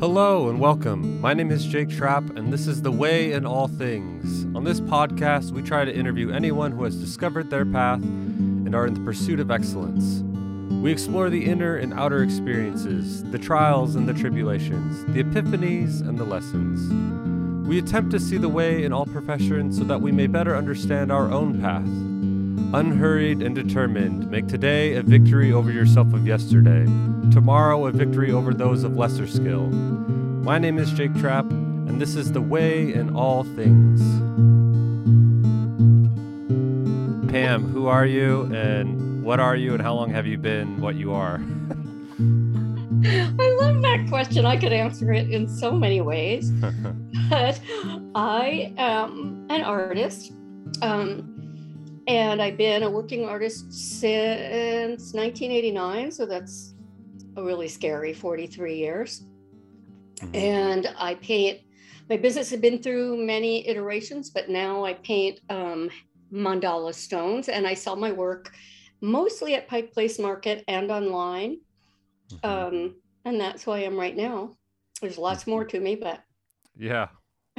Hello and welcome. My name is Jake Trapp, and this is The Way in All Things. On this podcast, we try to interview anyone who has discovered their path and are in the pursuit of excellence. We explore the inner and outer experiences, the trials and the tribulations, the epiphanies and the lessons. We attempt to see the way in all professions so that we may better understand our own path. Unhurried and determined, make today a victory over yourself of yesterday, tomorrow a victory over those of lesser skill. My name is Jake Trapp, and this is The Way in All Things. Pam, who are you, and what are you, and how long have you been what you are? I love that question. I could answer it in so many ways. but I am an artist. Um, and I've been a working artist since 1989. So that's a really scary 43 years. Mm-hmm. And I paint, my business had been through many iterations, but now I paint um, mandala stones and I sell my work mostly at Pike Place Market and online. Mm-hmm. Um, and that's who I am right now. There's lots more to me, but yeah,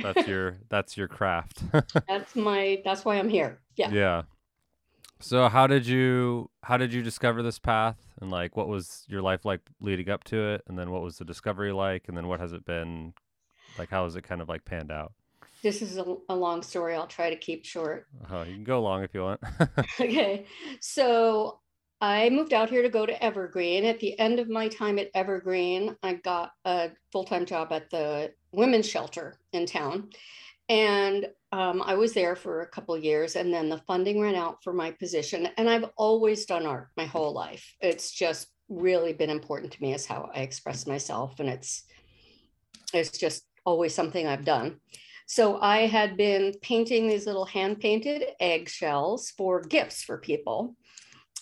that's your that's your craft. that's my that's why I'm here. Yeah. Yeah. So how did you how did you discover this path and like what was your life like leading up to it and then what was the discovery like and then what has it been like how has it kind of like panned out? This is a, a long story. I'll try to keep short. Oh, you can go long if you want. okay. So I moved out here to go to Evergreen. At the end of my time at Evergreen, I got a full-time job at the women's shelter in town. And um, I was there for a couple years and then the funding ran out for my position. And I've always done art my whole life. It's just really been important to me as how I express myself. And it's it's just always something I've done. So I had been painting these little hand painted eggshells for gifts for people.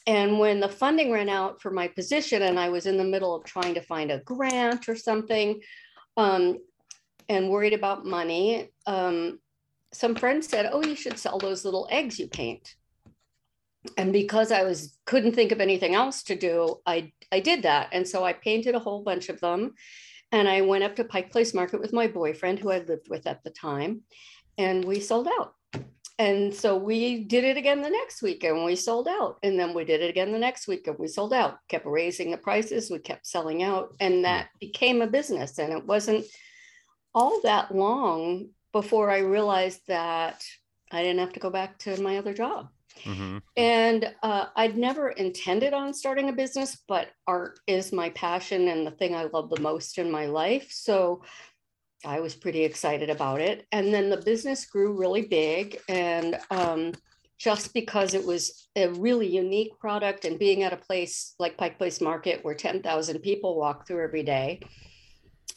And when the funding ran out for my position and I was in the middle of trying to find a grant or something um, and worried about money, um, some friends said, "Oh, you should sell those little eggs you paint." And because I was couldn't think of anything else to do, I I did that, and so I painted a whole bunch of them, and I went up to Pike Place Market with my boyfriend, who I lived with at the time, and we sold out. And so we did it again the next week and we sold out. And then we did it again the next week and we sold out, kept raising the prices, we kept selling out. And that became a business. And it wasn't all that long before I realized that I didn't have to go back to my other job. Mm-hmm. And uh, I'd never intended on starting a business, but art is my passion and the thing I love the most in my life. So I was pretty excited about it. And then the business grew really big. And um, just because it was a really unique product and being at a place like Pike Place Market where 10,000 people walk through every day,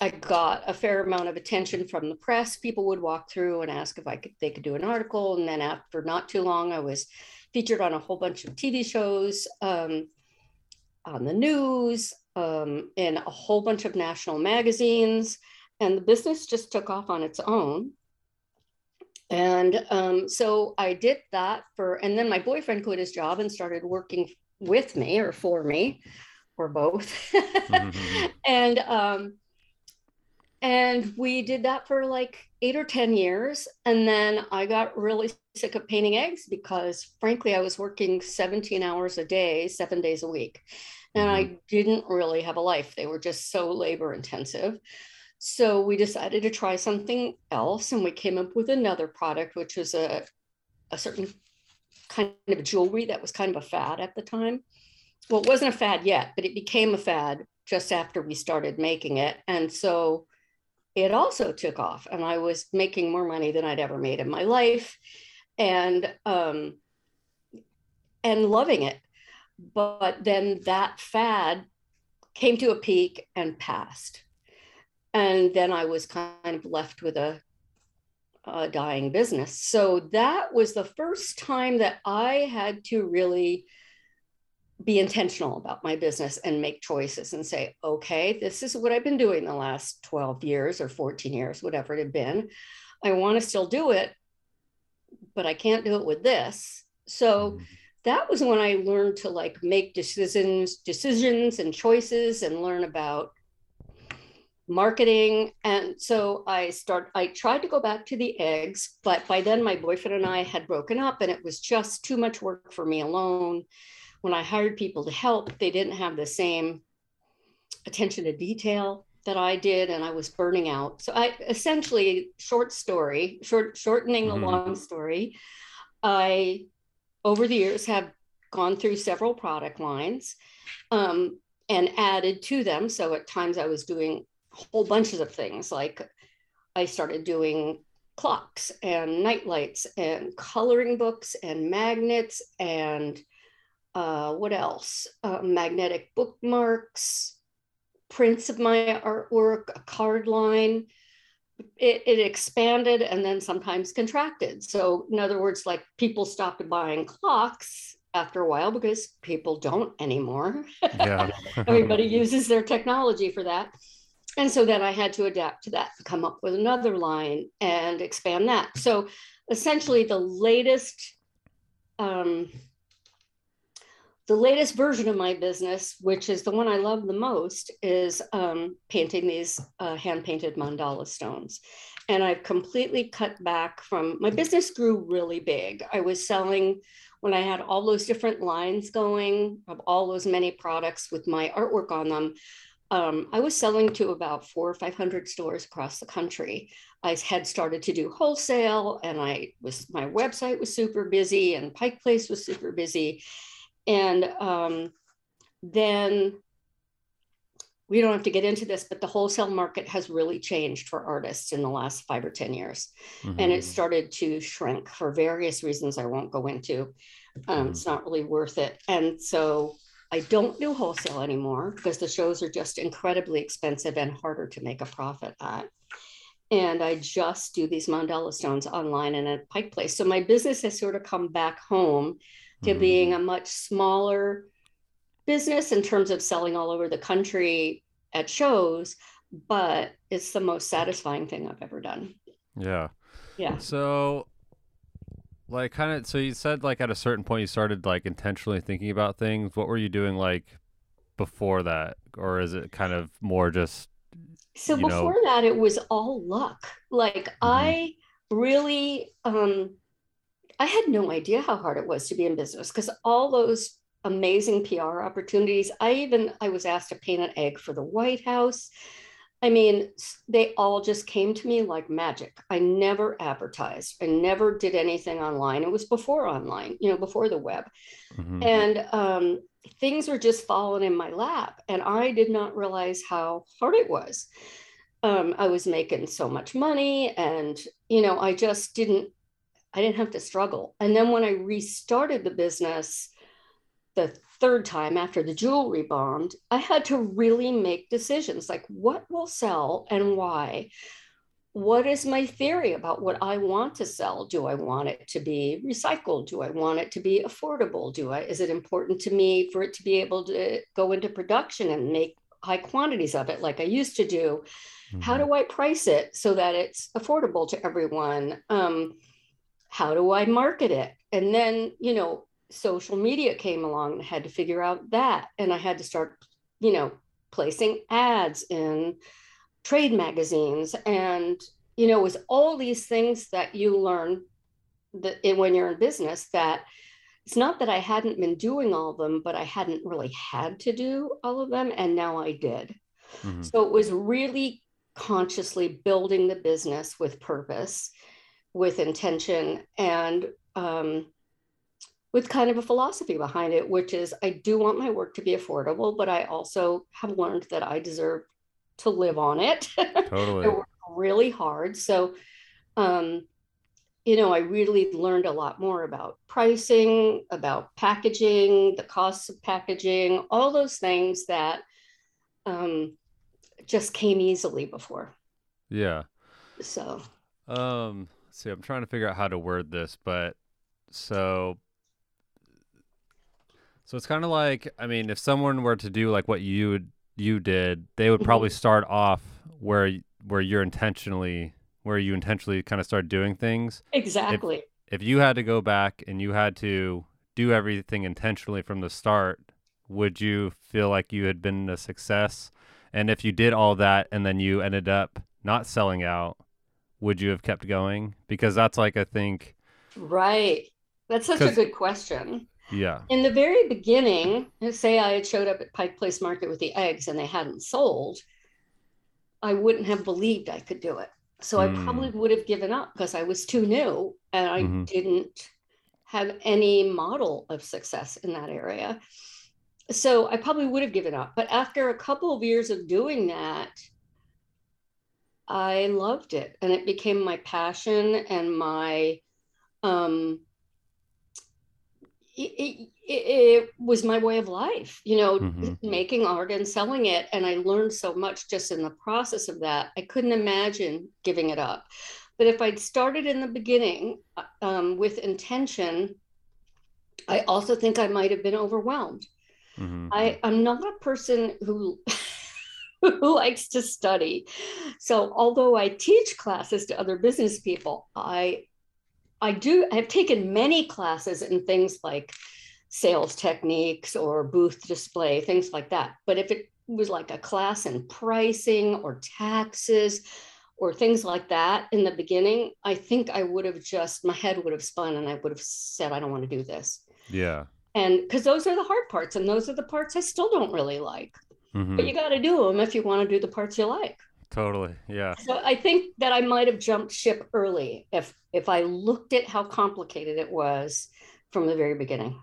I got a fair amount of attention from the press. People would walk through and ask if I could they could do an article, and then after not too long, I was featured on a whole bunch of TV shows, um, on the news, um, in a whole bunch of national magazines, and the business just took off on its own. And um, so I did that for, and then my boyfriend quit his job and started working with me or for me, or both. mm-hmm. and um, and we did that for like eight or 10 years. And then I got really sick of painting eggs because, frankly, I was working 17 hours a day, seven days a week. And I mm-hmm. didn't really have a life. They were just so labor intensive. So we decided to try something else. And we came up with another product, which was a, a certain kind of jewelry that was kind of a fad at the time. Well, it wasn't a fad yet, but it became a fad just after we started making it. And so it also took off and I was making more money than I'd ever made in my life and um, and loving it. But then that fad came to a peak and passed. And then I was kind of left with a, a dying business. So that was the first time that I had to really be intentional about my business and make choices and say, okay, this is what I've been doing the last 12 years or 14 years, whatever it had been. I want to still do it, but I can't do it with this. So mm-hmm. that was when I learned to like make decisions, decisions and choices and learn about marketing. And so I start I tried to go back to the eggs, but by then my boyfriend and I had broken up and it was just too much work for me alone. When I hired people to help, they didn't have the same attention to detail that I did and I was burning out. So I essentially short story, short shortening mm-hmm. the long story, I over the years have gone through several product lines um, and added to them. So at times I was doing whole bunches of things like I started doing clocks and night lights and coloring books and magnets and uh, what else? Uh, magnetic bookmarks, prints of my artwork, a card line. It, it, expanded and then sometimes contracted. So, in other words, like people stopped buying clocks after a while because people don't anymore. Yeah. Everybody uses their technology for that. And so then I had to adapt to that, come up with another line and expand that. So essentially, the latest, um, the latest version of my business, which is the one I love the most, is um, painting these uh, hand painted mandala stones. And I've completely cut back from my business grew really big. I was selling when I had all those different lines going of all those many products with my artwork on them, um, I was selling to about four or 500 stores across the country. I had started to do wholesale and I was, my website was super busy and Pike Place was super busy. And um, then we don't have to get into this, but the wholesale market has really changed for artists in the last five or 10 years. Mm-hmm. And it mm-hmm. started to shrink for various reasons I won't go into. Um, mm-hmm. It's not really worth it. And so I don't do wholesale anymore because the shows are just incredibly expensive and harder to make a profit at. And I just do these mandala stones online and at Pike Place. So my business has sort of come back home to mm-hmm. being a much smaller business in terms of selling all over the country at shows, but it's the most satisfying thing I've ever done. Yeah. Yeah. So like kind of so you said like at a certain point you started like intentionally thinking about things. What were you doing like before that or is it kind of more just So before know... that it was all luck. Like mm-hmm. I really um I had no idea how hard it was to be in business because all those amazing PR opportunities. I even I was asked to paint an egg for the White House. I mean, they all just came to me like magic. I never advertised. I never did anything online. It was before online, you know, before the web. Mm-hmm. And um, things were just falling in my lap. And I did not realize how hard it was. Um, I was making so much money and, you know, I just didn't, I didn't have to struggle. And then when I restarted the business, the third time after the jewelry bombed, I had to really make decisions like what will sell and why. What is my theory about what I want to sell? Do I want it to be recycled? Do I want it to be affordable? Do I is it important to me for it to be able to go into production and make high quantities of it like I used to do? Mm-hmm. How do I price it so that it's affordable to everyone? Um, how do I market it? And then, you know, social media came along and I had to figure out that. And I had to start, you know, placing ads in trade magazines. And, you know, it was all these things that you learn that when you're in business that it's not that I hadn't been doing all of them, but I hadn't really had to do all of them. And now I did. Mm-hmm. So it was really consciously building the business with purpose, with intention, and um, with kind of a philosophy behind it, which is I do want my work to be affordable, but I also have learned that I deserve to live on it. Totally. I work really hard. So, um, you know, I really learned a lot more about pricing, about packaging, the costs of packaging, all those things that um, just came easily before. Yeah. So, um, see, I'm trying to figure out how to word this, but so so it's kind of like, I mean, if someone were to do like what you you did, they would probably mm-hmm. start off where where you're intentionally where you intentionally kind of start doing things. Exactly. If, if you had to go back and you had to do everything intentionally from the start, would you feel like you had been a success And if you did all that and then you ended up not selling out, would you have kept going? Because that's like I think Right. That's such a good question. Yeah. In the very beginning, say I had showed up at Pike Place Market with the eggs and they hadn't sold, I wouldn't have believed I could do it. So mm. I probably would have given up because I was too new and I mm-hmm. didn't have any model of success in that area. So I probably would have given up. But after a couple of years of doing that, I loved it and it became my passion and my um it, it, it was my way of life you know mm-hmm. making art and selling it and i learned so much just in the process of that i couldn't imagine giving it up but if I'd started in the beginning uh, um, with intention, I also think I might have been overwhelmed. Mm-hmm. I, I'm not a person who who likes to study. So although I teach classes to other business people, I I do I've taken many classes in things like sales techniques or booth display, things like that. But if it was like a class in pricing or taxes, or things like that in the beginning, I think I would have just, my head would have spun and I would have said, I don't want to do this. Yeah. And because those are the hard parts and those are the parts I still don't really like. Mm-hmm. But you got to do them if you want to do the parts you like. Totally. Yeah. So I think that I might have jumped ship early if if I looked at how complicated it was from the very beginning.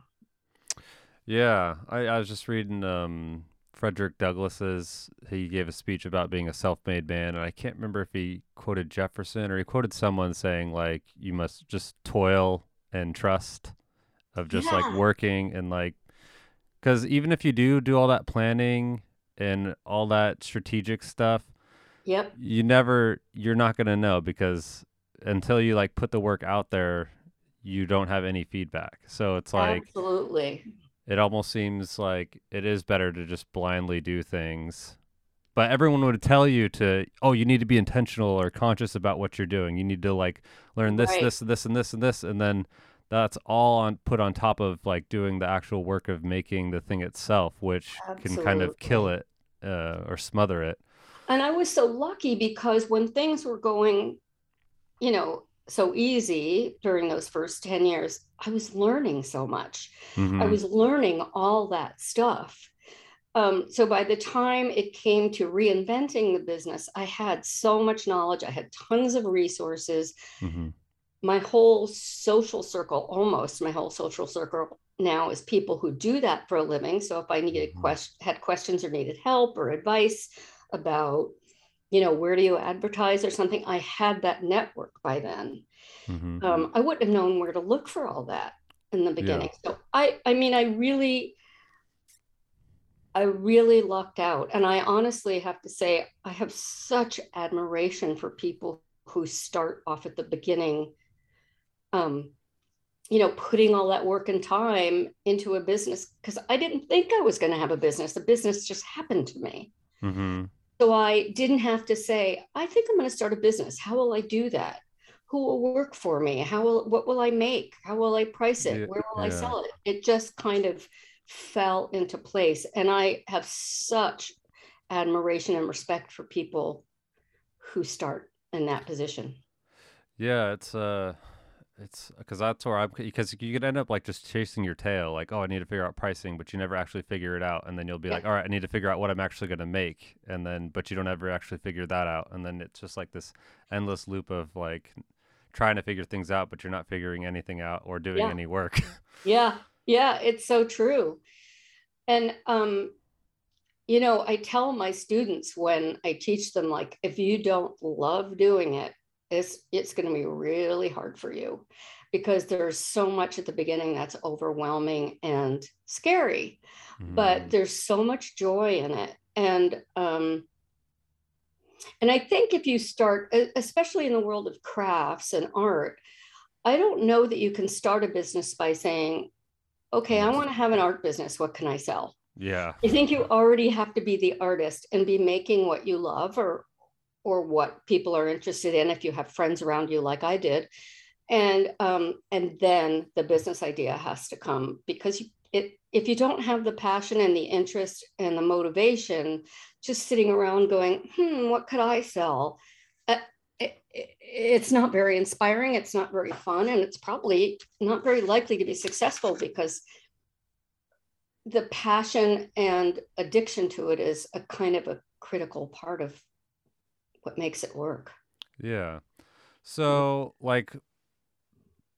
Yeah, I, I was just reading um, Frederick Douglass's he gave a speech about being a self-made man and I can't remember if he quoted Jefferson or he quoted someone saying like you must just toil and trust of just yeah. like working and like cuz even if you do do all that planning and all that strategic stuff yep you never you're not going to know because until you like put the work out there you don't have any feedback so it's like absolutely it almost seems like it is better to just blindly do things. But everyone would tell you to, oh, you need to be intentional or conscious about what you're doing. You need to like learn this, right. this, this, and this, and this, and then that's all on put on top of like doing the actual work of making the thing itself, which Absolutely. can kind of kill it uh, or smother it. And I was so lucky because when things were going, you know, so easy during those first 10 years, I was learning so much. Mm-hmm. I was learning all that stuff. Um, so by the time it came to reinventing the business, I had so much knowledge. I had tons of resources. Mm-hmm. My whole social circle, almost my whole social circle now is people who do that for a living. So if I needed mm-hmm. quest- had questions or needed help or advice about you know, where do you advertise or something? I had that network by then. Mm-hmm. Um, I wouldn't have known where to look for all that in the beginning. Yeah. So I, I mean, I really, I really lucked out. And I honestly have to say, I have such admiration for people who start off at the beginning, um, you know, putting all that work and time into a business because I didn't think I was going to have a business. The business just happened to me. Mm-hmm. So I didn't have to say, I think I'm going to start a business. How will I do that? Who will work for me? How will what will I make? How will I price it? Where will yeah. I sell it? It just kind of fell into place. And I have such admiration and respect for people who start in that position. Yeah, it's uh it's because that's where I'm because you could end up like just chasing your tail, like oh I need to figure out pricing, but you never actually figure it out, and then you'll be yeah. like all right I need to figure out what I'm actually going to make, and then but you don't ever actually figure that out, and then it's just like this endless loop of like trying to figure things out, but you're not figuring anything out or doing yeah. any work. yeah, yeah, it's so true, and um, you know I tell my students when I teach them like if you don't love doing it it's it's going to be really hard for you because there's so much at the beginning that's overwhelming and scary mm. but there's so much joy in it. And um and i think if you start especially in the world of crafts and art i don't know that you can start a business by saying okay i want to have an art business. What can i sell? Yeah. I think you already have to be the artist and be making what you love or or what people are interested in if you have friends around you like I did. And um, and then the business idea has to come because you, it if you don't have the passion and the interest and the motivation, just sitting around going, hmm, what could I sell? Uh, it, it, it's not very inspiring. It's not very fun, and it's probably not very likely to be successful because the passion and addiction to it is a kind of a critical part of what makes it work. Yeah. So, mm. like,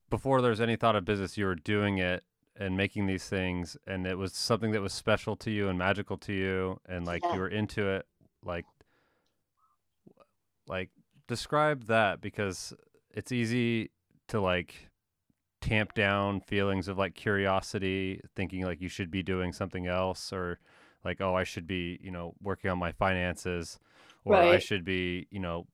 before there's any thought of business, you were doing it and making these things, and it was something that was special to you and magical to you, and like yeah. you were into it. Like, like describe that because it's easy to like tamp down feelings of like curiosity, thinking like you should be doing something else or like, oh, I should be, you know, working on my finances or right. I should be, you know,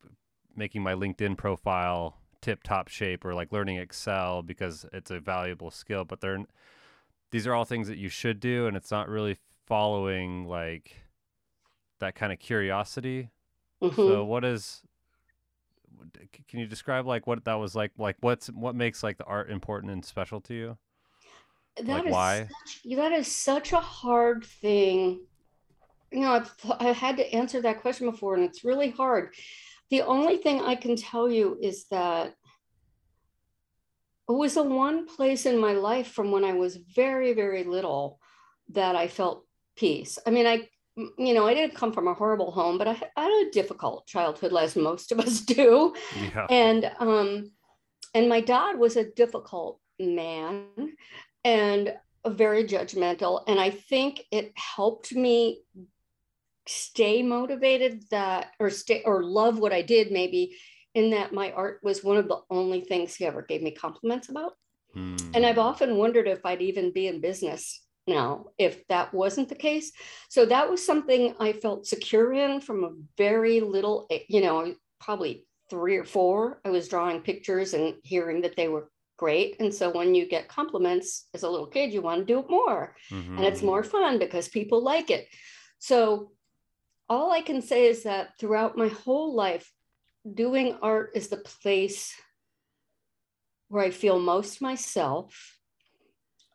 making my LinkedIn profile tip top shape or like learning Excel because it's a valuable skill. But they're, these are all things that you should do. And it's not really following like that kind of curiosity. Mm-hmm. So what is can you describe like what that was like like what's what makes like the art important and special to you that like why such, that is such a hard thing you know I've, I've had to answer that question before and it's really hard the only thing i can tell you is that it was the one place in my life from when i was very very little that i felt peace i mean i you know, I didn't come from a horrible home, but I, I had a difficult childhood, as most of us do. Yeah. And um, and my dad was a difficult man and very judgmental. And I think it helped me stay motivated that or stay or love what I did, maybe in that my art was one of the only things he ever gave me compliments about. Hmm. And I've often wondered if I'd even be in business now if that wasn't the case. So that was something I felt secure in from a very little, eh, you know, probably three or four. I was drawing pictures and hearing that they were great. And so when you get compliments as a little kid, you want to do it more. Mm-hmm. And it's more fun because people like it. So all I can say is that throughout my whole life, doing art is the place where I feel most myself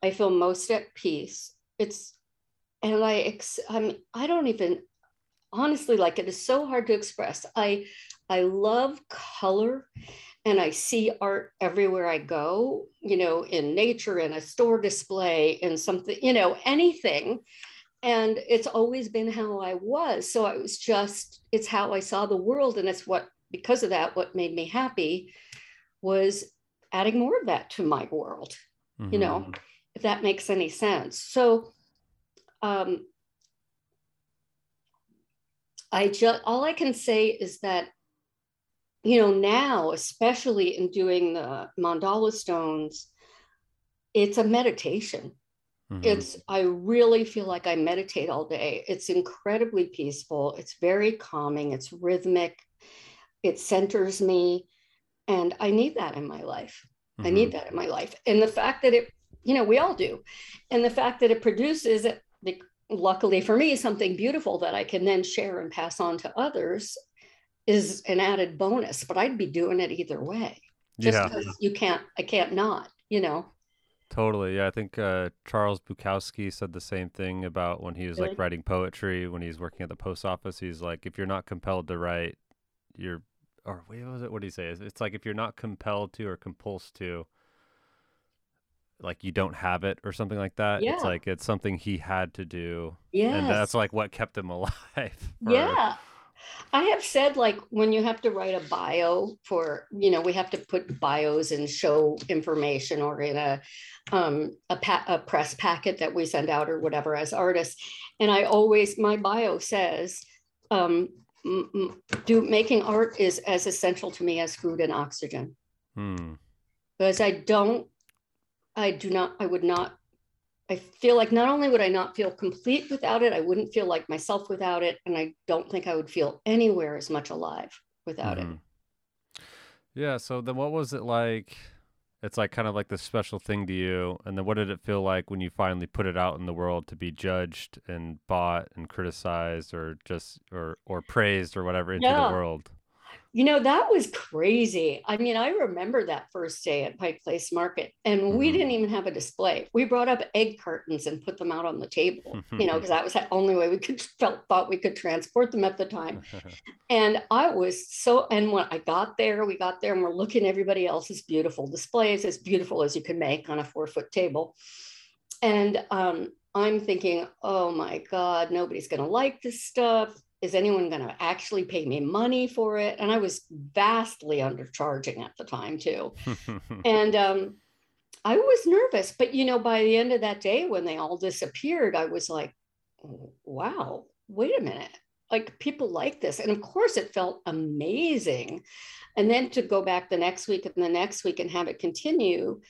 I feel most at peace. It's, and I, ex, I'm, I don't even, honestly, like it is so hard to express. I, I love color and I see art everywhere I go, you know, in nature, in a store display, in something, you know, anything. And it's always been how I was. So it was just, it's how I saw the world. And it's what, because of that, what made me happy was adding more of that to my world, mm-hmm. you know. Mm-hmm if that makes any sense. So um, I just all I can say is that you know now, especially in doing the mandala stones, it's a meditation. Mm-hmm. It's I really feel like I meditate all day. It's incredibly peaceful. It's very calming. It's rhythmic. It centers me, and I need that in my life. Mm-hmm. I need mm-hmm. that in my life. And the fact that it you know, we all do. And the fact that it produces, luckily for me, something beautiful that I can then share and pass on to others is an added bonus. But I'd be doing it either way. Just yeah. because you can't, I can't not, you know. Totally. Yeah. I think uh, Charles Bukowski said the same thing about when he was like writing poetry, when he's working at the post office. He's like, if you're not compelled to write, you're, or what was it? What did he say? It's like if you're not compelled to or compulsed to, like you don't have it or something like that. Yeah. It's like it's something he had to do. Yeah. And that's like what kept him alive. For... Yeah. I have said like when you have to write a bio for, you know, we have to put bios and show information or in a um a, pa- a press packet that we send out or whatever as artists. And I always my bio says um do making art is as essential to me as food and oxygen. Hmm. Because I don't I do not, I would not, I feel like not only would I not feel complete without it, I wouldn't feel like myself without it. And I don't think I would feel anywhere as much alive without mm-hmm. it. Yeah. So then what was it like? It's like kind of like this special thing to you. And then what did it feel like when you finally put it out in the world to be judged and bought and criticized or just, or, or praised or whatever into yeah. the world? You know, that was crazy. I mean, I remember that first day at Pike Place Market, and mm-hmm. we didn't even have a display. We brought up egg cartons and put them out on the table, you know, because that was the only way we could felt thought we could transport them at the time. and I was so, and when I got there, we got there and we're looking at everybody else's beautiful displays, as beautiful as you can make on a four foot table. And um, I'm thinking, oh my God, nobody's going to like this stuff is anyone going to actually pay me money for it? And I was vastly undercharging at the time too. and um, I was nervous, but you know, by the end of that day, when they all disappeared, I was like, wow, wait a minute. Like people like this. And of course, it felt amazing. And then to go back the next week and the next week and have it continue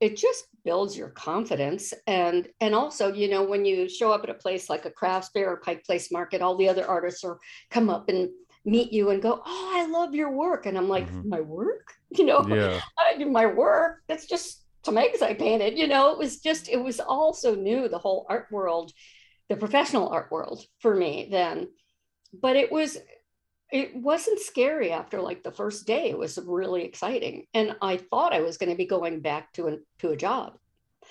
it just builds your confidence. And and also you know when you show up at a place like a crafts fair or pike place market all the other artists are come up and meet you and go oh i love your work. And i'm like mm-hmm. my work? You know yeah. I do my work. That's just some eggs i painted. You know it was just it was all so new the whole art world the professional art world for me then. But it was it wasn't scary after like the first day. It was really exciting. And I thought I was going to be going back to, a to a job.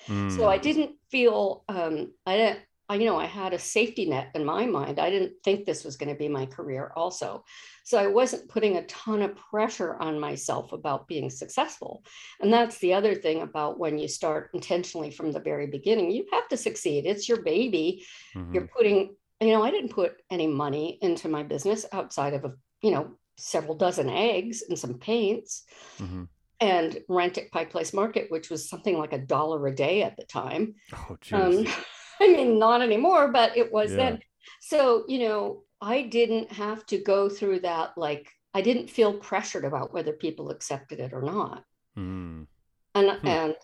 Mm. So I hmm. didn't feel, um, I didn't, I, you know, I had a safety net in my mind. I didn't think this was going to be my career also. So I wasn't putting a ton of pressure on myself about being successful. And that's the other thing about when you start intentionally from the very beginning, you have to succeed. It's your baby. Mm-hmm. You're putting you know, I didn't put any money into my business outside of, a, you know, several dozen eggs and some paints mm-hmm. and rent at Pike Place Market, which was something like a dollar a day at the time. Oh, um, I mean, not anymore, but it was yeah. then. So, you know, I didn't have to go through that. Like, I didn't feel pressured about whether people accepted it or not. Mm. And, hmm. and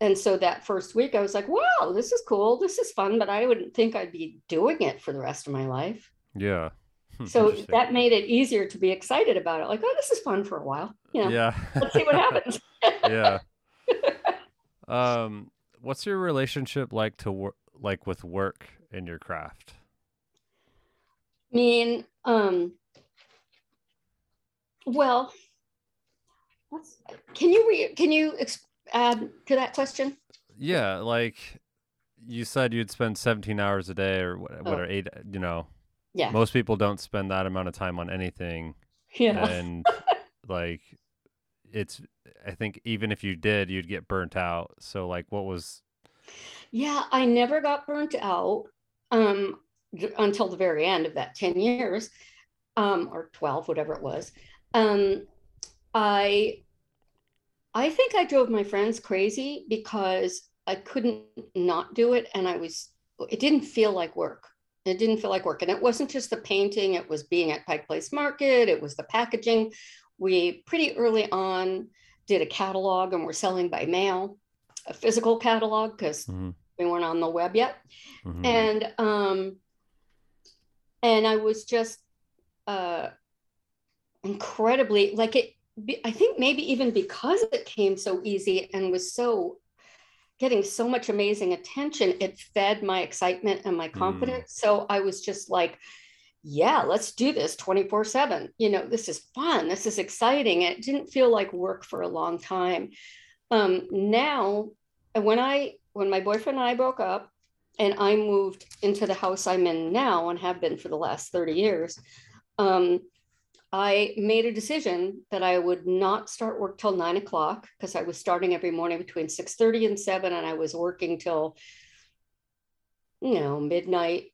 and so that first week i was like wow this is cool. This is fun but i wouldn't think i'd be doing it for the rest of my life. Yeah. So that made it easier to be excited about it. Like oh this is fun for a while you know, yeah. Let's see what happens. Yeah. Um what's your relationship like to work like with work in your craft? I mean um well can you re- can you exp- add to that question? Yeah, like you said, you'd spend 17 hours a day or what, oh. are eight, you know. Yeah. Most people don't spend that amount of time on anything. Yeah. And like it's I think even if you did, you'd get burnt out. So like what was Yeah, I never got burnt out um until the very end of that 10 years. Um or 12 whatever it was. Um I I think I drove my friends crazy because I couldn't not do it. And I was, it didn't feel like work. It didn't feel like work. And it wasn't just the painting, it was being at Pike Place Market, it was the packaging. We pretty early on did a catalog and we're selling by mail, a physical catalog because mm-hmm. we weren't on the web yet. Mm-hmm. And, um, and I was just, uh, incredibly like it I think maybe even because it came so easy and was so getting so much amazing attention, it fed my excitement and my mm. confidence. Mm. So I was just like, yeah, let's do this 24 7. You know, this is fun. This is exciting. It didn't feel like work for a long time. Um, now, when I, when my boyfriend and I broke up and I moved into the house I'm in now and have been for the last 30 years, um, I made a decision that I would not start work till nine o'clock because I was starting every morning between 6:30 and 7 and I was working till you know midnight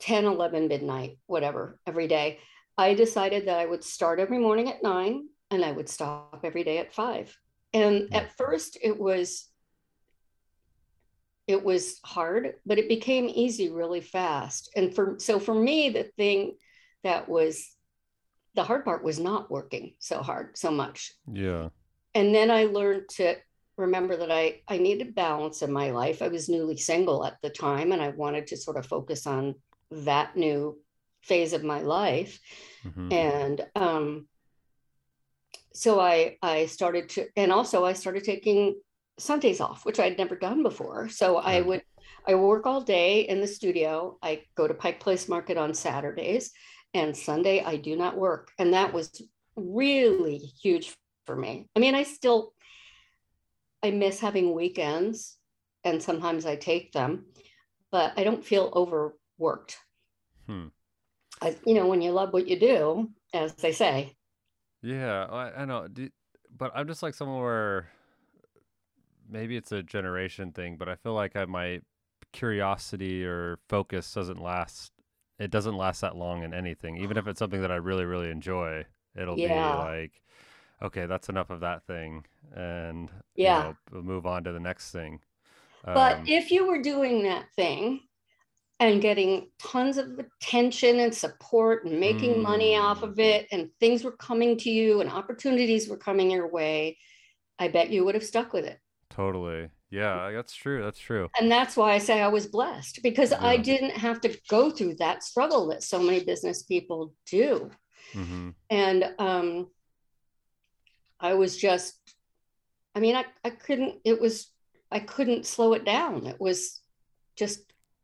10 11 midnight whatever every day. I decided that i would start every morning at 9 and i would stop every day at 5 and hmm. at first it was it was hard but it became easy really fast. And for so for me the thing that was the hard part was not working so hard so much. Yeah. And then i learned to remember that i i needed balance in my life. I was newly single at the time and i wanted to sort of focus on that new phase of my life. Mm-hmm. and um so i i started to and also i started taking sundays off which i'd never done before. So i would i work all day in the studio. I go to pike place market on saturdays and Sunday I do not work. And that was really huge for me. I mean, I still I miss having weekends and sometimes I take them, but I don't feel overworked. Hmm. I, you know, when you love what you do, as they say. Yeah, I, I know. but I'm just like someone where maybe it's a generation thing, but I feel like I my curiosity or focus doesn't last. It doesn't last that long in anything, even if it's something that I really, really enjoy. It'll yeah. be like, okay, that's enough of that thing, and yeah, you know, we'll move on to the next thing. But um, if you were doing that thing and getting tons of attention and support and making mm, money off of it, and things were coming to you and opportunities were coming your way, I bet you would have stuck with it. Totally. Yeah, that's true. That's true. And that's why I say I was blessed because yeah. I didn't have to go through that struggle that so many business people do. Mm-hmm. And um, I was just, I mean, I, I couldn't, it was, I couldn't slow it down. It was just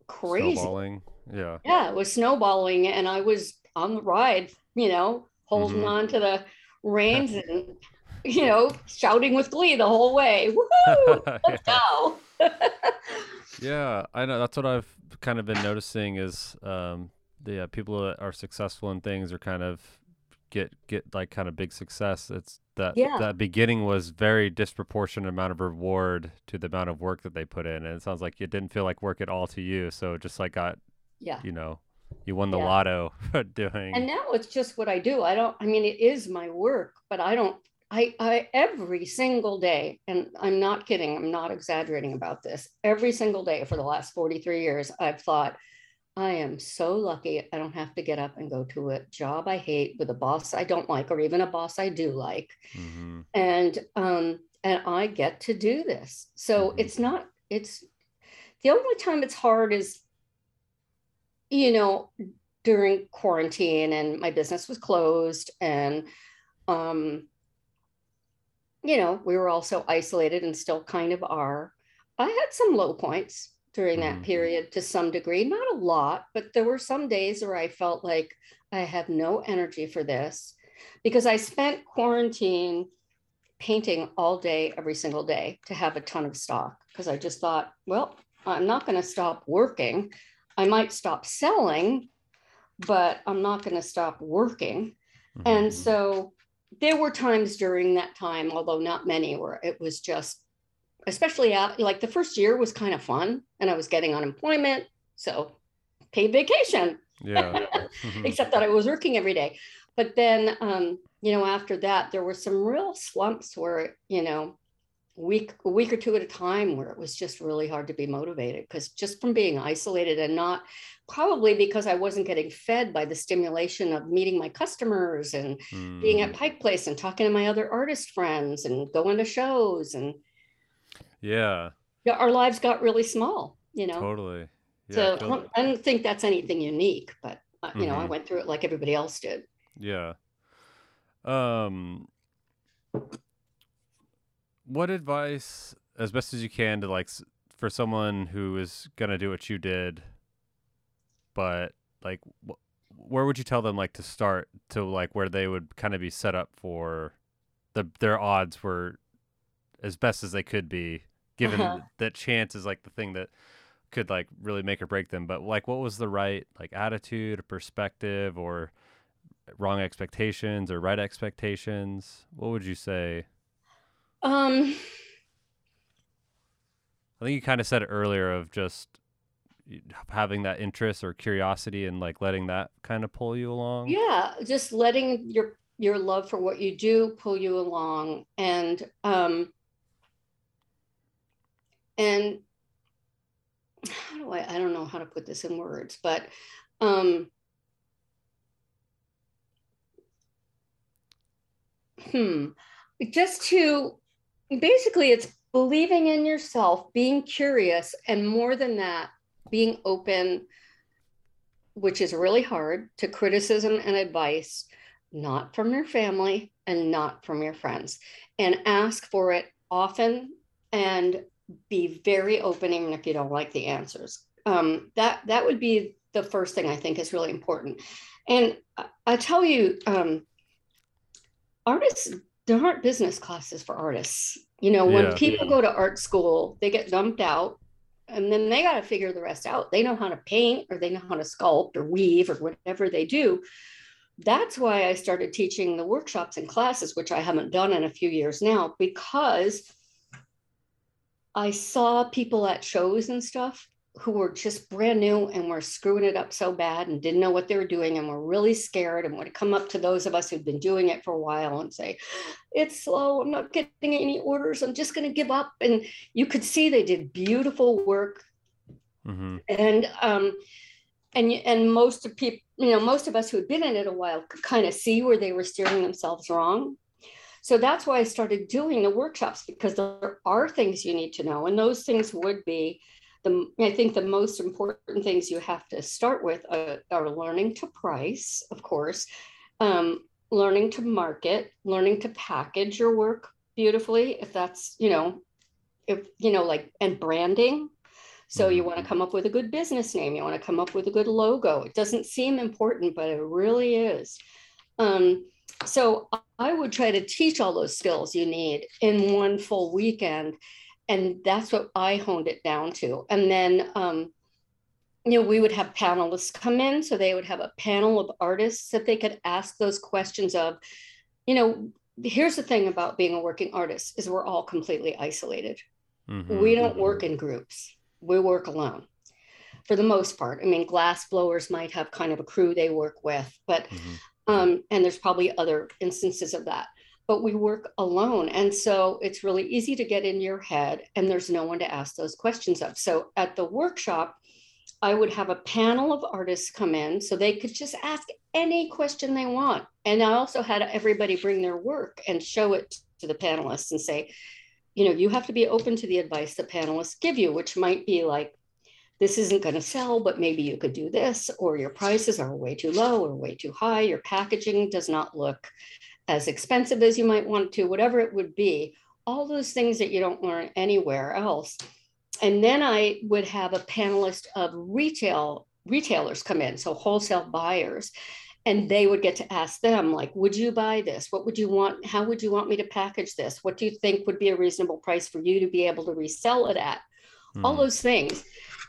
crazy. Snowballing. Yeah. Yeah, it was snowballing. And I was on the ride, you know, holding mm-hmm. on to the reins and you know, shouting with glee the whole way. Woohoo! Let's go. yeah, I know. That's what I've kind of been noticing is um, the uh, people that are successful in things are kind of get get like kind of big success. It's that yeah. that beginning was very disproportionate amount of reward to the amount of work that they put in, and it sounds like it didn't feel like work at all to you. So just like got yeah, you know, you won the yeah. lotto doing. And now it's just what I do. I don't. I mean, it is my work, but I don't I, I every single day, and I'm not kidding, I'm not exaggerating about this. Every single day for the last 43 years, I've thought, I am so lucky I don't have to get up and go to a job I hate with a boss I don't like, or even a boss I do like. Mm-hmm. And um, and I get to do this. So mm-hmm. it's not, it's the only time it's hard is, you know, during quarantine and my business was closed and um you know, we were also isolated and still kind of are. I had some low points during that mm-hmm. period to some degree, not a lot, but there were some days where I felt like I have no energy for this because I spent quarantine painting all day, every single day to have a ton of stock because I just thought, well, I'm not going to stop working. I might stop selling, but I'm not going to stop working. Mm-hmm. And so there were times during that time, although not many, where it was just, especially out, like the first year was kind of fun and I was getting unemployment. So paid vacation. Yeah. Except that I was working every day. But then, um, you know, after that, there were some real slumps where, you know, week a week or two at a time where it was just really hard to be motivated because just from being isolated and not probably because I wasn't getting fed by the stimulation of meeting my customers and mm. being at mm. Pike Place and talking to my other artist friends and going to shows and yeah, yeah, our lives got really small, you know. Totally. Yeah, so totally. I don't think that's anything unique, but uh, you mm-hmm. know, I mm-hmm. went through it like everybody else did. Yeah. Um. What advice, as best as you can, to like for someone who is gonna do what you did but like wh- where would you tell them like to start to like where they would kind of be set up for the their odds were as best as they could be given uh-huh. that chance is like the thing that could like really make or break them but like what was the right like attitude or perspective or wrong expectations or right expectations what would you say um i think you kind of said it earlier of just having that interest or curiosity and like letting that kind of pull you along. Yeah just letting your your love for what you do pull you along and um and how do i i don't know how to put this in words but um hmm just to basically it's believing in yourself being curious and more than that being open, which is really hard, to criticism and advice, not from your family and not from your friends, and ask for it often and be very open, even if you don't like the answers. Um, that that would be the first thing I think is really important. And I, I tell you, um, artists, there aren't business classes for artists. You know, when Yeah. people go to art school, they get dumped out and then they got to figure the rest out. They know how to paint or they know how to sculpt or weave or whatever they do. That's why I started teaching the workshops and classes, which I haven't done in a few years now, because I saw people at shows and stuff who were just brand new and were screwing it up so bad and didn't know what they were doing and were really scared and would come up to those of us who'd been doing it for a while and say, It's slow. I'm not getting any orders. I'm just going to give up. And you could see they did beautiful work. hmm And, um, and, and most of people, you know, most of us who had been in it a while could kind of see where they were steering themselves wrong. So that's why I started doing the workshops because there are things you need to know. And those things would be the, I think the most important things you have to start with uh, are learning to price, of course, um, learning to market, learning to package your work beautifully, if that's, you know, if, you know, like, and branding. So you want to come up with a good business name, you want to come up with a good logo. It doesn't seem important, but it really is. Um, so I would try to teach all those skills you need in one full weekend. And that's what I honed it down to. And then, um, you know, we would have panelists come in. So they would have a panel of artists that they could ask those questions of, you know, here's the thing about being a working artist is we're all completely isolated. hmm We don't work in groups. We work alone for the most part. I mean, glass blowers might have kind of a crew they work with, but Mhm. um, and there's probably other instances of that. But we work alone, and so it's really easy to get in your head, and there's no one to ask those questions of. So at the workshop, I would have a panel of artists come in so they could just ask any question they want. And I also had everybody bring their work and show it to the panelists and say, you know, you have to be open to the advice the panelists give you, which might be like, this isn't going to sell, but maybe you could do this, or your prices are way too low or way too high. Your packaging does not look as expensive as you might want to, whatever it would be. All those things that you don't learn anywhere else. And then I would have a panelist of retail retailers come in, so wholesale buyers, and they would get to ask them like, would you buy this? What would you want? How would you want me to package this? What do you think would be a reasonable price for you to be able to resell it at? All Mhm. those things.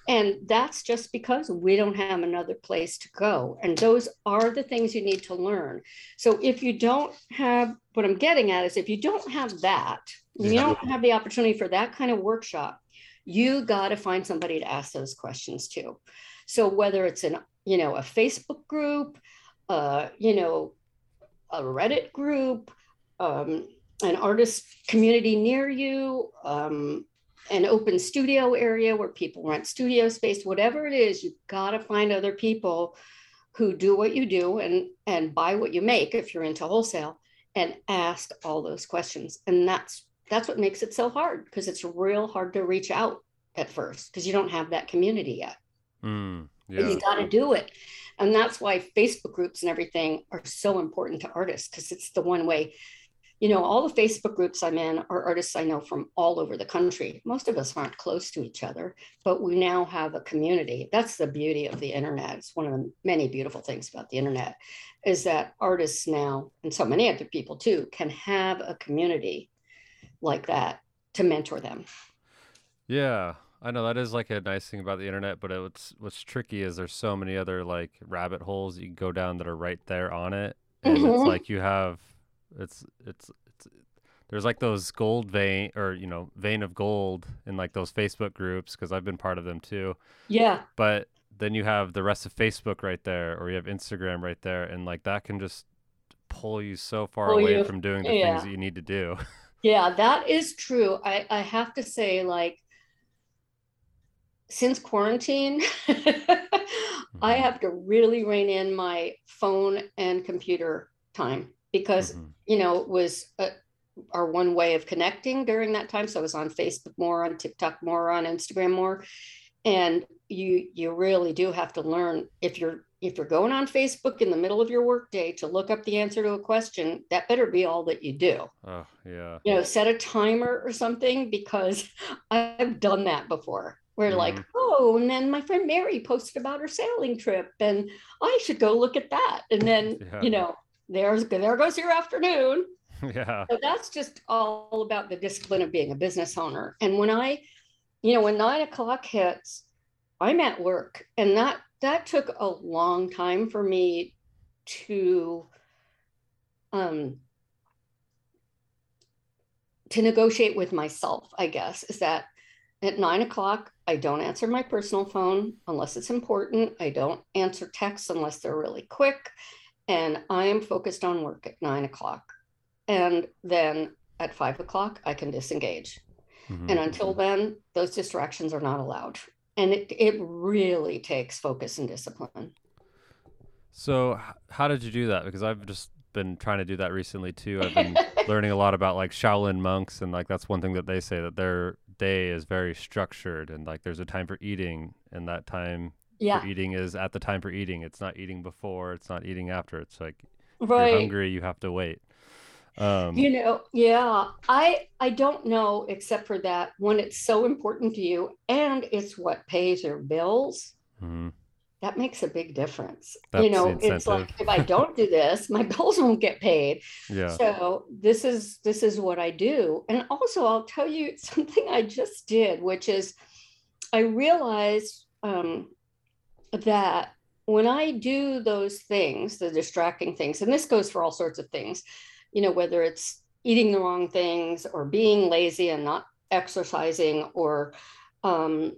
And that's just because we don't have another place to go. And those are the things you need to learn. So if you don't have, what I'm getting at is if you don't have that, you don't have the opportunity for that kind of workshop, you got to find somebody to ask those questions to. So whether it's an, you know, a Facebook group, uh, you know, a Reddit group, um, an artist community near you, um, an open studio area where people rent studio space, whatever it is, you've got to find other people who do what you do and and buy what you make if you're into wholesale and ask all those questions. And that's that's what makes it so hard because it's real hard to reach out at first because you don't have that community yet. Mm, But you got to do it. And that's why Facebook groups and everything are so important to artists because it's the one way, you know, all the Facebook groups I'm in are artists I know from all over the country. Most of us aren't close to each other, but we now have a community. That's the beauty of the internet. It's one of the many beautiful things about the internet is that artists now, and so many other people too, can have a community like that to mentor them. Yeah, I know that is like a nice thing about the internet, but it's what's tricky is there's so many other like rabbit holes you can go down that are right there on it, and it's Mhm. like you have it's it's it's there's like those gold vein or you know vein of gold in like those Facebook groups because I've been part of them too, Yeah. but then you have the rest of Facebook right there, or you have Instagram right there, and like that can just pull you so far Pull away you- from doing the yeah. things that you need to do. Yeah, that is true. I, I have to say, like, since quarantine, I Mhm. have to really rein in my phone and computer time because, Mhm. you know, it was uh, our one way of connecting during that time. So I was on Facebook more, on TikTok more, on Instagram more. And you you really do have to learn if you're if you're going on Facebook in the middle of your workday to look up the answer to a question, that better be all that you do Oh yeah. you know, set a timer or something because I've done that before. we're Mhm. like oh and then my friend mary posted about her sailing trip and i should go look at that and then Yeah. you know there's there goes your afternoon yeah. so that's just all about the discipline of being a business owner. And when I, you know, when nine o'clock hits, I'm at work. And that that took a long time for me to um to negotiate with myself, I guess, is that at nine o'clock, I don't answer my personal phone unless it's important. I don't answer texts unless they're really quick. And I am focused on work at nine o'clock. And then at five o'clock, I can disengage. Mhm. And until then, those distractions are not allowed. And it, it really takes focus and discipline. So, how did you do that? Because I've just been trying to do that recently too. I've been learning a lot about like Shaolin monks, and like that's one thing that they say that their day is very structured, and like there's a time for eating, and that time Yeah, for eating is at the time for eating. It's not eating before. It's not eating after. It's like if right. you're hungry, you have to wait. Um, You know, yeah, I I don't know except for that when it's so important to you and it's what pays your bills, mhm. that makes a big difference. That's you know, it's like if I don't do this, my bills won't get paid. Yeah. So this is this is what I do. And also I'll tell you something I just did, which is I realized um, that when I do those things, the distracting things, and this goes for all sorts of things, you know, whether it's eating the wrong things or being lazy and not exercising or um,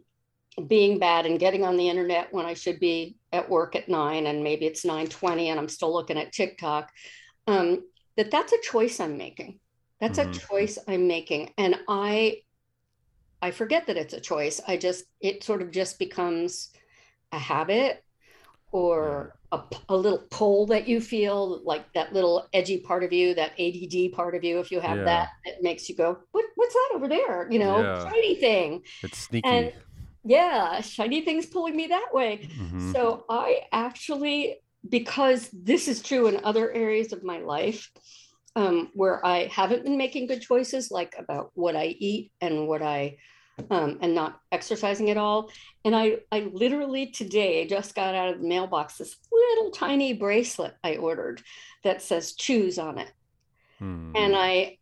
being bad and getting on the internet when I should be at work at nine and maybe it's 9:20 and I'm still looking at TikTok. Um, that that's a choice I'm making. That's Mhm. a choice I'm making. And I I forget that it's a choice. I just it sort of just becomes a habit or a, a, little pull that you feel like that little edgy part of you, that ADD part of you, if you have Yeah. that, it makes you go, what, what's that over there? You know, Yeah. shiny thing. It's sneaky. And yeah, shiny things pulling me that way. Mhm. So I actually, because this is true in other areas of my life, um, where I haven't been making good choices, like about what I eat and what I, um, and not exercising at all. And I, I literally today just got out of the mailbox this little tiny bracelet I ordered that says choose on it. Hmm. And I,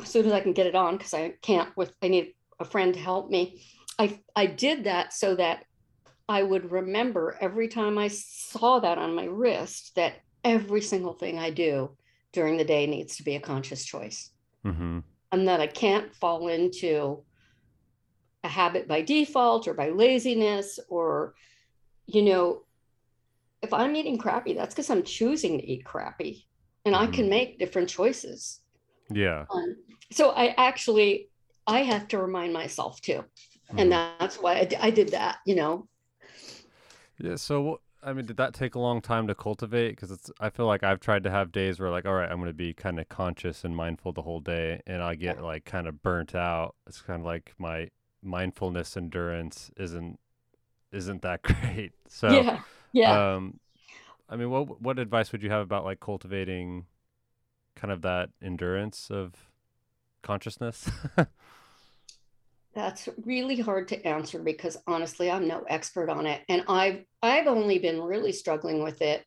as soon as I can get it on, because I can't with, I need a friend to help me. I, I did that so that I would remember every time I saw that on my wrist that every single thing I do during the day needs to be a conscious choice Mhm. and that I can't fall into a habit by default or by laziness or, you know, if I'm eating crappy, that's because I'm choosing to eat crappy and I can Mhm. make different choices. Yeah. Um, so I actually, I have to remind myself too. Mhm. And that's why I did that, you know. Yeah. So, I mean, did that take a long time to cultivate? Because it's, I feel like I've tried to have days where, like, all right, I'm going to be kind of conscious and mindful the whole day, and I get like kind of burnt out. It's kind of like my mindfulness endurance isn't isn't that great. So, yeah. Yeah. um, I mean, what what advice would you have about like cultivating kind of that endurance of consciousness? That's really hard to answer because honestly, I'm no expert on it. And I've I've only been really struggling with it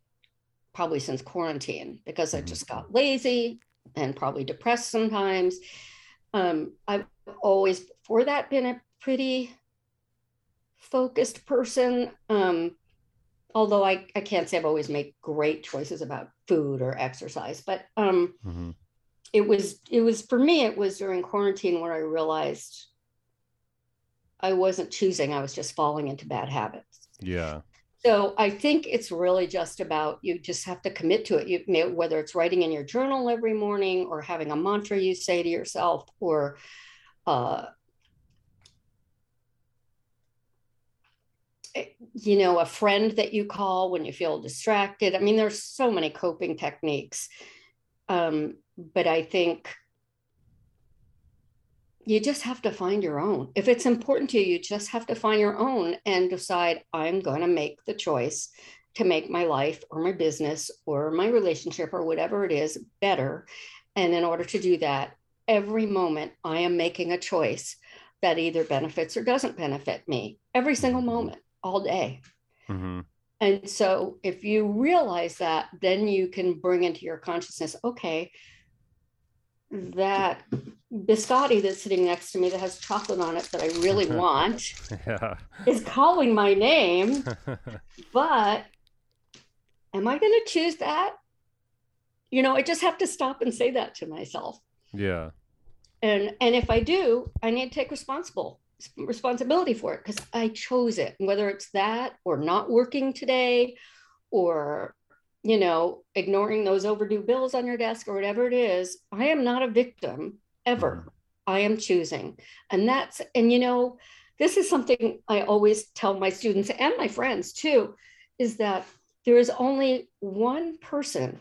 probably since quarantine because I Mhm. just got lazy and probably depressed sometimes. Um, I've always before that been a pretty focused person. Um, although I, I can't say I've always made great choices about food or exercise, but um, hmm it was it was for me it was during quarantine where i realized i wasn't choosing i was just falling into bad habits Yeah. so i think it's really just about you just have to commit to it you may, whether it's writing in your journal every morning or having a mantra you say to yourself or uh, you know a friend that you call when you feel distracted i mean there's so many coping techniques um, but I think you just have to find your own. If it's important to you, you just have to find your own and decide I'm going to make the choice to make my life or my business or my relationship or whatever it is better. And in order to do that, every moment I am making a choice that either benefits or doesn't benefit me every single Mm-hmm. moment, all day. hmm And so if you realize that, then you can bring into your consciousness, okay, that biscotti that's sitting next to me that has chocolate on it that I really want Yeah. is calling my name, but am I going to choose that? You know, I just have to stop and say that to myself. yeah. And and if I do, I need to take responsible responsibility for it because I chose it. Whether it's that or not working today or you know, ignoring those overdue bills on your desk or whatever it is, I am not a victim ever. I am choosing. And that's, and you know, this is something I always tell my students and my friends too, is that there is only one person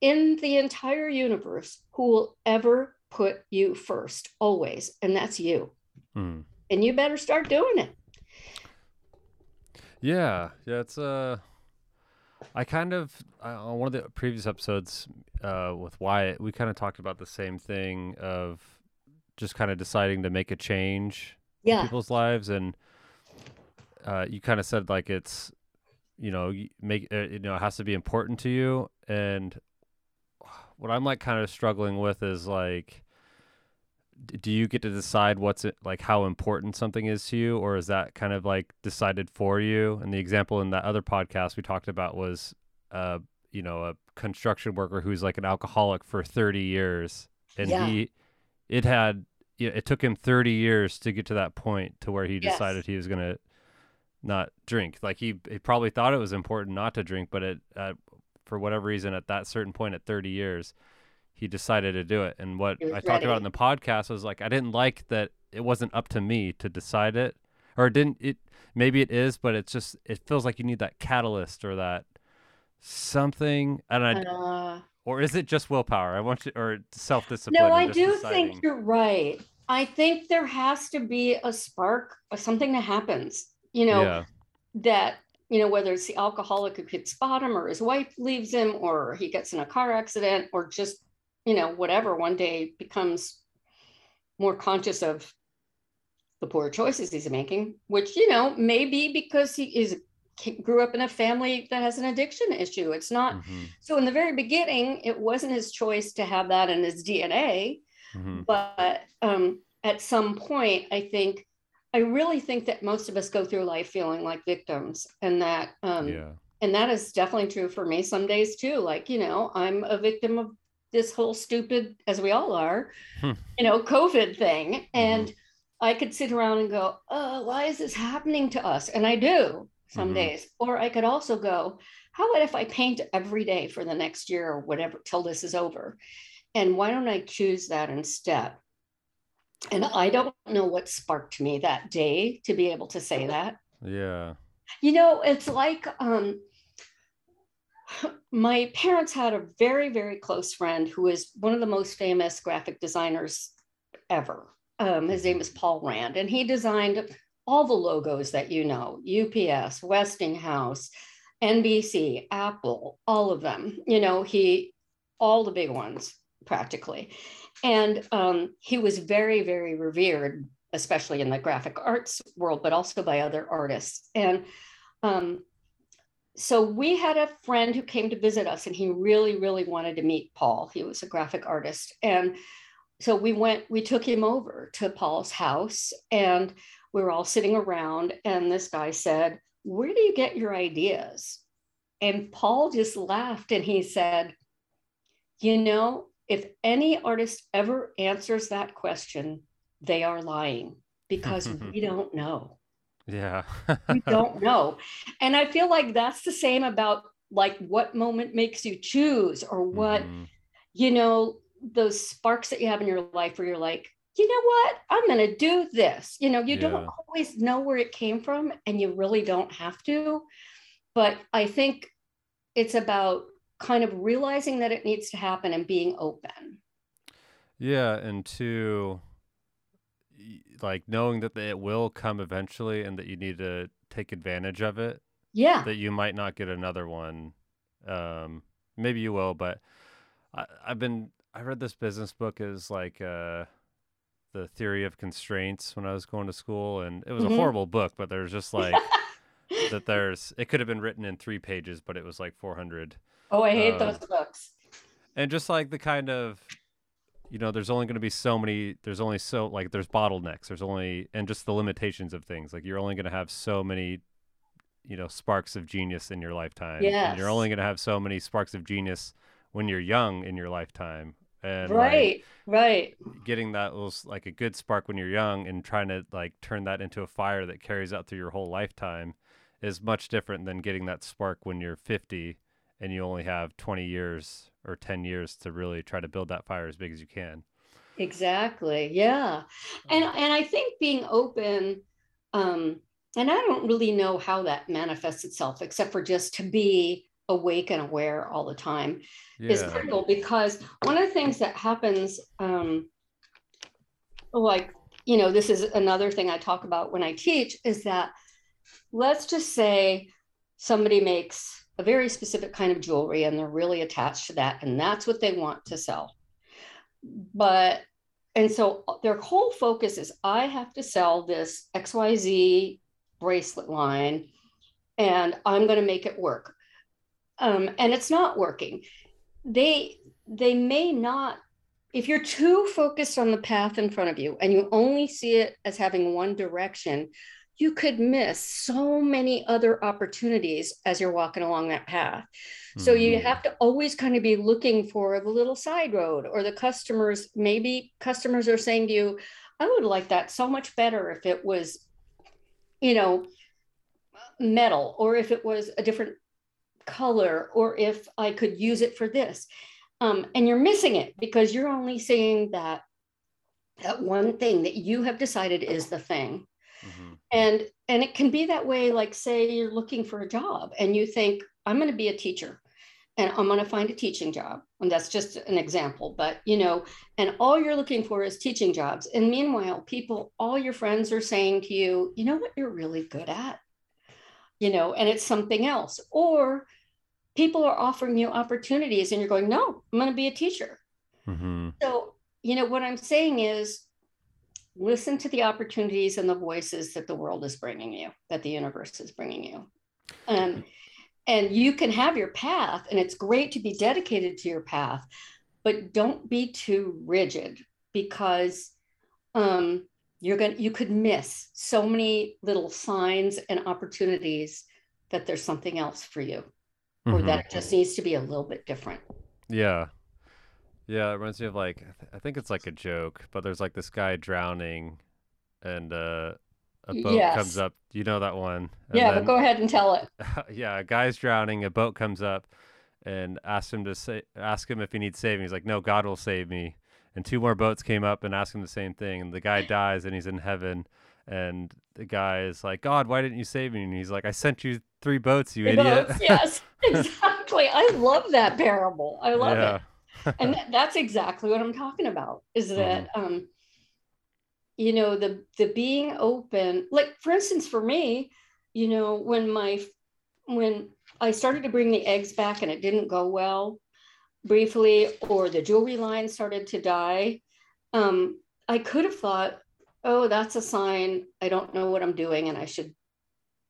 in the entire universe who will ever put you first, always, and that's you. Mm. And you better start doing it. Yeah, yeah, it's uh I kind of uh, on one of the previous episodes uh with Wyatt, we kind of talked about the same thing of just kind of deciding to make a change in Yeah. people's lives and uh you kind of said like it's you know, make uh, you know, it has to be important to you and what I'm like kind of struggling with is like do you get to decide what's it like how important something is to you or is that kind of like decided for you and the example in that other podcast we talked about was uh you know a construction worker who's like an alcoholic for 30 years and Yeah. he it had it took him 30 years to get to that point to where he Yes. decided he was going to not drink like he, he probably thought it was important not to drink but it uh, for whatever reason at that certain point at 30 years he decided to do it. And what i talked about in the podcast was like i didn't like that it wasn't up to me to decide it or it didn't it maybe it is but it's just it feels like you need that catalyst or that something and i Uh, or is it just willpower? I want you or self-discipline no, I do deciding- think you're right. I think there has to be a spark or something that happens, you know, yeah. that, you know, whether it's the alcoholic who hits bottom or his wife leaves him or he gets in a car accident or just, you know, whatever, one day becomes more conscious of the poor choices he's making, which, you know, may be because he is grew up in a family that has an addiction issue. It's not Mhm, so in the very beginning, it wasn't his choice to have that in his DNA, mhm. but um, at some point, I think, I really think that most of us go through life feeling like victims, and that, um, yeah and that is definitely true for me some days too. Like you know, I'm a victim of this whole stupid, as we all are, Hmm. you know, COVID thing, and I could sit around and go, "Oh, why is this happening to us?" And I do some Mhm. days, or I could also go, "How about if I paint every day for the next year or whatever till this is over?" And why don't I choose that instead? And I don't know what sparked me that day to be able to say that. yeah You know, it's like um, my parents had a very, very close friend who is one of the most famous graphic designers ever. Um, his name is Paul Rand, and he designed all the logos that you know UPS, Westinghouse, NBC, Apple, all of them. You know, he, all the big ones practically. And um, he was very, very revered, especially in the graphic arts world, but also by other artists. And um, so we had a friend who came to visit us, and he really, really wanted to meet Paul. He was a graphic artist. And so we went, we took him over to Paul's house, and we were all sitting around. And this guy said, Where do you get your ideas? And Paul just laughed and he said, You know, if any artist ever answers that question, they are lying because we don't know. Yeah We don't know. And I feel like that's the same about like what moment makes you choose or what, Mhm. you know, those sparks that you have in your life where you're like, you know what? I'm going to do this. You know, you Yeah. don't always know where it came from and you really don't have to. But I think it's about kind of realizing that it needs to happen and being open. Yeah, and two, y- like knowing that it will come eventually and that you need to take advantage of it, Yeah. that you might not get another one. Um, maybe you will, but I, I've been, I read this business book is like uh, the theory of constraints when I was going to school, and it was Mhm. a horrible book. But there's just like that. There's it could have been written in three pages, but it was like 400, Oh, I hate Um, those books. and just like the kind of you know there's only going to be so many there's only so like there's bottlenecks there's only and just the limitations of things like you're only going to have so many you know sparks of genius in your lifetime and you're only going to have so many sparks of genius when you're young in your lifetime and like, Right, right. getting that little like a good spark when you're young and trying to like turn that into a fire that carries out through your whole lifetime is much different than getting that spark when you're 50 and you only have 20 years or 10 years to really try to build that fire as big as you can. Exactly. Yeah. And and I think being open, um, and I don't really know how that manifests itself, except for just to be awake and aware all the time is critical because one of the things that happens, um, like, you know, this is another thing I talk about when I teach is that let's just say somebody makes a very specific kind of jewelry and they're really attached to that, and that's what they want to sell. But, and so their whole focus is I have to sell this XYZ bracelet line and I'm going to make it work. Um, and it's not working they they may not if you're too focused on the path in front of you and you only see it as having one direction you could miss so many other opportunities as you're walking along that path so you Mhm. have to always kind of be looking for the little side road or the customers maybe customers are saying to you i would like that so much better if it was you know metal or if it was a different color or if I could use it for this. Um, and you're missing it because you're only seeing that that one thing that you have decided is the thing. Mhm. And and it can be that way, like say you're looking for a job and you think, I'm going to be a teacher and I'm going to find a teaching job. And that's just an example, but you know, and all you're looking for is teaching jobs. And meanwhile, people, all your friends are saying to you, you know what you're really good at? You know, and it's something else. Or people are offering you opportunities and you're going, no, I'm going to be a teacher. Mhm. So, you know, what I'm saying is listen to the opportunities and the voices that the world is bringing you, that the universe is bringing you. Um, and you can have your path, and it's great to be dedicated to your path, but don't be too rigid because um, you're going you could miss so many little signs and opportunities that there's something else for you or Mhm. that it just needs to be a little bit different. Yeah. Yeah, it reminds me of like I th- I think it's like a joke, but there's like this guy drowning and uh a boat comes up. You know that one. And Yeah, but go ahead and tell it. yeah, a guy's drowning, a boat comes up and asks him to say ask him if he needs saving. He's like, "No, God will save me." And two more boats came up and asked him the same thing, and the guy dies and he's in heaven. And the guy is like, "God, why didn't you save me?" And he's like, "I sent you three boats, you Three idiot." boats, yes, exactly. I love that parable. I love yeah. it. And that, that's exactly what I'm talking about is that um you know the the being open like for instance for me, you know, when my when I started to bring the eggs back and it didn't go well briefly or the jewelry line started to die, um I could have thought, "Oh, that's a sign. I don't know what I'm doing and I should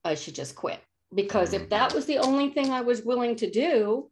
I should just quit." Because if that was the only thing I was willing to do,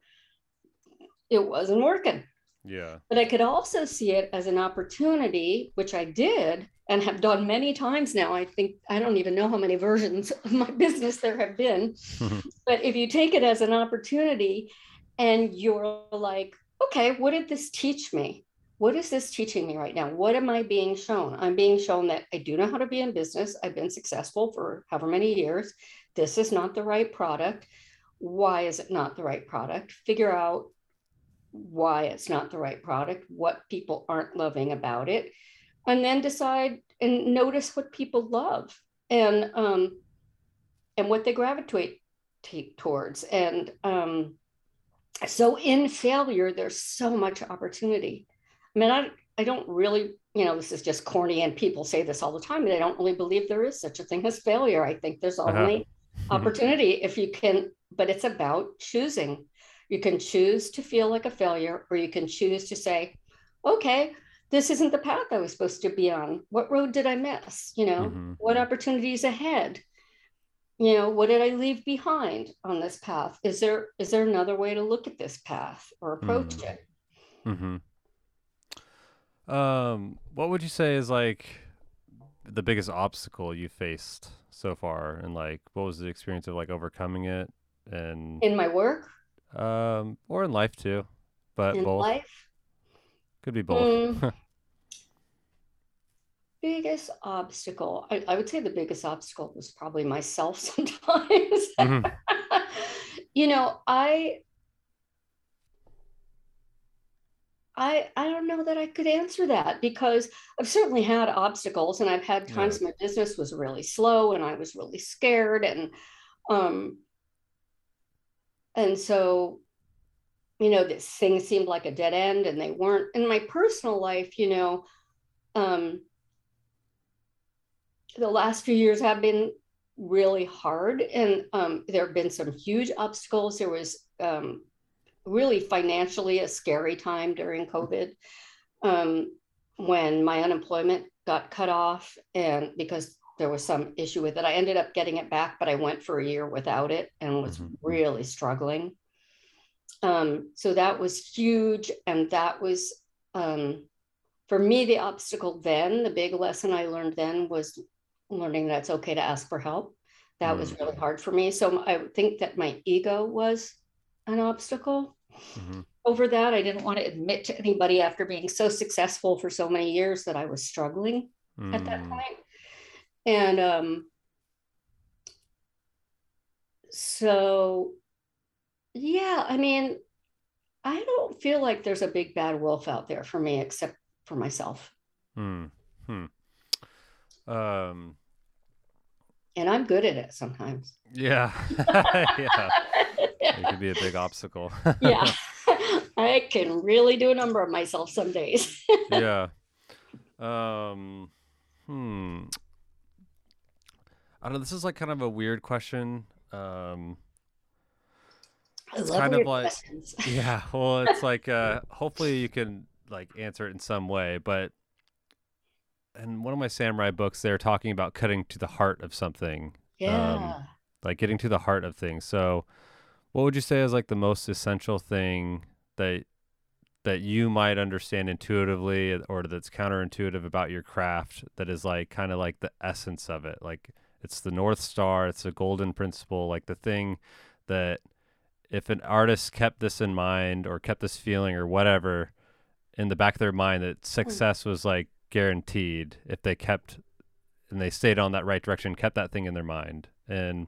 it wasn't working. Yeah. But I could also see it as an opportunity, which I did and have done many times now. I think I don't even know how many versions of my business there have been. but if you take it as an opportunity and you're like, okay, what did this teach me? What is this teaching me right now? What am I being shown? I'm being shown that I do know how to be in business. I've been successful for however many years. This is not the right product. Why is it not the right product? Figure out why it's not the right product, what people aren't loving about it, and then decide and notice what people love and um, and what they gravitate t- towards. And um, so in failure, there's so much opportunity. I mean, I I don't really, you know, this is just corny, and people say this all the time, but I don't really believe there is such a thing as failure. I think there's Uh-huh. only opportunity if you can, but it's about choosing. You can choose to feel like a failure, or you can choose to say, okay, this isn't the path I was supposed to be on. What road did I miss? You know, mm-hmm. what opportunities ahead? You know, what did I leave behind on this path? Is there is there another way to look at this path or approach mm-hmm. it? Mm-hmm. Um, what would you say is like the biggest obstacle you faced so far, and like what was the experience of like overcoming it? And in my work, um, or in life too, but in both. life could be both. Mm. biggest obstacle, I, I, would say the biggest obstacle was probably myself sometimes. Mm-hmm. you know, I I, I don't know that I could answer that because I've certainly had obstacles and I've had times yeah. my business was really slow and I was really scared and um and so you know this thing seemed like a dead end and they weren't. In my personal life you know um the last few years have been really hard and um there have been some huge obstacles. There was um really financially a scary time during COVID um, when my unemployment got cut off and because there was some issue with it. I ended up getting it back, but I went for a year without it and was mm-hmm. really struggling. Um, so that was huge. And that was, um, for me, the obstacle then, the big lesson I learned then was learning that it's okay to ask for help. That mm-hmm. was mm. really hard for me. So I think that my ego was an obstacle. Mm-hmm. Over that, I didn't want to admit to anybody after being so successful for so many years that I was struggling at that mm. point. And um, so, yeah, I mean, I don't feel like there's a big bad wolf out there for me except for myself. Hmm. Hmm. Um, and I'm good at it sometimes. Yeah. yeah it could be a big obstacle. yeah. I can really do a number of myself some days. yeah. Um hmm. I don't know, this is like kind of a weird question. Um it's kind of like questions. yeah, well it's like uh hopefully you can like answer it in some way, but in one of my samurai books they're talking about cutting to the heart of something. Yeah. Um, like getting to the heart of things. So what would you say is like the most essential thing that that you might understand intuitively or that's counterintuitive about your craft that is like kind of like the essence of it like it's the north star it's the golden principle like the thing that if an artist kept this in mind or kept this feeling or whatever in the back of their mind that hmm. success was like guaranteed if they kept and they stayed on that right direction kept that thing in their mind and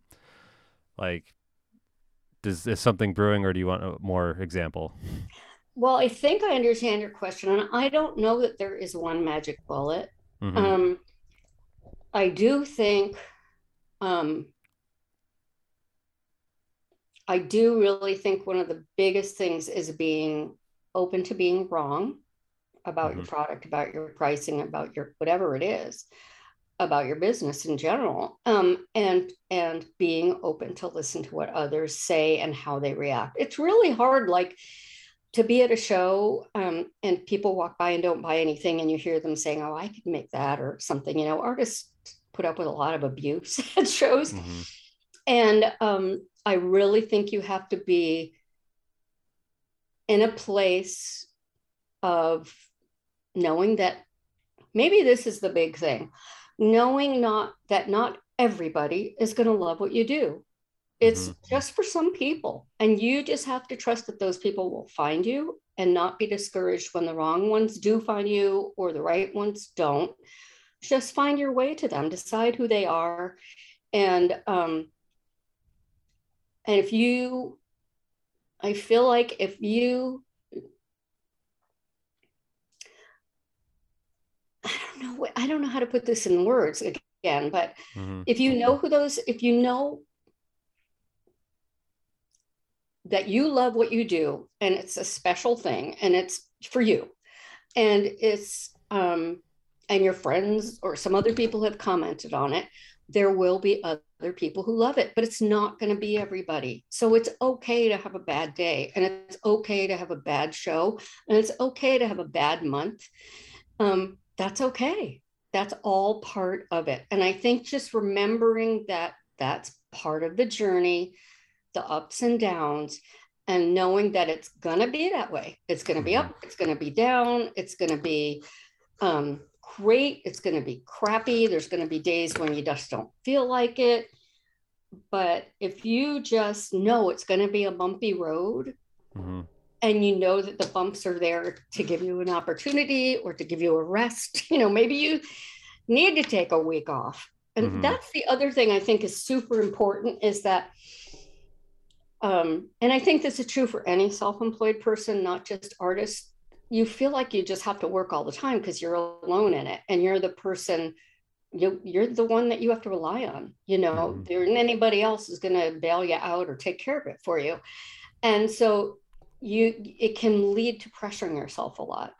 like is, is something brewing or do you want a more example? Well, I think I understand your question, and I don't know that there is one magic bullet. Mm-hmm. Um, I do think, um, I do really think one of the biggest things is being open to being wrong about mm-hmm. your product, about your pricing, about your whatever it is about your business in general um, and and being open to listen to what others say and how they react it's really hard like to be at a show um, and people walk by and don't buy anything and you hear them saying oh i could make that or something you know artists put up with a lot of abuse at shows mm-hmm. and um, i really think you have to be in a place of knowing that maybe this is the big thing knowing not that not everybody is going to love what you do. It's mm-hmm. just for some people. And you just have to trust that those people will find you and not be discouraged when the wrong ones do find you or the right ones don't. Just find your way to them, decide who they are. And um, and if you I feel like if you i don't know I don't know how to put this in words again, but mm-hmm. if you know who those, if you know that you love what you do and it's a special thing and it's for you and it's um and your friends or some other people have commented on it there will be other people who love it but it's not going to be everybody so it's okay to have a bad day and it's okay to have a bad show and it's okay to have a bad month um, that's okay. That's all part of it. And I think just remembering that that's part of the journey, the ups and downs, and knowing that it's going to be that way. It's going to be Mm-hmm. up, it's going to be down, it's going to be um, great, it's going to be crappy. There's going to be days when you just don't feel like it. But if you just know it's going to be a bumpy road, hmm and you know that the bumps are there to give you an opportunity or to give you a rest you know maybe you need to take a week off and Mhm. that's the other thing i think is super important is that um, and i think this is true for any self-employed person not just artists you feel like you just have to work all the time because you're alone in it and you're the person you, you're the one that you have to rely on you know Mhm. there anybody else is going to bail you out or take care of it for you. And so you it can lead to pressuring yourself a lot.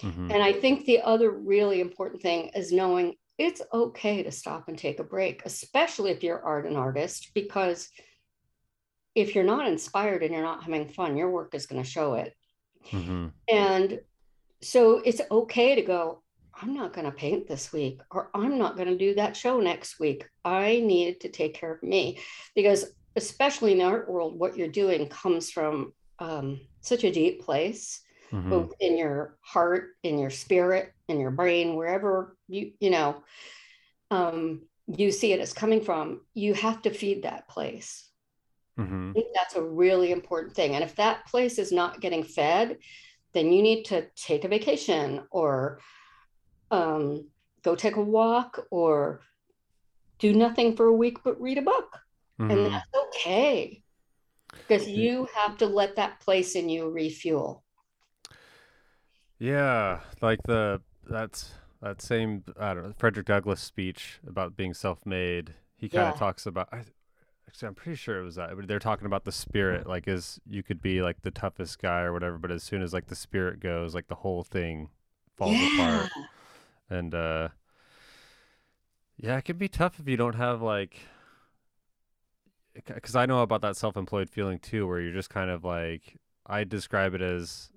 Hmm and i think the other really important thing is knowing it's okay to stop and take a break especially if you're art and artist because if you're not inspired and you're not having fun your work is going to show it hmm and so it's okay to go i'm not going to paint this week or i'm not going to do that show next week. I need to take care of me. Because especially in the art world what you're doing comes from um, such a deep place hmm both in your heart in your spirit in your brain wherever you you know um, you see it as coming from you have to feed that place hmm I think that's a really important thing. And if that place is not getting fed, then you need to take a vacation or um, go take a walk or do nothing for a week but read a book. And hmm that's okay because you have to let that place in you refuel. Yeah, like the that's that same I don't know Frederick Douglass speech about being self-made. He kind of Yeah. talks about. I, actually, I'm pretty sure it was that. But they're talking about the spirit, like is you could be like the toughest guy or whatever, but as soon as like the spirit goes, like the whole thing falls apart. And uh, yeah, it can be tough if you don't have like. Because I know about that self-employed feeling too, where you're just kind of like I describe it as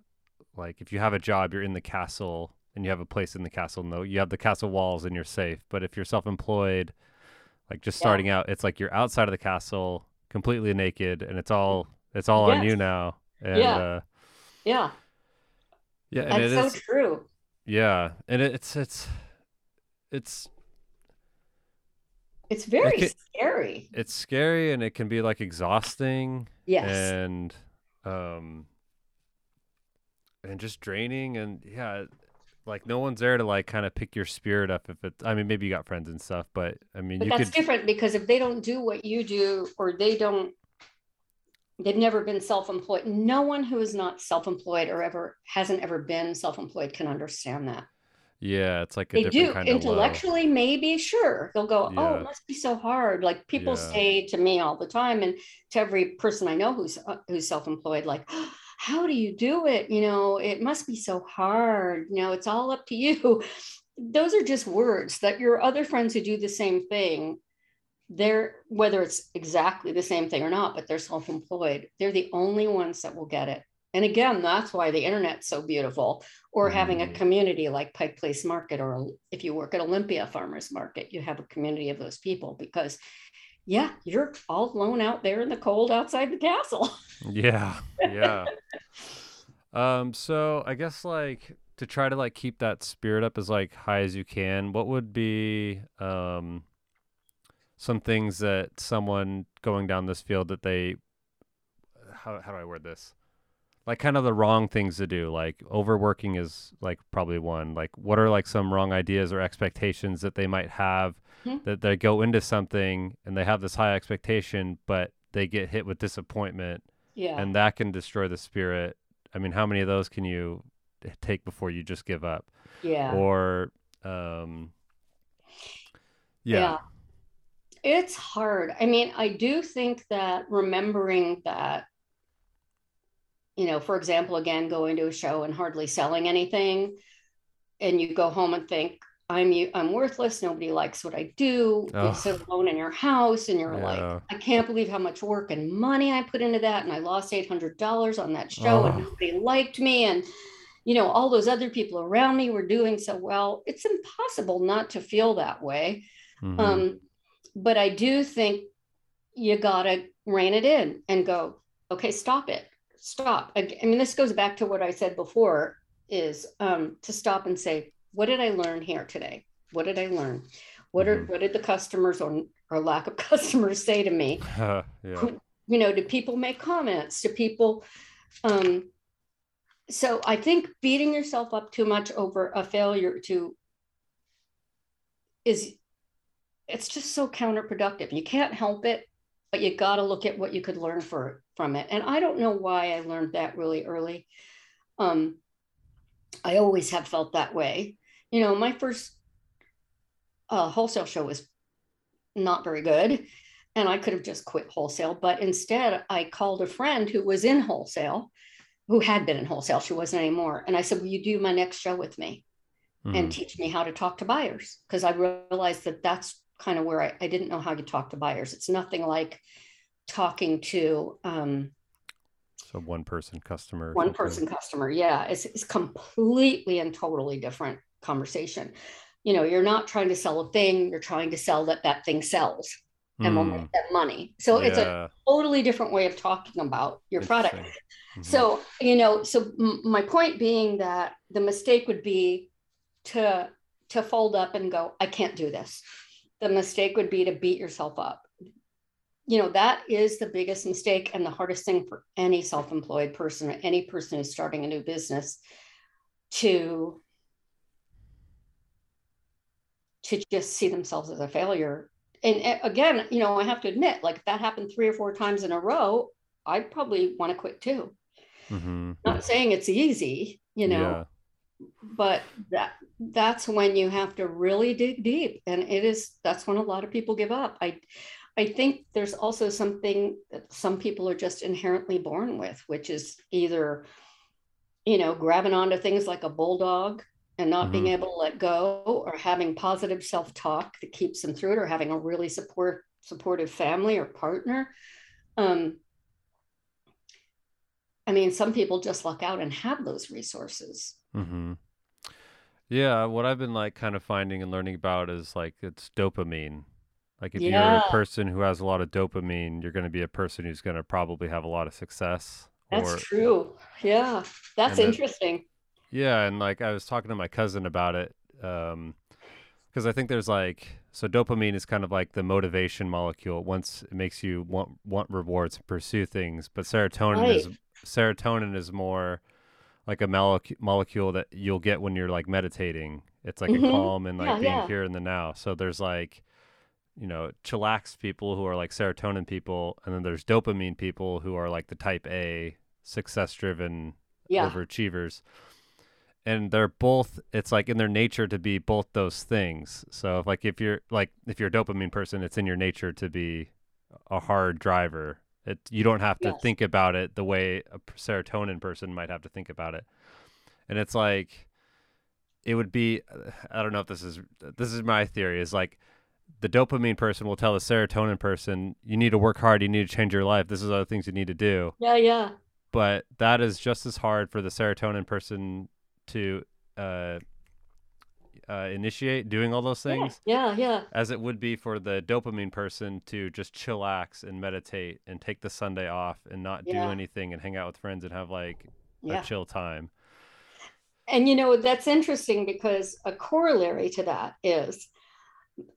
like if you have a job, you're in the castle and you have a place in the castle. No, you have the castle walls and you're safe. But if you're self-employed, like just Yeah. starting out, it's like you're outside of the castle, completely naked, and it's all it's all on you now. And Yeah. uh, Yeah, yeah, and that's it so is true. yeah, and it, it's it's it's It's very ca- scary. it's scary and it can be like exhausting Yes. and um and just draining and yeah like no one's there to like kind of pick your spirit up if it i mean maybe you got friends and stuff but i mean but that's could different because if they don't do what you do or they don't they've never been self-employed. No one who is not self-employed or ever hasn't ever been self-employed can understand that. Yeah it's like a they different do. kind of intellectually maybe sure. They'll go oh it must be so hard. Like people Yeah. say to me all the time and to every person i know who's uh, who's self-employed like how do you do it? You know it must be so hard. You know it's all up to you. Those are just words that your other friends who do the same thing they're whether it's exactly the same thing or not but they're self-employed they're the only ones that will get it. And again that's why the internet's so beautiful. Or having a Mhm. community like pike place market or if you work at olympia farmers market you have a community of those people because yeah you're all alone out there in the cold outside the castle. Yeah yeah. Um so i guess like to try to like keep that spirit up as like high as you can what would be um some things that someone going down this field that they how, how do i word this? Like kind of the wrong things to do like overworking is like probably one. Like what are like some wrong ideas or expectations that they might have Mhm. that they go into something and they have this high expectation but they get hit with disappointment yeah and that can destroy the spirit. I mean, how many of those can you take before you just give up? yeah Or, um, yeah, It's hard. I mean, I do think that remembering that, you know, for example, again, going to a show and hardly selling anything, and you go home and think, I'm you, I'm worthless. Nobody likes what I do. You sit alone in your house, and you're like, I can't believe how much work and money I put into that, and I lost eight hundred dollars on that show, and nobody liked me, and you know, all those other people around me were doing so well. It's impossible not to feel that way. Mm-hmm. Um, but I do think you got to rein it in and go, okay, stop it. Stop. I, I, mean, this goes back to what I said before is um, to stop and say, what did I learn here today? What did I learn? What are mm-hmm. what did the customers or, or lack of customers say to me? Yeah. You know, do people make comments? Do people um, so I think beating yourself up too much over a failure to is it's just so counterproductive. You can't help it, but you got to look at what you could learn for from it. And I don't know why I learned that really early. Um, I always have felt that way. You know, my first uh, wholesale show was not very good, and I could have just quit wholesale. But instead, I called a friend who was in wholesale who had been in wholesale. She wasn't anymore. And I said, Will you do my next show with me mm. and teach me how to talk to buyers? Because I realized that that's kind of where I, I didn't know how you talk to buyers. It's nothing like talking to um, so one person customer. One person customer. Yeah. It's, it's completely and totally different conversation. You know, you're not trying to sell a thing, you're trying to sell that that thing sells and will make that money. So yeah. it's a totally different way of talking about your product. Mm-hmm. So, you know, so m- my point being that the mistake would be to to fold up and go, I can't do this. The mistake would be to beat yourself up. You know, that is the biggest mistake and the hardest thing for any self-employed person or any person who's starting a new business to to just see themselves as a failure and again, you know, I have to admit, like if that happened three or four times in a row, I'd probably want to quit too. Mm-hmm. Not saying it's easy, you know, yeah. but that that's when you have to really dig deep, and it is that's when a lot of people give up. I I think there's also something that some people are just inherently born with, which is either, you know, grabbing onto things like a bulldog and not mm-hmm. being able to let go or having positive self-talk that keeps them through it or having a really support supportive family or partner um, i mean some people just luck out and have those resources mm-hmm. yeah what i've been like kind of finding and learning about is like it's dopamine like if yeah. you're a person who has a lot of dopamine you're going to be a person who's going to probably have a lot of success that's or, true yeah that's interesting yeah, and like I was talking to my cousin about it, um, because I think there's like so dopamine is kind of like the motivation molecule. Once it makes you want want rewards and pursue things, but serotonin right. is serotonin is more like a molecule molecule that you'll get when you're like meditating. It's like mm-hmm. a calm and like yeah, being yeah. here in the now. So there's like you know chillax people who are like serotonin people, and then there's dopamine people who are like the type A success driven yeah. overachievers and they're both it's like in their nature to be both those things. So if, like if you're like if you're a dopamine person it's in your nature to be a hard driver. It you don't have to yes. think about it the way a serotonin person might have to think about it. And it's like it would be uh, i don't know if this is this is my theory is like the dopamine person will tell the serotonin person you need to work hard you need to change your life this is other things you need to do. Yeah yeah. But that is just as hard for the serotonin person to uh, uh, initiate doing all those things. Yeah, yeah, yeah. As it would be for the dopamine person to just chillax and meditate and take the Sunday off and not yeah. do anything and hang out with friends and have like yeah. a chill time. And you know, that's interesting because a corollary to that is,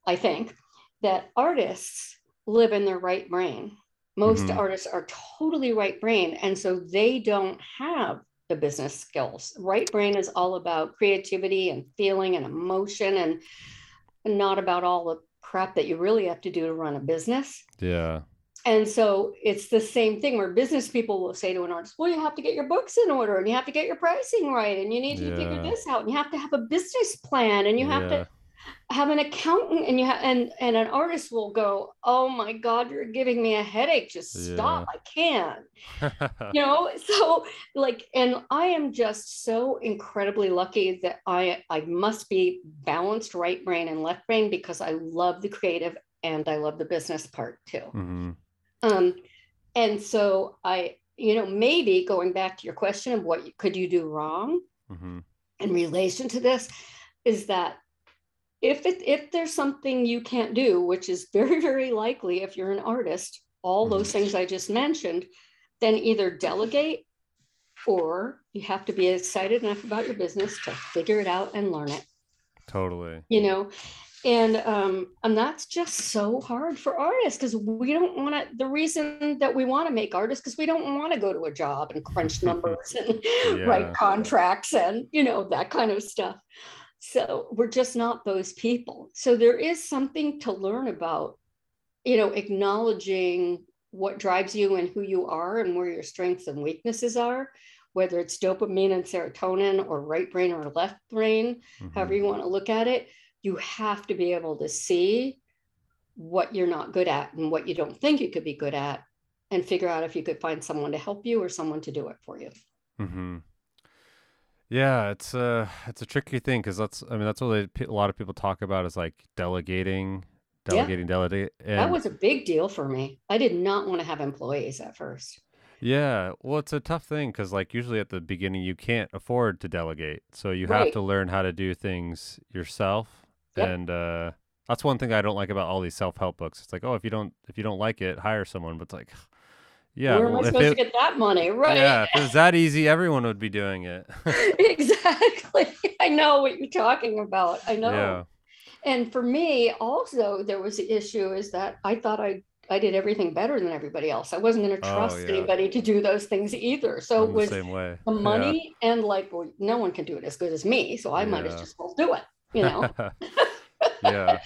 I think, that artists live in their right brain. Most mm-hmm. artists are totally right brain. And so they don't have the business skills. Right brain is all about creativity and feeling and emotion and not about all the crap that you really have to do to run a business. Yeah. And so it's the same thing where business people will say to an artist, well, you have to get your books in order and you have to get your pricing right and you need to yeah. figure this out and you have to have a business plan and you yeah. have to have an accountant and you have and and an artist will go oh my god you're giving me a headache just stop yeah. i can't you know so like and i am just so incredibly lucky that i i must be balanced right brain and left brain because i love the creative and i love the business part too mm-hmm. um and so i you know maybe going back to your question of what could you do wrong mm-hmm. in relation to this is that if it if there's something you can't do, which is very very likely if you're an artist, all mm-hmm. those things I just mentioned, then either delegate or you have to be excited enough about your business to figure it out and learn it. Totally. You know, and um, and that's just so hard for artists because we don't want to the reason that we want to make artists because we don't want to go to a job and crunch numbers and yeah. write contracts and you know that kind of stuff so we're just not those people so there is something to learn about you know acknowledging what drives you and who you are and where your strengths and weaknesses are whether it's dopamine and serotonin or right brain or left brain mm-hmm. however you want to look at it you have to be able to see what you're not good at and what you don't think you could be good at and figure out if you could find someone to help you or someone to do it for you mm-hmm. Yeah it's a it's a tricky thing because that's i mean that's what a lot of people talk about is like delegating delegating yeah. delegate and... that was a big deal for me i did not want to have employees at first yeah, well, it's a tough thing because, like, usually at the beginning, you can't afford to delegate, so you have to learn how to do things yourself Yep. And uh, that's one thing I don't like about all these self help books. It's like, oh, if you don't if you don't like it, hire someone. But it's like, yeah, where am I supposed it, to get that money? Right? Yeah, if it was that easy, everyone would be doing it. exactly. I know what you're talking about. I know. Yeah. And for me, also, there was the issue is that I thought I I did everything better than everybody else. I wasn't going to oh, trust oh, yeah. anybody to do those things either. So I'm it was the, same way. the money yeah. and like, well, no one can do it as good as me, so I yeah. might as just well do it you know yeah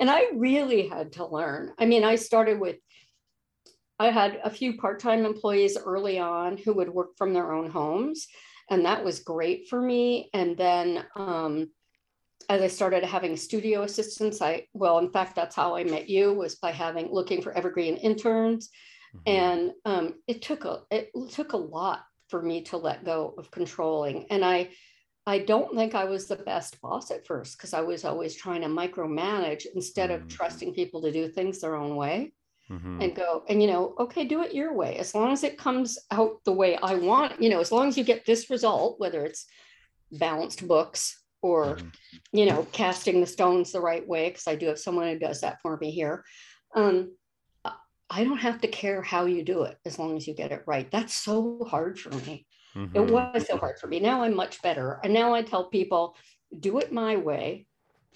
and i really had to learn i mean i started with i had a few part-time employees early on who would work from their own homes and that was great for me and then um, as i started having studio assistants i well in fact that's how i met you was by having looking for evergreen interns mm-hmm. and um, it took a it took a lot for me to let go of controlling and i I don't think I was the best boss at first because I was always trying to micromanage instead of mm-hmm. trusting people to do things their own way mm-hmm. and go, and you know, okay, do it your way. As long as it comes out the way I want, you know, as long as you get this result, whether it's balanced books or, mm-hmm. you know, casting the stones the right way, because I do have someone who does that for me here. Um, I don't have to care how you do it as long as you get it right. That's so hard for me. Mm-hmm. It was so hard for me. Now I'm much better. And now I tell people, do it my way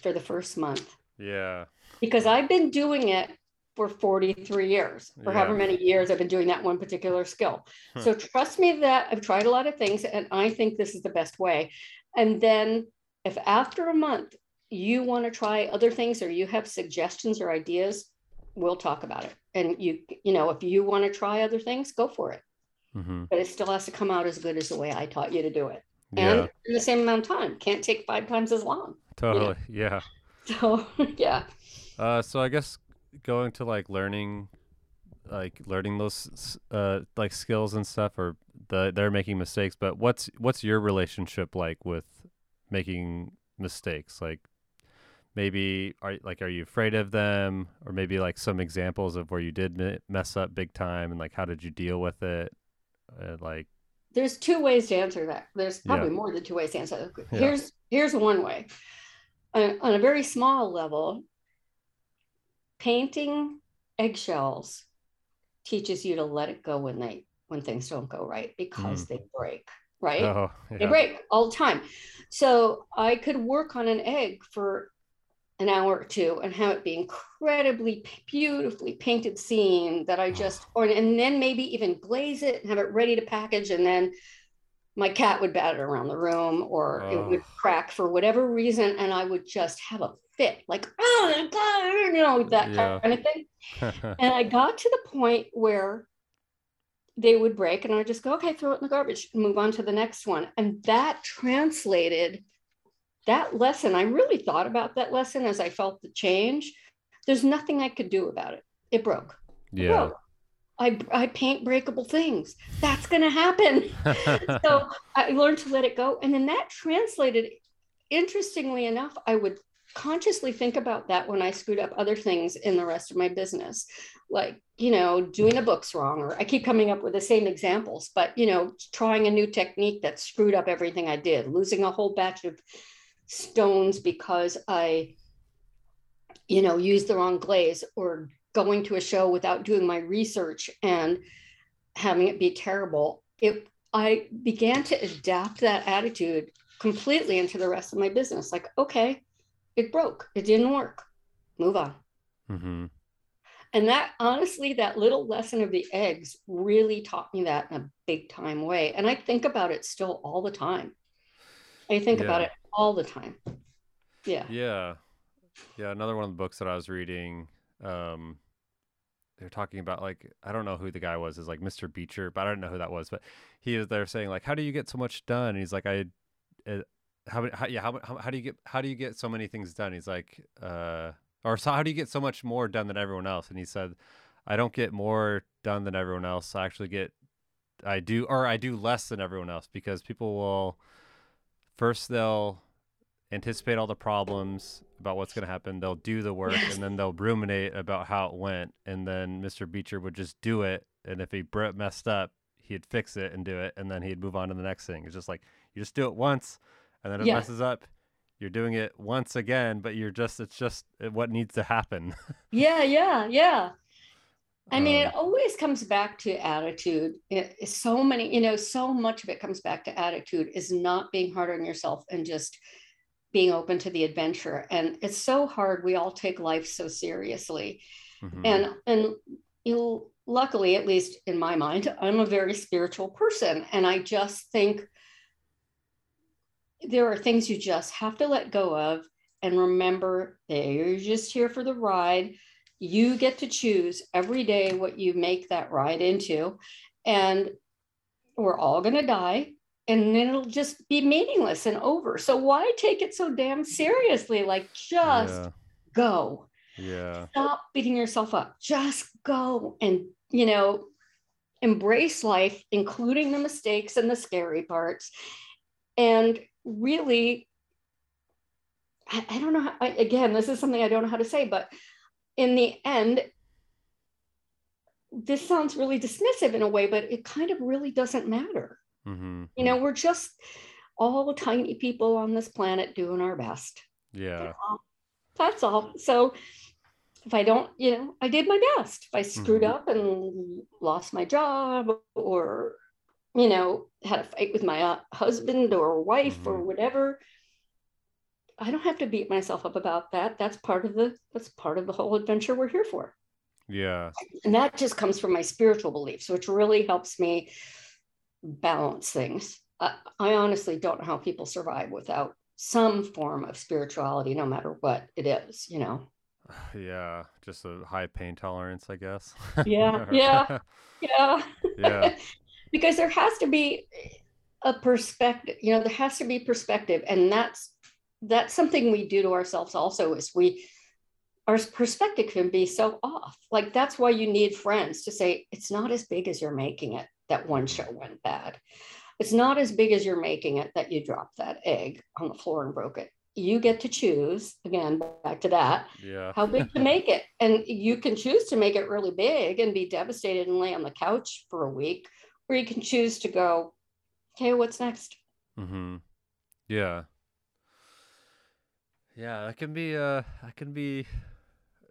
for the first month. Yeah. Because I've been doing it for 43 years, for yeah. however many years I've been doing that one particular skill. so trust me that I've tried a lot of things and I think this is the best way. And then if after a month you want to try other things or you have suggestions or ideas, we'll talk about it. And you, you know, if you want to try other things, go for it mm-hmm. but it still has to come out as good as the way I taught you to do it. Yeah. And in the same amount of time, can't take five times as long. Totally. You know? Yeah. So, yeah. Uh, so I guess going to like learning, like learning those uh, like skills and stuff, or the they're making mistakes. But what's what's your relationship like with making mistakes? Like maybe are like are you afraid of them, or maybe like some examples of where you did mess up big time, and like how did you deal with it? Uh, like there's two ways to answer that. There's probably yeah. more than two ways to answer. That. Here's yeah. here's one way. On, on a very small level, painting eggshells teaches you to let it go when they when things don't go right because mm. they break right oh, yeah. they break all the time so i could work on an egg for an hour or two and have it be incredibly beautifully painted scene that I just or and then maybe even glaze it and have it ready to package and then my cat would batter around the room or oh. it would crack for whatever reason and I would just have a fit like oh god you know that yeah. kind of thing and I got to the point where they would break and I would just go okay throw it in the garbage and move on to the next one and that translated that lesson, I really thought about that lesson as I felt the change. There's nothing I could do about it. It broke. It yeah. Broke. I, I paint breakable things. That's going to happen. so I learned to let it go. And then that translated, interestingly enough, I would consciously think about that when I screwed up other things in the rest of my business, like, you know, doing the books wrong, or I keep coming up with the same examples, but, you know, trying a new technique that screwed up everything I did, losing a whole batch of stones because I, you know, used the wrong glaze, or going to a show without doing my research and having it be terrible. It, I began to adapt that attitude completely into the rest of my business. Like, okay, it broke, it didn't work, move on. Mm-hmm. And that honestly, that little lesson of the eggs really taught me that in a big time way. And I think about it still all the time. I think yeah. about it all the time. Yeah. Yeah. Yeah. Another one of the books that I was reading, um, they're talking about like I don't know who the guy was is like Mr. Beecher, but I don't know who that was. But he was there saying like, "How do you get so much done?" And he's like, "I how, how yeah how, how, how do you get how do you get so many things done he's like uh or so how do you get so much more done than everyone else and he said i don't get more done than everyone else i actually get i do or i do less than everyone else because people will first they'll anticipate all the problems about what's going to happen. They'll do the work and then they'll ruminate about how it went and then mr beecher would just do it and if he messed up he'd fix it and do it and then he'd move on to the next thing. It's just like you just do it once and then it yeah. messes up. You're doing it once again but you're just it's just what needs to happen. Yeah yeah yeah. I mean um, it always comes back to attitude. It, so many you know so much of it comes back to attitude is not being hard on yourself and just being open to the adventure and it's so hard we all take life so seriously mm-hmm. and and you luckily at least in my mind i'm a very spiritual person and i just think there are things you just have to let go of and remember you're just here for the ride. You get to choose every day what you make that ride into. And we're all going to die and then it'll just be meaningless and over. So why take it so damn seriously? Like just yeah. go. Yeah. Stop beating yourself up. Just go and, you know, embrace life, including the mistakes and the scary parts. And really, I, I don't know. How, I, again, this is something I don't know how to say, but in the end, this sounds really dismissive in a way, but it kind of really doesn't matter. Mm-hmm. You know, we're just all tiny people on this planet doing our best. Yeah. That's all. That's all. So if I don't, you know, I did my best. If I screwed mm-hmm. up and lost my job or you know, had a fight with my uh, husband or wife mm-hmm. or whatever. I don't have to beat myself up about that. That's part of the that's part of the whole adventure we're here for. Yeah. And that just comes from my spiritual beliefs, which really helps me balance things. I, I honestly don't know how people survive without some form of spirituality, no matter what it is, you know. Yeah, just a high pain tolerance, I guess. Yeah, yeah, yeah. Yeah. because there has to be a perspective you know there has to be perspective and that's that's something we do to ourselves also is we our perspective can be so off like that's why you need friends to say it's not as big as you're making it that one show went bad it's not as big as you're making it that you dropped that egg on the floor and broke it you get to choose again back to that yeah how big to make it and you can choose to make it really big and be devastated and lay on the couch for a week or you can choose to go, okay, what's next? Mm-hmm. Yeah. Yeah, that can be uh that can be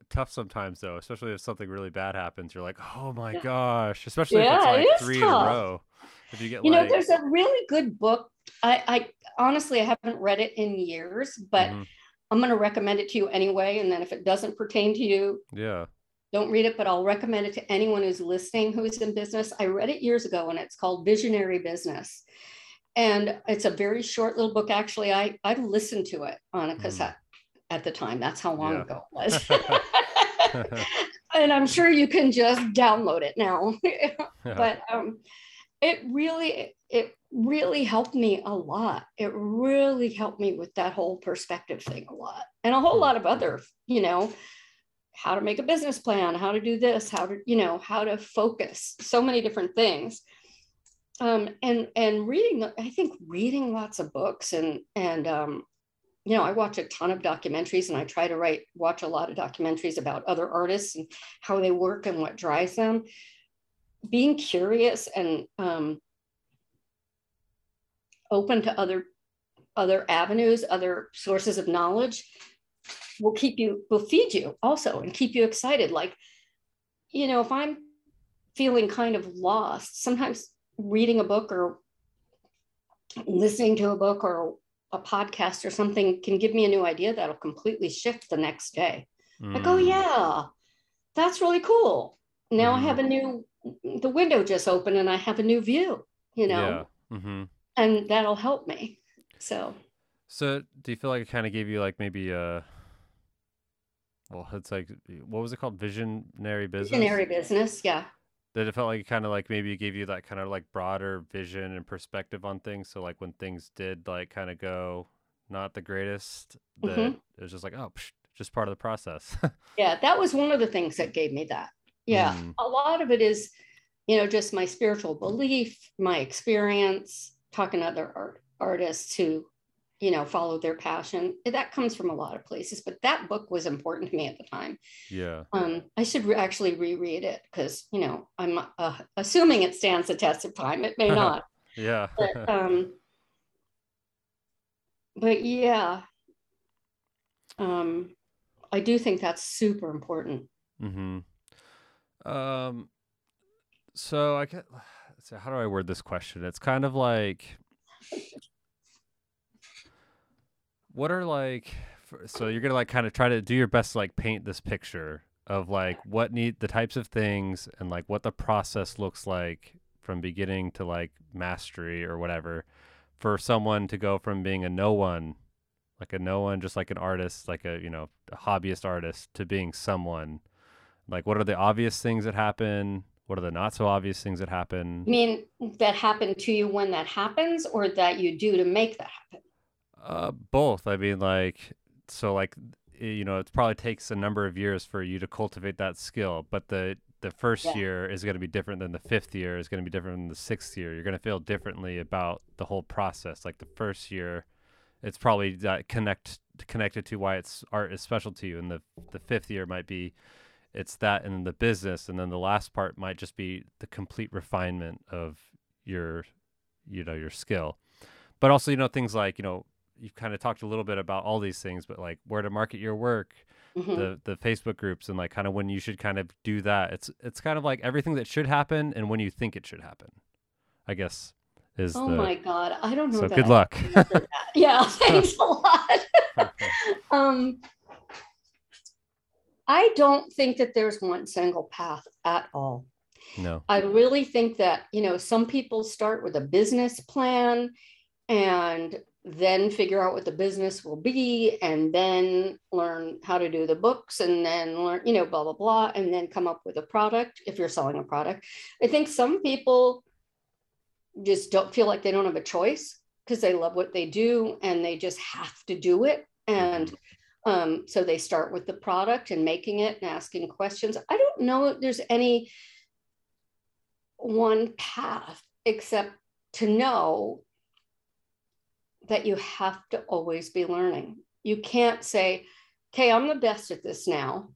tough sometimes though, especially if something really bad happens. You're like, oh my yeah. gosh, especially yeah, if it's like three tough. in a row. If you get you like... know, there's a really good book. I, I honestly I haven't read it in years, but mm-hmm. I'm going to recommend it to you anyway. And then if it doesn't pertain to you, yeah, don't read it, but I'll recommend it to anyone who's listening who's in business. I read it years ago and it's called Visionary Business. And it's a very short little book. Actually, I, I listened to it on a hmm. cassette mm. at the time. That's how long yeah. ago it was. and I'm sure you can just download it now. But um, it really, it really helped me a lot. It really helped me with that whole perspective thing a lot and a whole hmm. lot of other, you know, how to make a business plan, how to do this, how to, you know, how to focus, so many different things. Um, and and reading, I think reading lots of books and and um, you know, I watch a ton of documentaries and I try to write, watch a lot of documentaries about other artists and how they work and what drives them. Being curious and um, open to other other avenues, other sources of knowledge will keep you, will feed you also and keep you excited. Like, you know, if I'm feeling kind of lost, sometimes reading a book or listening to a book or a podcast or something can give me a new idea that'll completely shift the next day. Mm. Like, oh, mm. yeah, that's really cool. Now mm. I have a new, the window just opened and I have a new view, you know? Yeah. Mm-hmm. And that'll help me. So, so do you feel like it kind of gave you like maybe a, well, it's like, what was it called? Visionary business? Visionary business. Yeah that it felt like kind of like maybe it gave you that kind of like broader vision and perspective on things. So like when things did like kind of go not the greatest, that mm-hmm. it was just like oh, psh, just part of the process. yeah, that was one of the things that gave me that. Yeah, mm. a lot of it is, you know, just my spiritual belief, my experience, talking to other art, artists who you know follow their passion that comes from a lot of places but that book was important to me at the time. Yeah. Um i should re- actually reread it because you know i'm uh, assuming it stands the test of time it may not. Yeah. But um but yeah. Um i do think that's super important. Mm-hmm. Um so i get so how do i word this question? It's kind of like what are like so you're gonna like kind of try to do your best to like paint this picture of like what need the types of things and like what the process looks like from beginning to like mastery or whatever for someone to go from being a no one like a no one just like an artist like a you know a hobbyist artist to being someone. Like what are the obvious things that happen? What are the not so obvious things that happen? I mean that happen to you when that happens or that you do to make that happen uh, both. I mean, like, so like, you know, it probably takes a number of years for you to cultivate that skill, but the the first yeah. year is going to be different than the fifth year is going to be different than the sixth year. You're going to feel differently about the whole process. Like the first year, it's probably that connect connected to why it's art is special to you, and the the fifth year might be it's that in the business, and then the last part might just be the complete refinement of your you know your skill but also you know things like you know you've kind of talked a little bit about all these things, but like where to market your work, mm-hmm. the the Facebook groups, and like kind of when you should kind of do that. It's it's kind of like everything that should happen and when you think it should happen. I guess is. Oh the... my god, I don't know. So good luck. yeah, thanks a lot. um, I don't think that there's one single path at all. No. I really think that, you know, some people start with a business plan and then figure out what the business will be and then learn how to do the books and then learn you know blah blah blah and then come up with a product if you're selling a product. I think some people just don't feel like they don't have a choice because they love what they do and they just have to do it. And um, so they start with the product and making it and asking questions. I don't know if there's any one path except to know that you have to always be learning. You can't say, okay, I'm the best at this now.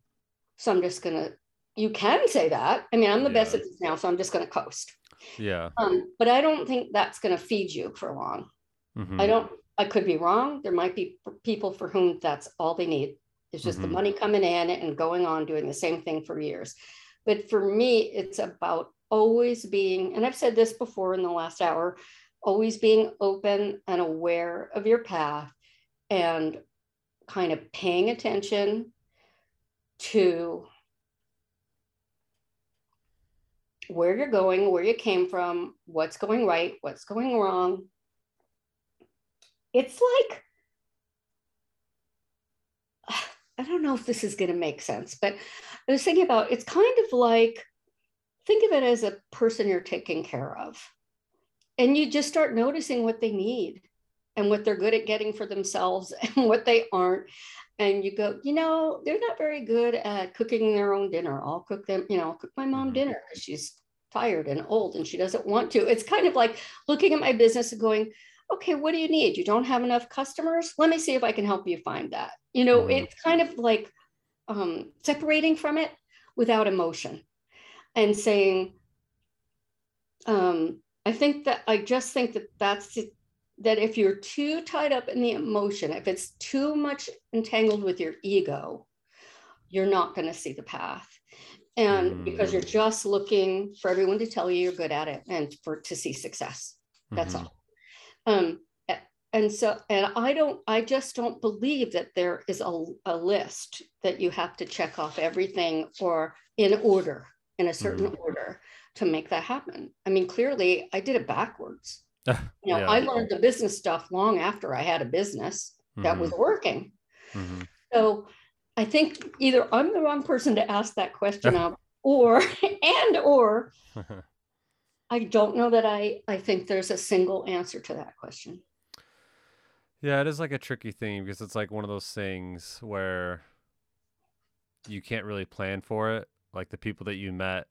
So I'm just going to, you can say that. I mean, I'm the yeah. best at this now. So I'm just going to coast. Yeah. Um, but I don't think that's going to feed you for long. Mm-hmm. I don't, I could be wrong. There might be people for whom that's all they need. It's just mm-hmm. the money coming in and going on doing the same thing for years. But for me, it's about always being, and I've said this before in the last hour, always being open and aware of your path and kind of paying attention to where you're going, where you came from, what's going right, what's going wrong. It's like, I don't know if this is going to make sense, but I was thinking about it's kind of like, think of it as a person you're taking care of and you just start noticing what they need and what they're good at getting for themselves and what they aren't and you go you know they're not very good at cooking their own dinner i'll cook them you know I'll cook my mom mm-hmm. dinner because she's tired and old and she doesn't want to it's kind of like looking at my business and going okay, what do you need? You don't have enough customers? Let me see if I can help you find that. You know, mm-hmm. it's kind of like um, separating from it without emotion and saying, um, I think that I just think that that's that if you're too tied up in the emotion, if it's too much entangled with your ego, you're not going to see the path. And mm. because you're just looking for everyone to tell you you're good at it and for to see success. That's mm-hmm. all. Um, and so, and I don't, I just don't believe that there is a, a list that you have to check off everything or in order, in a certain mm. order to make that happen. I mean, clearly I did it backwards. you know, yeah. I learned the business stuff long after I had a business that mm-hmm. was working. Mm-hmm. So I think either I'm the wrong person to ask that question of, or and or I don't know that I I think there's a single answer to that question. Yeah, it is like a tricky thing because it's like one of those things where you can't really plan for it. Like the people that you met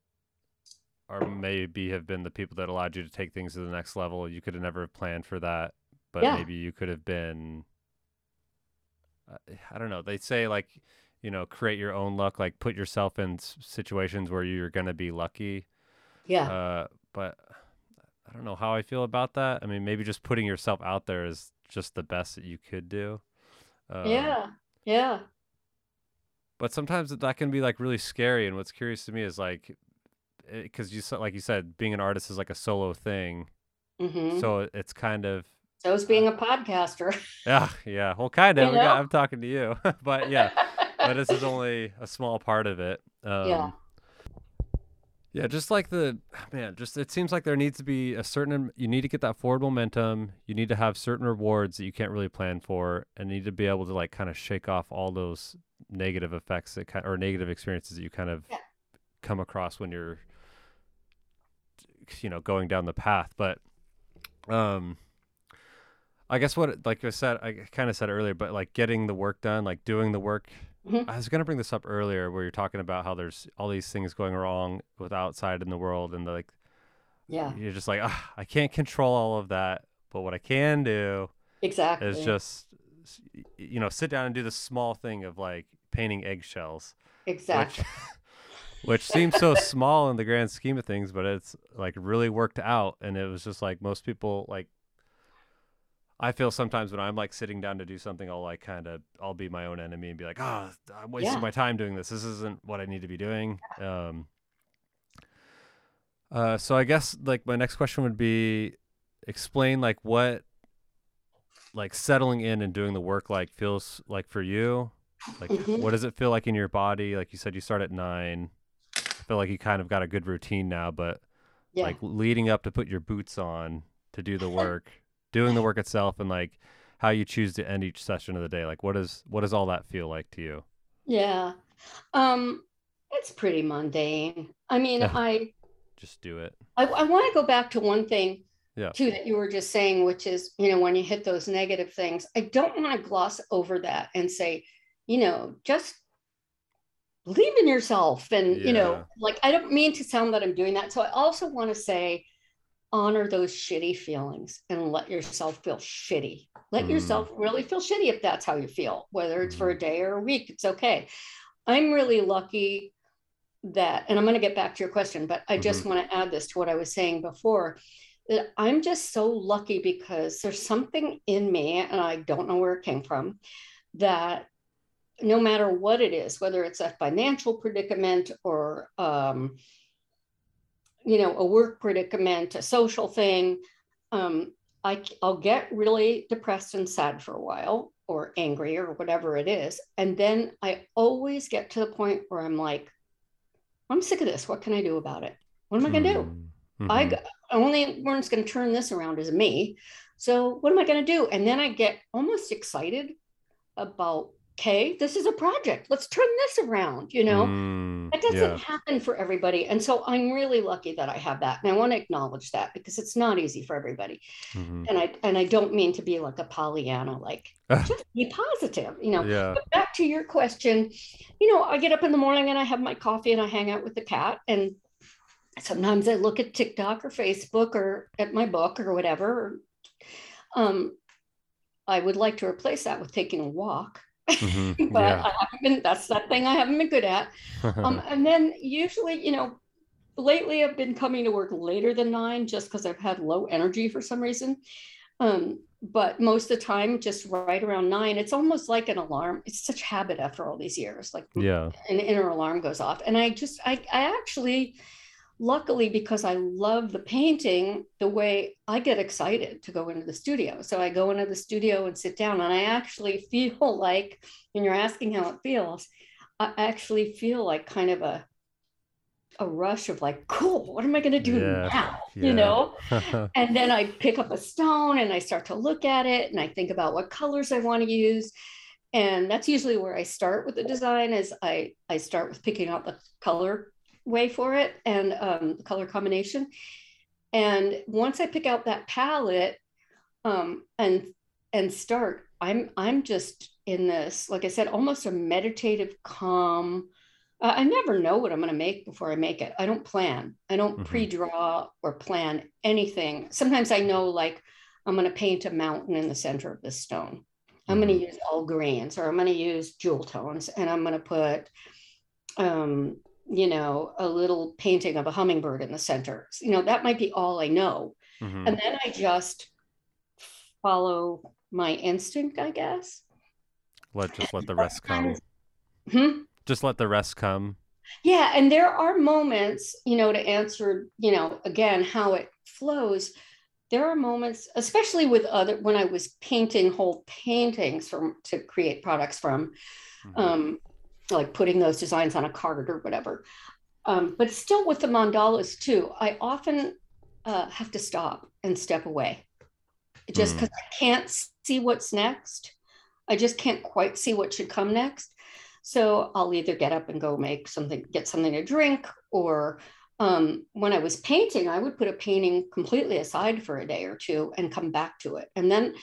or maybe have been the people that allowed you to take things to the next level. You could have never planned for that, but yeah. maybe you could have been. Uh, I don't know. They say like, you know, create your own luck. Like put yourself in situations where you're gonna be lucky. Yeah. Uh, but I don't know how I feel about that. I mean, maybe just putting yourself out there is just the best that you could do. Um, yeah. Yeah. But sometimes that can be like really scary. And what's curious to me is like because you like you said, being an artist is like a solo thing. Mm-hmm. So it's kind of so is being a podcaster. Yeah, yeah. Well, kind of. You know? I'm talking to you, but yeah, but this is only a small part of it. Um, yeah. Yeah, just like the man, just it seems like there needs to be a certain you need to get that forward momentum. You need to have certain rewards that you can't really plan for, and you need to be able to like kind of shake off all those negative effects that kind or negative experiences that you kind of yeah. Come across when you're you know going down the path but um i guess what like i said i kind of said earlier but like getting the work done like doing the work mm-hmm. i was going to bring this up earlier where you're talking about how there's all these things going wrong with outside in the world and the, like yeah. you're just like i can't control all of that but what i can do exactly. is just you know sit down and do the small thing of like painting eggshells exactly. which, which seems so small in the grand scheme of things, but it's like really worked out. And it was just like most people like. I feel sometimes when I'm like sitting down to do something, I'll like kind of I'll be my own enemy and be like, oh, I'm wasting yeah. my time doing this. This isn't what I need to be doing. Um. Uh, so I guess like my next question would be, explain like what, like settling in and doing the work like feels like for you. Like, mm-hmm. what does it feel like in your body? Like you said, you start at nine feel like you kind of got a good routine now, but yeah. like leading up to put your boots on to do the work, doing the work itself, and like how you choose to end each session of the day. Like, what does what does all that feel like to you? Yeah, um, it's pretty mundane. I mean, I just do it. I, I want to go back to one thing yeah. too that you were just saying, which is, you know, when you hit those negative things, I don't want to gloss over that and say, you know, just believe in yourself and yeah. you know like i don't mean to sound that i'm doing that so i also want to say honor those shitty feelings and let yourself feel shitty let mm. yourself really feel shitty if that's how you feel whether it's for a mm-hmm. day or a week it's okay i'm really lucky that and i'm going to get back to your question but i just mm-hmm. want to add this to what i was saying before that i'm just so lucky because there's something in me and i don't know where it came from that no matter what it is, whether it's a financial predicament or, um, you know, a work predicament, a social thing, um, I, I'll get really depressed and sad for a while or angry or whatever it is. And then I always get to the point where I'm like, I'm sick of this. What can I do about it? What am I going to do? Mm-hmm. I only one's going to turn this around is me. So what am I going to do? And then I get almost excited about okay, this is a project. Let's turn this around. You know, mm, it doesn't yeah. happen for everybody. And so I'm really lucky that I have that. And I want to acknowledge that because it's not easy for everybody. Mm-hmm. And I and I don't mean to be like a Pollyanna, like just be positive, you know. Yeah. But back to your question, you know, I get up in the morning and I have my coffee and I hang out with the cat. And sometimes I look at TikTok or Facebook or at my book or whatever. Um, I would like to replace that with taking a walk. Mhm, but yeah. I haven't been, that's that thing I haven't been good at. Um, and then usually, you know, lately I've been coming to work later than nine just because I've had low energy for some reason. Um, but most of the time, just right around nine, it's almost like an alarm. It's such habit after all these years, like yeah. an inner alarm goes off. And I just, I, I actually, luckily, because I love the painting, the way I get excited to go into the studio. So I go into the studio and sit down, and I actually feel like, when you're asking how it feels, I actually feel like kind of a a rush of like, cool, what am I going to do Yeah, now? yeah. You know? And then I pick up a stone and I start to look at it and I think about what colors I want to use. And that's usually where I start with the design is I, I start with picking out the color way for it and um, the color combination. And once I pick out that palette um, and and start, I'm I'm just in this, like I said, almost a meditative calm. Uh, I never know what I'm going to make before I make it. I don't plan. I don't Mhm. pre-draw or plan anything. Sometimes I know like I'm going to paint a mountain in the center of this stone. I'm going to use all greens or I'm going to use jewel tones and I'm going to put um, you know, a little painting of a hummingbird in the center. You know, that might be all I know. Mhm. And then I just follow my instinct, I guess. Let just let the rest come. Hmm? Just let the rest come. Yeah, and there are moments, you know, to answer, you know, again, how it flows. There are moments, especially with other, when I was painting whole paintings from to create products from, Mhm. um, like putting those designs on a card or whatever. Um, but still with the mandalas too, I often uh, have to stop and step away just Mm. because I can't see what's next. I just can't quite see what should come next. So I'll either get up and go make something, get something to drink, or um, when I was painting, I would put a painting completely aside for a day or two and come back to it. And then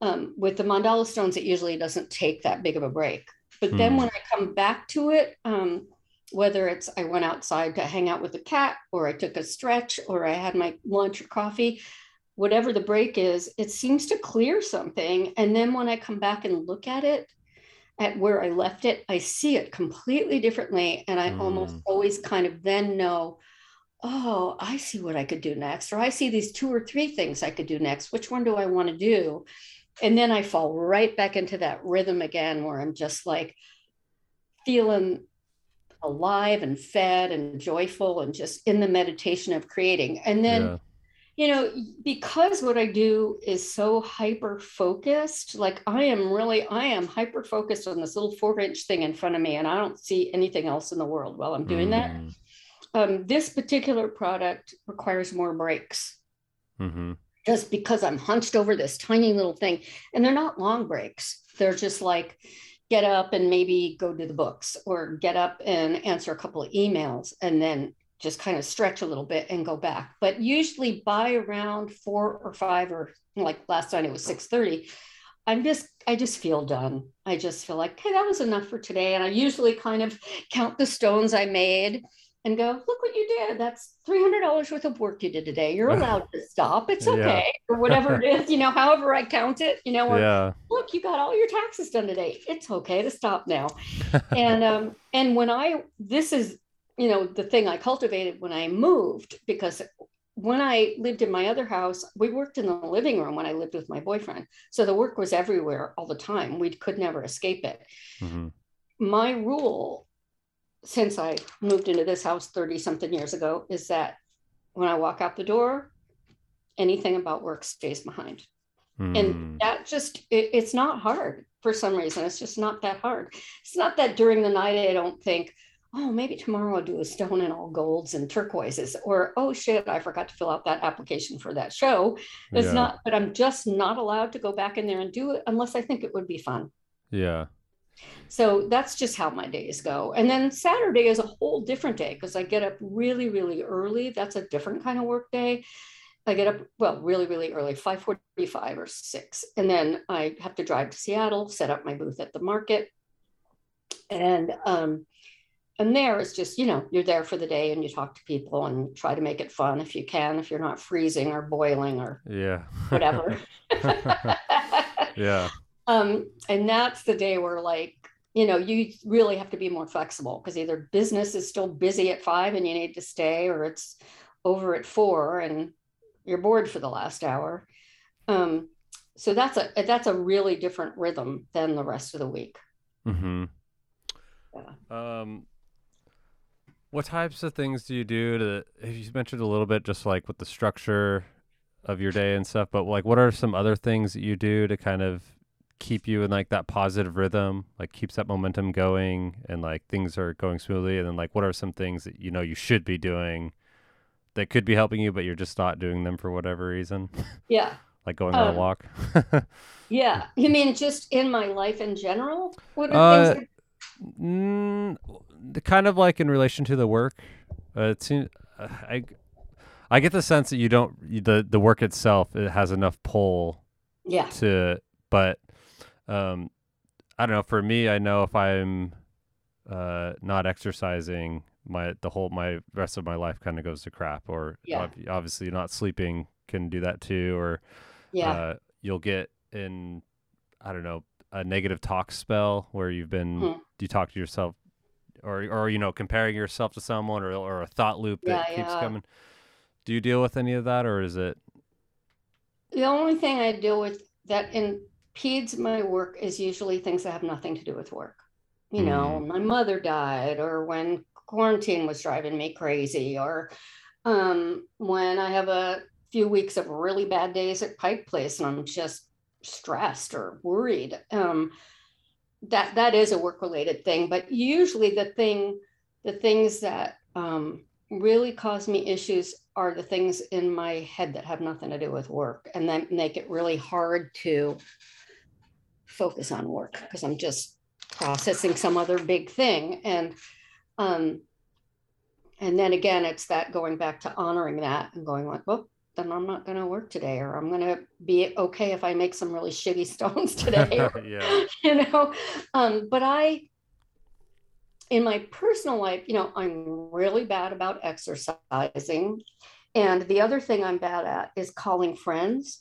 um, with the mandala stones, it usually doesn't take that big of a break. But then Hmm. when I come back to it, um, whether it's I went outside to hang out with the cat, or I took a stretch, or I had my lunch or coffee, whatever the break is, it seems to clear something. And then when I come back and look at it, at where I left it, I see it completely differently. And I almost Mm. always kind of then know, oh, I see what I could do next, or I see these two or three things I could do next. Which one do I want to do? And then I fall right back into that rhythm again where I'm just like feeling alive and fed and joyful and just in the meditation of creating. And then yeah. you know because what i do is so hyper focused like i am really i am hyper focused on this little four inch thing in front of me and i don't see anything else in the world while i'm doing that Mm. um, this particular product requires more breaks Mhm. Just because i'm hunched over this tiny little thing and they're not long breaks they're just like get up and maybe go do the books or get up and answer a couple of emails and then just kind of stretch a little bit and go back. But usually by around four or five or like last night it was 6:30, I'm just I just feel done. I just feel like, hey, that was enough for today. And I usually kind of count the stones I made and go, look what you did. That's $300 worth of work you did today. You're allowed to stop. It's Yeah. okay. Or whatever it is, you know, however I count it, you know, or Yeah. look, you got all your taxes done today. It's okay to stop now. and um, and when I this is you know the thing I cultivated when I moved because when I lived in my other house, we worked in the living room when I lived with my boyfriend. So the work was everywhere all the time. We could never escape it. Mhm. My rule since I moved into this house 30 something years ago is that when I walk out the door, anything about work stays behind Mm. and that just it, it's not hard for some reason it's just not that hard it's not that during the night i don't think oh maybe tomorrow i'll do a stone in all golds and turquoises or oh shit i forgot to fill out that application for that show it's Yeah. not but i'm just not allowed to go back in there and do it unless i think it would be fun Yeah. So that's just how my days go. And then saturday is a whole different day because i get up really really early. That's a different kind of work day. I get up, well, really, really early, 5:45 or 6. And then I have to drive to Seattle, set up my booth at the market. And um, and there it's just you know you're there for the day and you talk to people and try to make it fun if you can if you're not freezing or boiling or yeah. whatever. Yeah um and that's the day where like you know you really have to be more flexible because either business is still busy at five and you need to stay or it's over at four and you're bored for the last hour. Um so that's a that's a really different rhythm than the rest of the week. Mm-hmm. Yeah. um what types of things do you do to you mentioned a little bit just like with the structure of your day and stuff but like what are some other things that you do to kind of keep you in like that positive rhythm like keeps that momentum going and like things are going smoothly and then like what are some things that you know you should be doing that could be helping you but you're just not doing them for whatever reason yeah like going um, on a um, walk yeah you mean just in my life in general what are uh, things that... mm, kind of like in relation to the work. Uh, it seems uh, I I get the sense that you don't the the work itself it has enough pull. Yeah. To but um I don't know. For me, I know if I'm uh not exercising, my the whole my rest of my life kind of goes to crap. Or yeah. obviously not sleeping can do that too. Or yeah, uh, you'll get in I don't know a negative talk spell where you've been hmm. you talk to yourself or or you know comparing yourself to someone or or a thought loop that yeah, keeps yeah. coming. Do you deal with any of that, or is it? The only thing I deal with that in peds, my work is usually things that have nothing to do with work. You mm. know, my mother died, or when quarantine was driving me crazy, or um, when I have a few weeks of really bad days at Pike Place and I'm just stressed or worried. Um, that that is a work related thing but usually the thing the things that um, really cause me issues are the things in my head that have nothing to do with work and that make it really hard to focus on work because i'm just processing some other big thing and um and then again it's that going back to honoring that and going like well then I'm not going to work today, or I'm going to be okay if I make some really shitty stones today. Or, yeah. You know, um, but I, in my personal life, you know, I'm really bad about exercising. And the other thing I'm bad at is calling friends,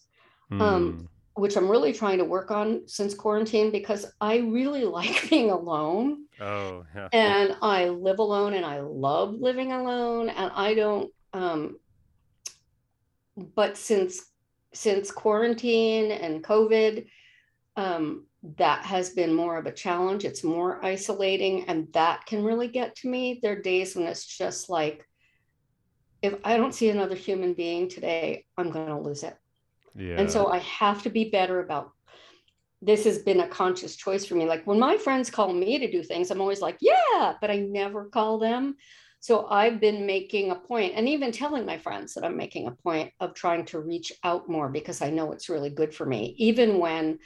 mm. um, hmm. Which I'm really trying to work on since quarantine because I really like being alone. Oh, yeah. And I live alone and I love living alone. And I don't, um, but since since quarantine and COVID, um, that has been more of a challenge. It's more isolating, and that can really get to me. There are days when it's just like, if I don't see another human being today, I'm going to lose it. Yeah. And so I have to be better about. This has been a conscious choice for me. Like when my friends call me to do things, I'm always like, yeah, but I never call them. So I've been making a point and even telling my friends that I'm making a point of trying to reach out more because I know it's really good for me, even when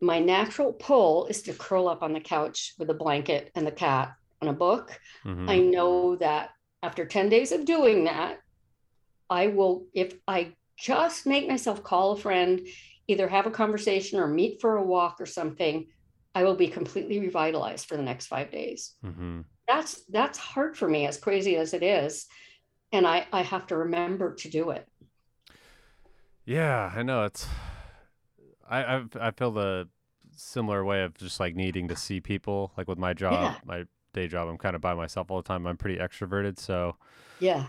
my natural pull is to curl up on the couch with a blanket and the cat and a book. Mm-hmm. I know that after 10 days of doing that, I will, if I just make myself call a friend, either have a conversation or meet for a walk or something, I will be completely revitalized for the next five days. Mm-hmm that's that's hard for me as crazy as it is and i i have to remember to do it yeah i know it's i i, I feel the similar way of just like needing to see people like with my job yeah. my day job i'm kind of by myself all the time i'm pretty extroverted so yeah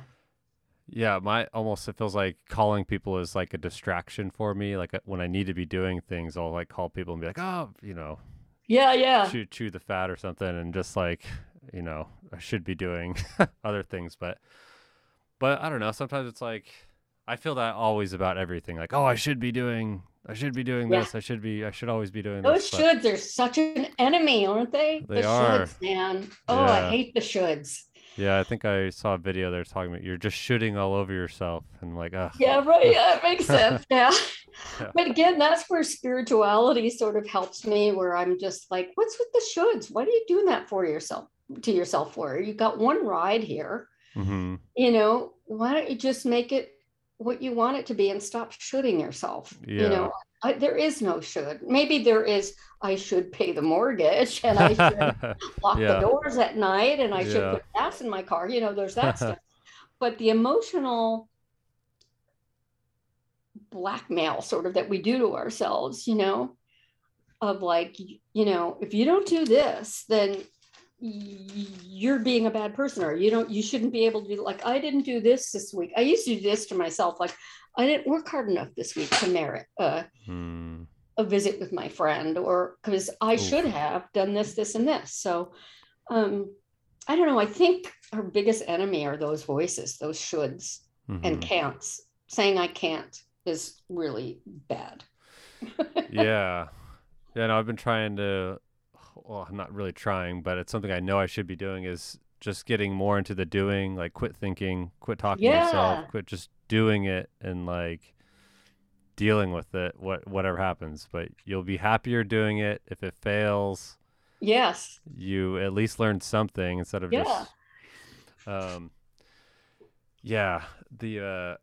yeah my almost it feels like calling people is like a distraction for me like uh, when i need to be doing things i'll like call people and be like oh you know yeah yeah chew, chew the fat or something and just like you know, I should be doing other things, but but I don't know. Sometimes it's like I feel that always about everything. Like, oh, I should be doing I should be doing yeah. this. I should be I should always be doing Those this. Those shoulds are such an enemy, aren't they? They the are. shoulds, man. Oh, yeah. I hate the shoulds. Yeah, I think I saw a video they're talking about you're just shooting all over yourself and like, oh. Yeah, right. Yeah, it makes sense. Yeah. yeah. But again, that's where spirituality sort of helps me, where I'm just like, what's with the shoulds? What are you doing that for yourself? to yourself for. You got one ride here. Mm-hmm. You know, why don't you just make it what you want it to be and stop shooting yourself? Yeah. You know, I, there is no should. Maybe there is. I should pay the mortgage and I should lock Yeah. the doors at night and I should put gas in my car. You know, there's that stuff. But the emotional blackmail, sort of, that we do to ourselves, you know, of like, you know, if you don't do this, then you're being a bad person or you don't you shouldn't be able to do like i didn't do this this week i used to do this to myself like i didn't work hard enough this week to merit uh, Hmm. a visit with my friend or because I Oof. should have done this, this, and this. So um, I don't know. I think our biggest enemy are those voices, those shoulds and Mhm. can'ts. Saying I can't is really bad. yeah. Yeah, no, I've been trying to well, I'm not really trying, but it's something I know I should be doing is just getting more into the doing, like quit thinking, quit talking to yourself, quit just doing it and like dealing with it, what whatever happens. But you'll be happier doing it. If it fails, Yes. you at least learned something instead of Yeah. just um yeah the uh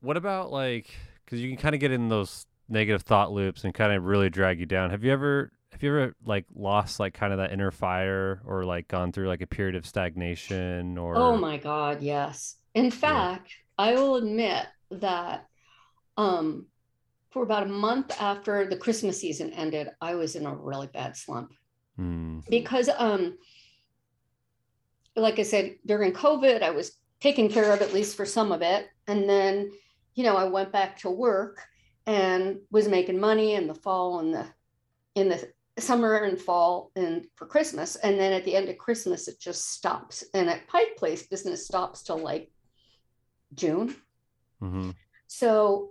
what about like because you can kind of get in those negative thought loops and kind of really drag you down have you ever have you ever like lost like kind of that inner fire or like gone through like a period of stagnation or Oh my God, yes. In fact, I will admit that um, for about a month after the Christmas season ended, I was in a really bad slump. Hmm. because um like i said during covid i was taken care of at least for some of it and then you know i went back to work and was making money in the fall and the in the summer and fall and for christmas and then at the end of christmas it just stops and at pike place business stops till like june Mhm. so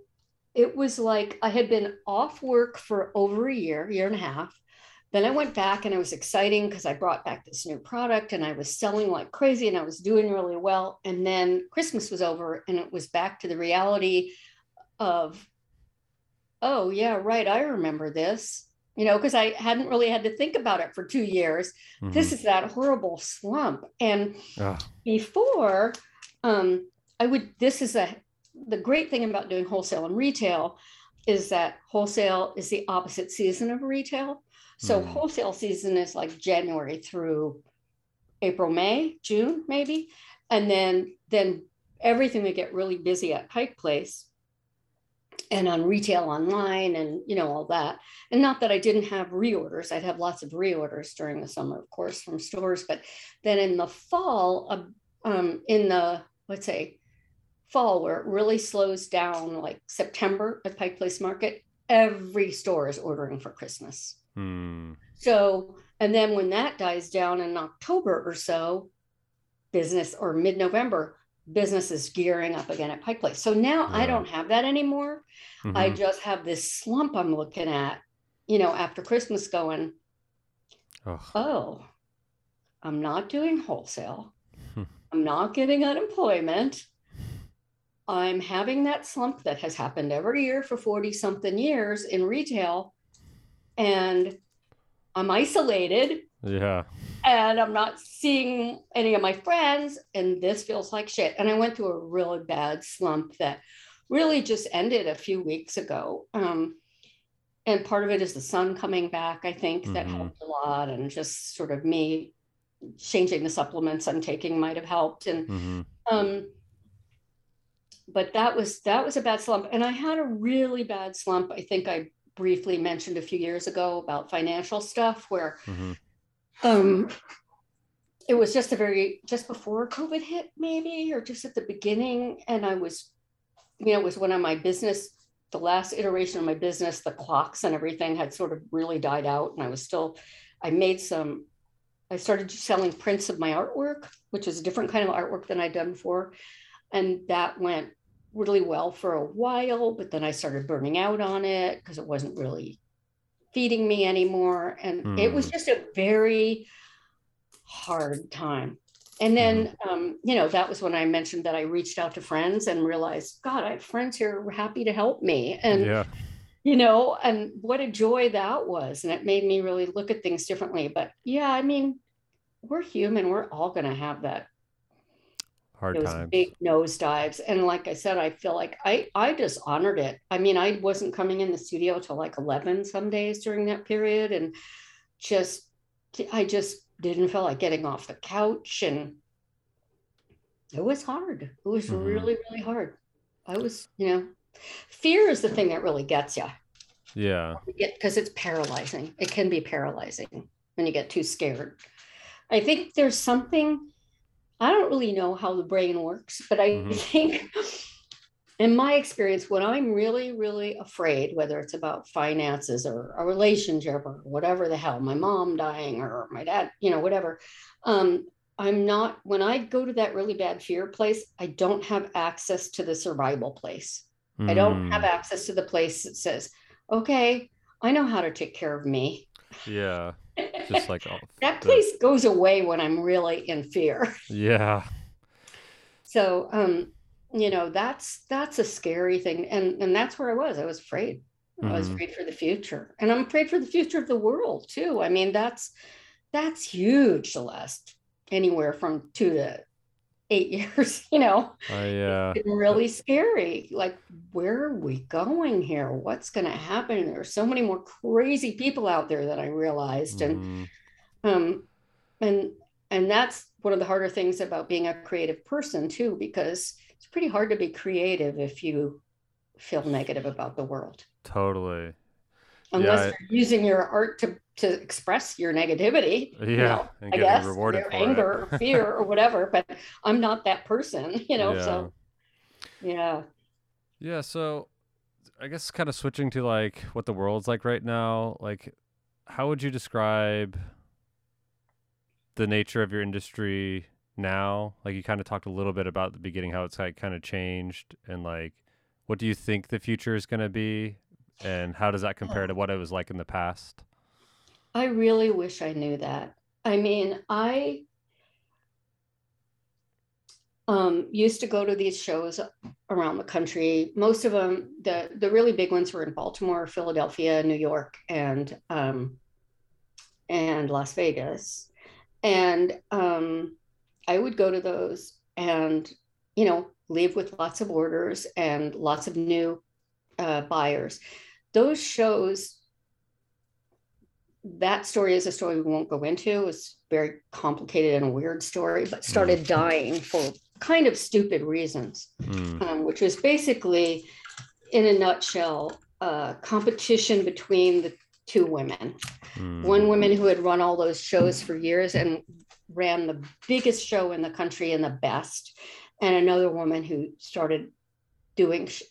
it was like I had been off work for over a year, year and a half. Then I went back and it was exciting because I brought back this new product and I was selling like crazy and I was doing really well. And then Christmas was over and it was back to the reality of, oh, yeah, right. I remember this, you know, because I hadn't really had to think about it for two years. This Mhm. is that horrible slump. And before um, i would this is a the great thing about doing wholesale and retail is that wholesale is the opposite season of retail so Mm. wholesale season is like january through april may june maybe and then then everything would get really busy at pike place and on retail online and you know all that and not that i didn't have reorders i'd have lots of reorders during the summer of course from stores but then in the fall uh, um, in the let's say fall where it really slows down like september at pike place market every store is ordering for christmas Hmm. so and then when that dies down in october or so business or mid-november business is gearing up again at pike place so now i don't have that anymore I Mhm. just have this slump I'm looking at, you know, after Christmas going, Ugh. oh, I'm not doing wholesale. Hmm. I'm not getting unemployment. I'm having that slump that has happened every year for 40 something years in retail. And I'm isolated yeah and I'm not seeing any of my friends, and this feels like shit. And I went through a really bad slump that really just ended a few weeks ago. Um, and part of it is the sun coming back, I think, that Mhm. helped a lot, and just sort of me changing the supplements I'm taking might have helped. And hmm um, but that was that was a bad slump, and I had a really bad slump. I think I briefly mentioned a few years ago about financial stuff where hmm um it was just a very just before covid hit maybe or just at the beginning. And i was you know it was one of my business the last iteration of my business the clocks and everything had sort of really died out. And i was still i made some i started selling prints of my artwork which is a different kind of artwork than i'd done before. And that went really well for a while but then i started burning out on it because it wasn't really feeding me anymore. And it was Hmm. just a very hard time. And then um, you know that was when i mentioned that i reached out to friends and realized god i have friends here who are happy to help me. And yeah. you know and what a joy that was. And it made me really look at things differently. But yeah i mean we're human. We're all going to have that Hard was times. big nosedives. And like I said, I feel like I I just honored it. I mean, I wasn't coming in the studio till like 11 some days during that period. And just I just didn't feel like getting off the couch. And it was hard. It was Mhm. really, really hard. I was, you know, fear is the thing that really gets you. Yeah. because it's paralyzing. It can be paralyzing when you get too scared. I think there's something, I don't really know how the brain works, but I Mhm. think in my experience, when I'm really, really afraid, whether it's about finances or a relationship or whatever the hell, my mom dying or my dad, you know, whatever, um, I'm not, when I go to that really bad fear place, I don't have access to the survival place. I don't have Mm, access to the place that says, okay, I know how to take care of me. Yeah. Just like all that the- place goes away when I'm really in fear. Yeah. So, um, you know, that's that's a scary thing, and and that's where I was. I was afraid. I was Mhm. afraid for the future, and I'm afraid for the future of the world too. I mean, that's that's huge. The last anywhere from two to eight years, you know. I yeah. been really scary. Like, where are we going here? What's going to happen? There are so many more crazy people out there that I realized, and Mhm. um, and and that's one of the harder things about being a creative person too, because it's pretty hard to be creative if you feel negative about the world, Totally. Unless I- you're using your art to to express your negativity. Yeah. you know, and I guess rewarded anger it. or fear or whatever, but I'm not that person, you know. Yeah. So yeah. Yeah, so I guess kind of switching to like what the world's like right now, like how would you describe the nature of your industry now? Like you kind of talked a little bit about the beginning how it's like kind of changed and like what do you think the future is going to be and how does that compare to what it was like in the past? I really wish I knew that. I mean, I um, used to go to these shows around the country. Most of them, the the really big ones, were in Baltimore, Philadelphia, New York, and um, and Las Vegas. And um, I would go to those and you know leave with lots of orders and lots of new uh, buyers. Those shows that story is a story we won't go into. It's very complicated and a weird story, but started dying for kind of stupid reasons, Mm, um, which was basically, in a nutshell, uh, competition between the two women. mm, One woman who had run all those shows for years and ran the biggest show in the country and the best, and another woman who started doing sh-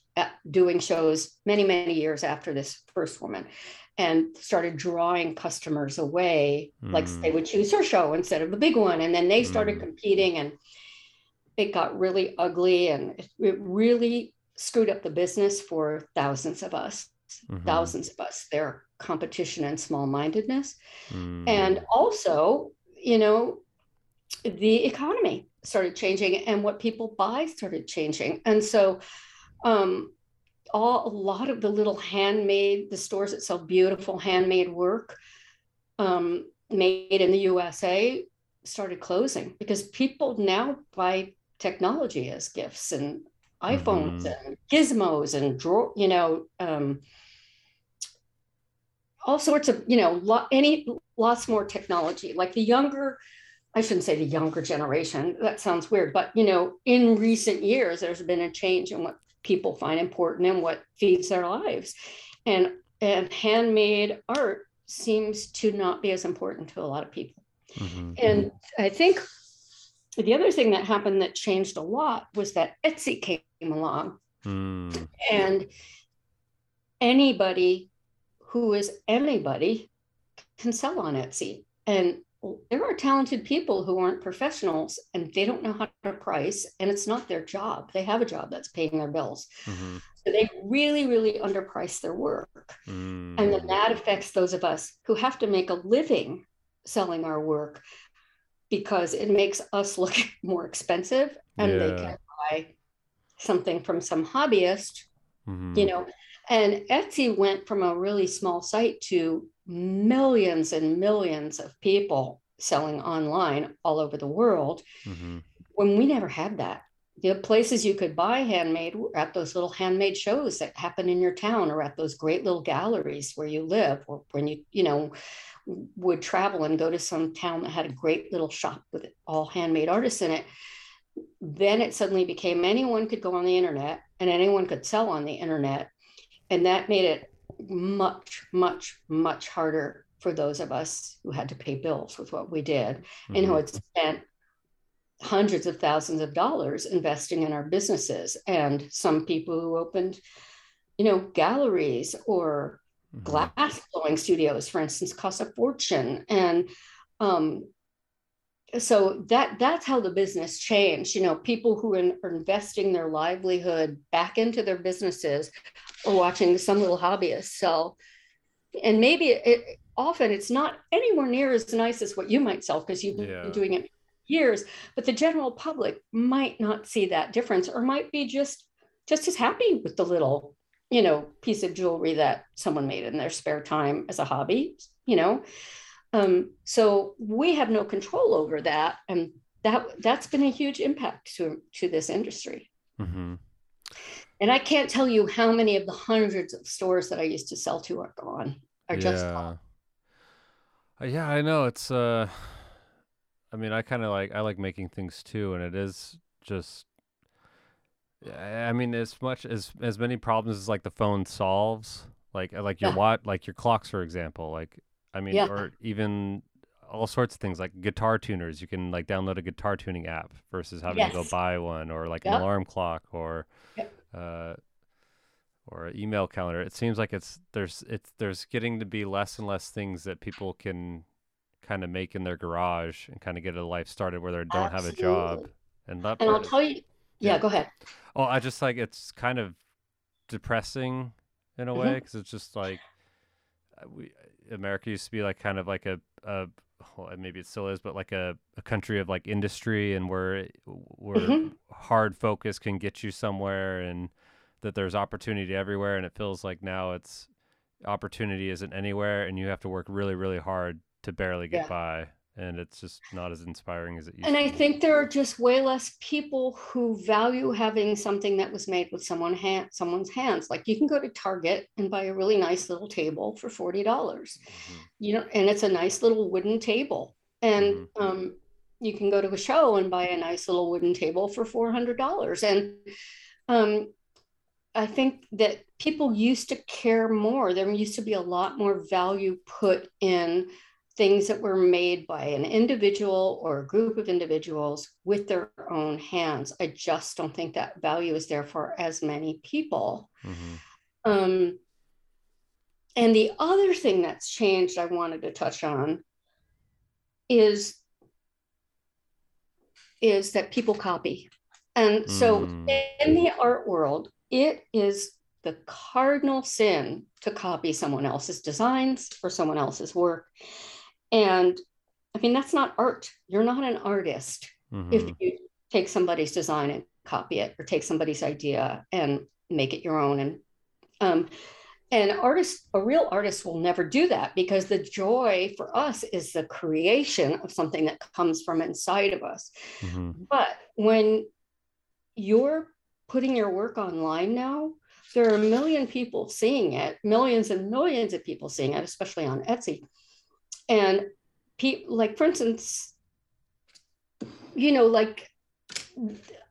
doing shows many many years after this first woman and started drawing customers away like Mm. they would choose her show instead of the big one and then they started Mm. competing and it got really ugly and it, it really screwed up the business for thousands of us mhm, thousands of us their competition and small-mindedness mm, and also you know the economy started changing and what people buy started changing and so um all a lot of the little handmade the stores that sell beautiful handmade work um made in the usa started closing because people now buy technology as gifts and iPhones Mhm. and gizmos and draw, you know, um, all sorts of, you know, lo- any lots more technology. Like the younger, I shouldn't say the younger generation. That sounds weird, but you know, in recent years, there's been a change in what people find important and what feeds their lives, and and handmade art seems to not be as important to a lot of people. mhm, And I think the other thing that happened that changed a lot was that Etsy came along mm, and anybody who is anybody can sell on Etsy. And there are talented people who aren't professionals and they don't know how to price, and it's not their job. They have a job that's paying their bills. mhm, So they really, really underprice their work. mm, And then that affects those of us who have to make a living selling our work because it makes us look more expensive and they can buy something from some hobbyist, mhm, you know. And Etsy went from a really small site to millions and millions of people selling online all over the world. mhm, when we never had that. The places you could buy handmade were at those little handmade shows that happen in your town or at those great little galleries where you live or when you, you know, would travel and go to some town that had a great little shop with all handmade artists in it. Then it suddenly became anyone could go on the internet and anyone could sell on the internet. And that made it much, much, much harder for those of us who had to pay bills with what we did mm-hmm. and who had spent hundreds of thousands of dollars investing in our businesses and some people who opened you know galleries or mm-hmm. glass blowing studios for instance cost a fortune and um, so that that's how the business changed you know people who are investing their livelihood back into their businesses or watching some little hobbyist sell and maybe it, often it's not anywhere near as nice as what you might sell because you've yeah. been doing it years but the general public might not see that difference or might be just just as happy with the little you know piece of jewelry that someone made in their spare time as a hobby you know um, so we have no control over that and that that's been a huge impact to to this industry mm-hmm. And i can't tell you how many of the hundreds of stores that i used to sell to are gone are just gone uh, yeah, I know it's uh I mean, I kind of like I like making things too and it is just I mean, as much as as many problems as like the phone solves, like uh, like your yeah. watch, like your clocks, for example. Like, I mean, yeah. or even all sorts of things like guitar tuners. You can like download a guitar tuning app versus having yes. to go buy one, or like an alarm clock, or uh, or email calendar. It seems like it's there's it's there's getting to be less and less things that people can kind of make in their garage and kind of get a life started where they don't Absolutely. have a job. And that and I'll tell you, yeah, yeah, go ahead. Oh, I just like it's kind of depressing in a mm-hmm. way because it's just like uh, we America used to be like kind of like a, a well, maybe it still is, but like a, a country of like industry and where where mm-hmm. hard focus can get you somewhere and that there's opportunity everywhere and it feels like now it's opportunity isn't anywhere and you have to work really really hard to barely get yeah. by and it's just not as inspiring as it used to be. and i think there are just way less people who value having something that was made with someone hand, someone's hands like you can go to target and buy a really nice little table for $40 mm-hmm. you know and it's a nice little wooden table and mm-hmm. um, you can go to a show and buy a nice little wooden table for $400 and um, I think that people used to care more. There used to be a lot more value put in things that were made by an individual or a group of individuals with their own hands. I just don't think that value is there for as many people. Mm-hmm. Um, and the other thing that's changed, I wanted to touch on, is is that people copy. And so mm. in the art world, it is the cardinal sin to copy someone else's designs or someone else's work. And I mean, that's not art. You're not an artist mm-hmm. if you take somebody's design and copy it or take somebody's idea and make it your own. And um, an artist, a real artist will never do that because the joy for us is the creation of something that comes from inside of us. Mm-hmm. But when you're putting your work online now, there are a million people seeing it, millions and millions of people seeing it, especially on Etsy. And people, like, for instance, you know, like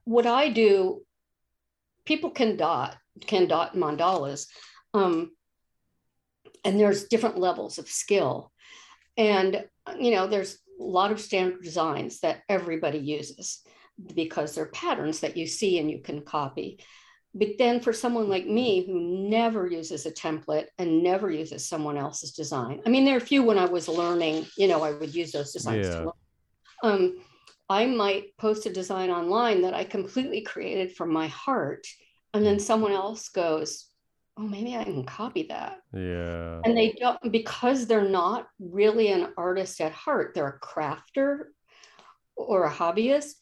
what I do, people can dot, can dot mandalas. Um, and there's different levels of skill. And, you know, there's a lot of standard designs that everybody uses because they're patterns that you see and you can copy. But then for someone like me who never uses a template and never uses someone else's design, I mean, there are a few when I was learning, you know, I would use those designs. Yeah. Um, I might post a design online that I completely created from my heart. And then someone else goes, oh, maybe I can copy that. Yeah. And they don't, because they're not really an artist at heart, they're a crafter or a hobbyist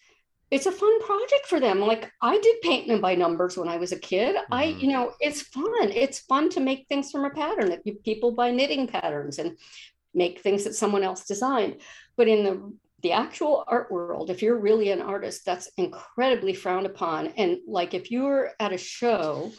it's a fun project for them. Like I did painting by numbers when I was a kid. Mm-hmm. I, you know, it's fun. It's fun to make things from a pattern. That people buy knitting patterns and make things that someone else designed. But in the the actual art world, if you're really an artist, that's incredibly frowned upon. And like if you're at a show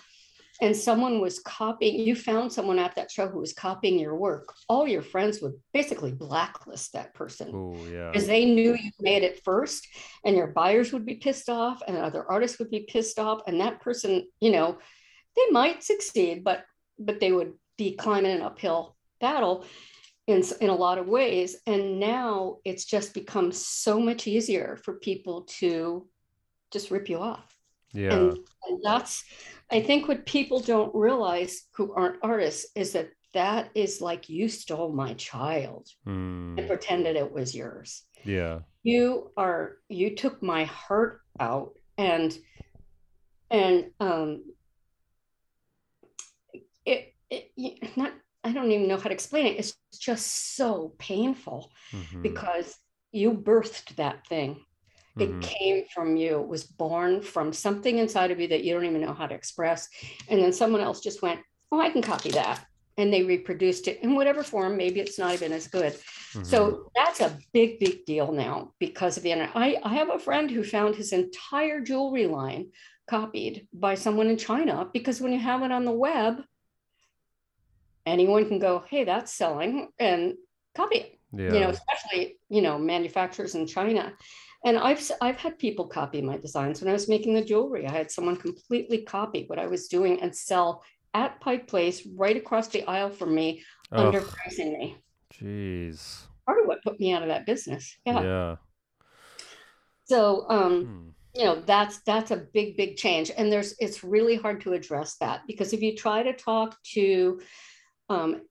and someone was copying, you found someone at that show who was copying your work, all your friends would basically blacklist that person. Oh, yeah. Because they knew you made it first, and your buyers would be pissed off, and other artists would be pissed off. And that person, you know, they might succeed, but but they would be climbing an uphill battle in, in a lot of ways. And now it's just become so much easier for people to just rip you off. Yeah. And, and that's, I think, what people don't realize who aren't artists is that that is like you stole my child Mm, and pretended it was yours. yeah. You are, you took my heart out and, and, um, it, it not, I don't even know how to explain it. It's just so painful Mhm, because you birthed that thing. It mhm. came from you. It was born from something inside of you that you don't even know how to express. And then someone else just went, Oh, I can copy that. And they reproduced it in whatever form. Maybe it's not even as good. Mhm. So that's a big, big deal now because of the internet. I, I have a friend who found his entire jewelry line copied by someone in China because when you have it on the web, anyone can go, Hey, that's selling and copy it yeah. you know especially you know manufacturers in china and i've i've had people copy my designs when i was making the jewelry i had someone completely copy what i was doing and sell at pike place right across the aisle from me Ugh, underpricing me Jeez. part of what put me out of that business yeah, Yeah. so um Hmm. you know that's that's a big big change and there's it's really hard to address that because if you try to talk to um,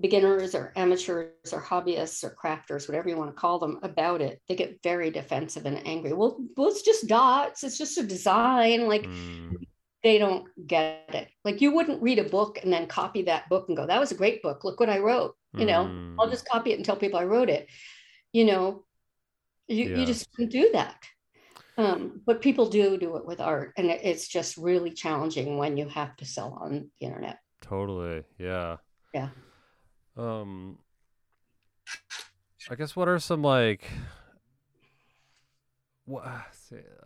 beginners or amateurs or hobbyists or crafters whatever you want to call them about it they get very defensive and angry well, well it's just dots it's just a design like Mm, they don't get it like you wouldn't read a book and then copy that book and go that was a great book look what i wrote you know i'll mm. just copy it and tell people i wrote it you know you, Yeah. you just couldn't do that um, but people do do it with art and it's just really challenging when you have to sell on the internet Totally. Yeah. Yeah. Um I guess what are some like what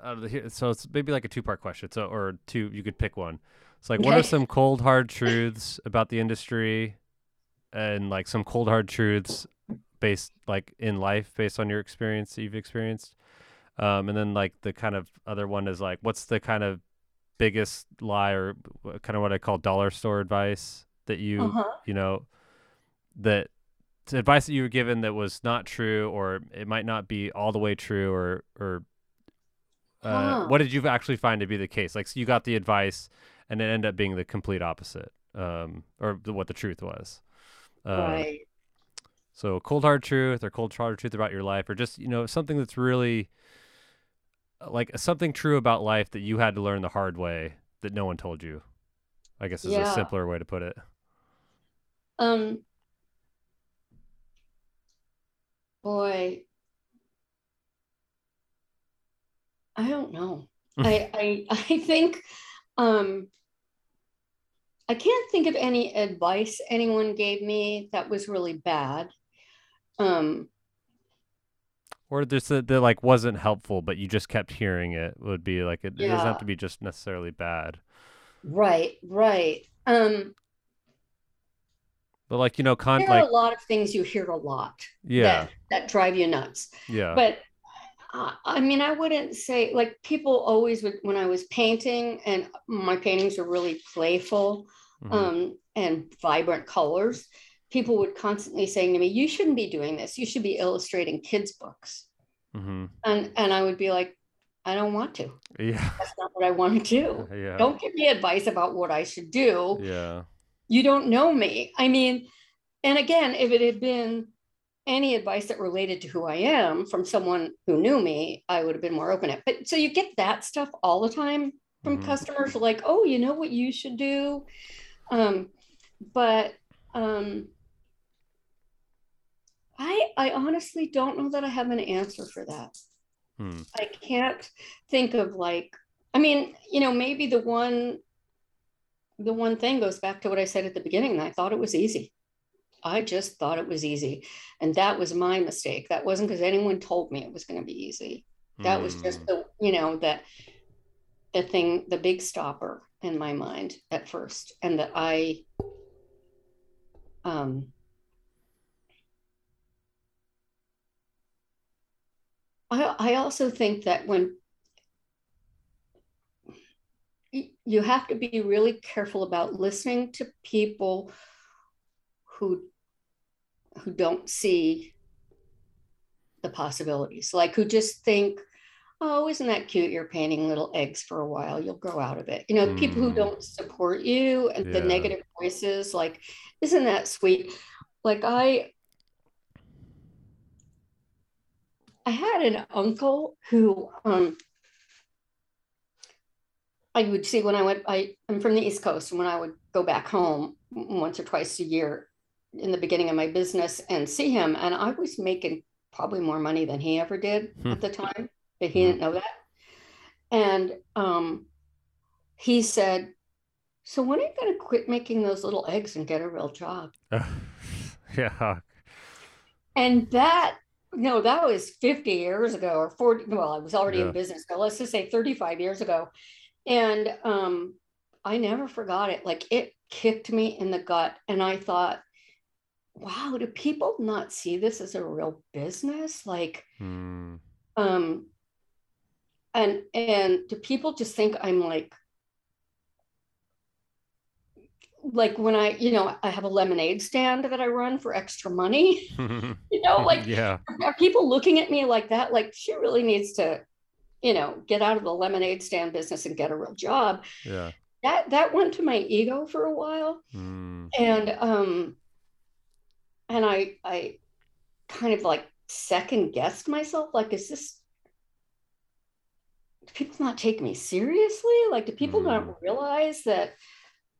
out of the here so it's maybe like a two part question. So or two you could pick one. It's like what are some cold hard truths about the industry and like some cold hard truths based like in life based on your experience that you've experienced? Um and then like the kind of other one is like what's the kind of biggest lie or kind of what I call dollar store advice that you Uh-huh. you know that advice that you were given that was not true or it might not be all the way true or or uh, Huh. what did you actually find to be the case? Like so you got the advice and it ended up being the complete opposite um or the, what the truth was. Uh, right. so cold hard truth or cold hard truth about your life or just you know something that's really uh, like something true about life that you had to learn the hard way that no one told you i guess is a simpler way to put it. Um boy i don't know. I, I i think um i can't think of any advice anyone gave me that was really bad. Um or just that, that like wasn't helpful but you just kept hearing it would be like it, it doesn't have to be just necessarily bad. Right right. Um but like you know con there are like a lot of things you hear a lot yeah that, that drive you nuts yeah but I- I mean, I wouldn't say like people always would when I was painting, and my paintings are really playful mhm, um, and vibrant colors. People would constantly saying to me, "You shouldn't be doing this. You should be illustrating kids' books." mhm. And and I would be like, "I don't want to. yeah That's not what I want to do. yeah Don't give me advice about what I should do. yeah You don't know me. I mean, and again, if it had been any advice that related to who I am from someone who knew me, I would have been more open. it. But so you get that stuff all the time from Mhm. customers like, oh, you know what you should do. Um, but um, I I honestly don't know that I have an answer for that. Hmm. I can't think of like, I mean, you know, maybe the one the one thing goes back to what I said at the beginning. I thought it was easy. I just thought it was easy. And that was my mistake. That wasn't because anyone told me it was going to be easy. That mm. was just hmm. the, you know, that the thing, the big stopper in my mind at first. And that I, um, I, I also think that when you have to be really careful about listening to people who who don't see the possibilities like who just think oh isn't that cute you're painting little eggs for a while you'll grow out of it you know mm. people who mm. don't support you and yeah. the negative voices like isn't that sweet like i i had an uncle who um I would see when I went, I, I'm from the East Coast, and when I would go back home once or twice a year in the beginning of my business and see him, and I was making probably more money than he ever did hmm. at the time, but he hmm. didn't know that. And um, he said, So when are you going to quit making those little eggs and get a real job? yeah. And that no, that was 50 years ago or 40. Well, I was already yeah. in business, but let's just say 35 years ago. And um, I never forgot it. Like it kicked me in the gut. And I thought, wow, do people not see this as a real business? Like, mm. um, and and do people just think I'm like like when I, you know, I have a lemonade stand that I run for extra money. you know, like yeah. are people looking at me like that? Like she really needs to you know, get out of the lemonade stand business and get a real job. Yeah. That that went to my ego for a while. Mm. And um and I I kind of like second guessed myself like is this do people not take me seriously? Like do people mm. not realize that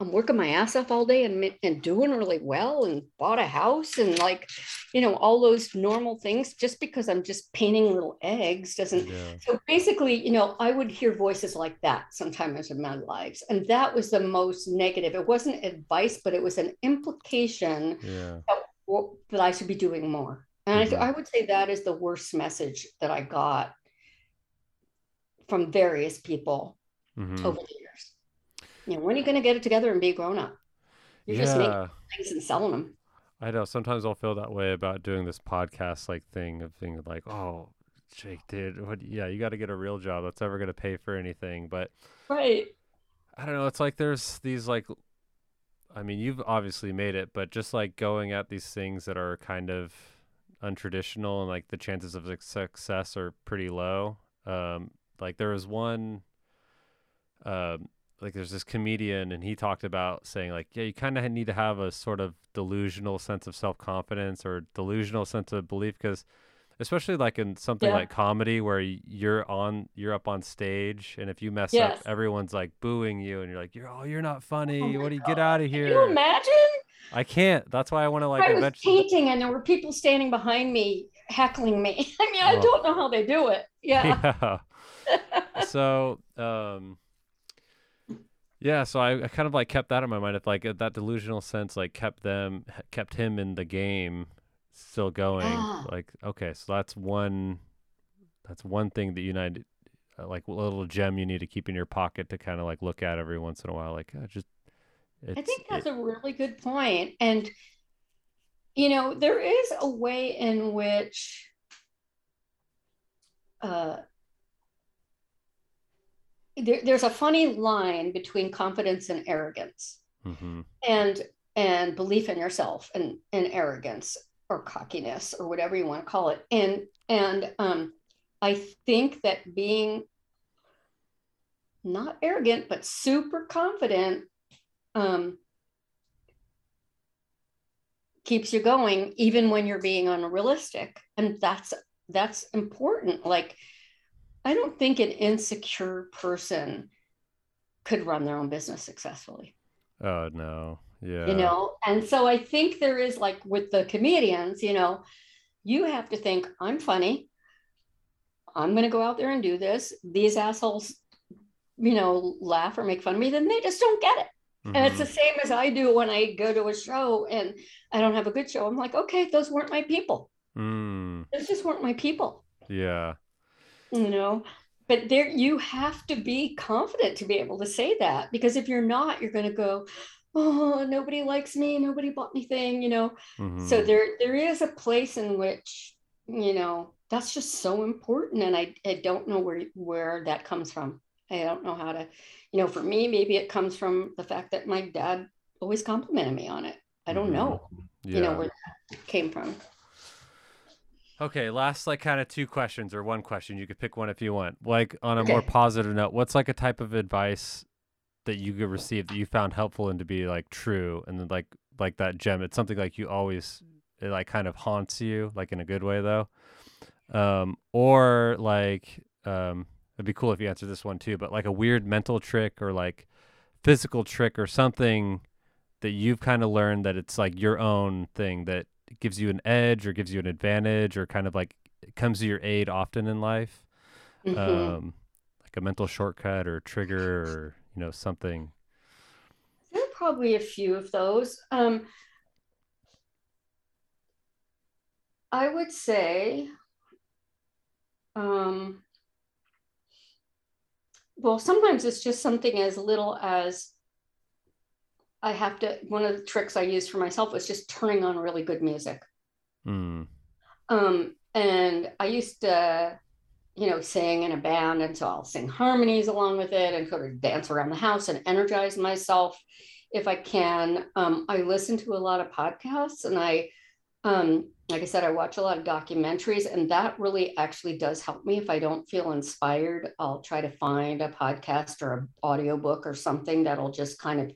I'm working my ass off all day and, and doing really well and bought a house and like, you know, all those normal things just because I'm just painting little eggs doesn't. Yeah. So basically, you know, I would hear voices like that sometimes in my lives. And that was the most negative. It wasn't advice, but it was an implication yeah. that, that, I should be doing more. And mm-hmm. I, th- I would say that is the worst message that I got from various people mm-hmm. over the you know, when are you going to get it together and be a grown up? You're yeah. just making things and selling them. I know. Sometimes I'll feel that way about doing this podcast like thing of being like, oh, Jake dude, what? Yeah, you got to get a real job that's ever going to pay for anything. But right, I don't know. It's like there's these like, I mean, you've obviously made it, but just like going at these things that are kind of untraditional and like the chances of success are pretty low. Um, like there was one, um, like there's this comedian and he talked about saying like yeah you kind of need to have a sort of delusional sense of self-confidence or delusional sense of belief because especially like in something yeah. like comedy where you're on you're up on stage and if you mess yes. up everyone's like booing you and you're like you're oh you're not funny oh what do you God. get out of here Can you imagine i can't that's why i want to like i was eventually... painting and there were people standing behind me heckling me i mean i oh. don't know how they do it yeah, yeah. so um yeah, so I, I, kind of like kept that in my mind. If like that delusional sense like kept them kept him in the game still going. Yeah. Like okay, so that's one that's one thing that United uh, like a little gem you need to keep in your pocket to kind of like look at every once in a while. Like uh, just I think that's it, a really good. And you know, there is a way in which uh there, there's a funny line between confidence and arrogance. Mm-hmm. and and belief in yourself and, and arrogance or cockiness or whatever you want to call it. And and um, i think that being not arrogant but super confident um, keeps you going even when you're being unrealistic. And that's that's important. Like I don't think an insecure person could run their own business successfully. Oh no. Yeah. You know, and so I think there is like with the comedians, you know, you have to think, I'm funny. I'm going to go out there and do this. These assholes, you know, laugh or make fun of me, then they just don't get it. Mm-hmm. And it's the same as I do when I go to a show and I don't have a good show. I'm like, okay, those weren't my people. Mm, Those just weren't my people, yeah. You know. But there, you have to be confident to be able to say that because if you're not, you're going to go, oh, nobody likes me, nobody bought anything, you know. So Mhm. there, there is a place in which, you know, that's just so important, and I, I don't know where where that comes from. I don't know how to, you know, for me, maybe it comes from the fact that my dad always complimented me on it. I don't Mhm. know, yeah. you know, where that came from. Okay, last like kind of two questions or one question. You could pick one if you want. Like on a more positive note, what's like a type of advice that you could receive that you found helpful and to be like true and then like like that gem. It's something like you always it like kind of haunts you, like in a good way though. Um or like um it'd be cool if you answered this one too, but like a weird mental trick or like physical trick or something that you've kind of learned that it's like your own thing that gives you an edge or gives you an advantage or kind of like comes to your aid often in life Mhm. um like a mental shortcut or trigger or you know something There are probably a few of those. Um, I would say, um, well, sometimes it's just something as little as I have to, one of the tricks I use for myself was just turning on really good music. mm, Um, and I used to, you know, sing in a band, and so I'll sing harmonies along with it and sort of dance around the house and energize myself if I can. Um, I listen to a lot of podcasts, and I, um, like I said, I watch a lot of documentaries, and that really actually does help me. If I don't feel inspired, I'll try to find a podcast or an audiobook or something that'll just kind of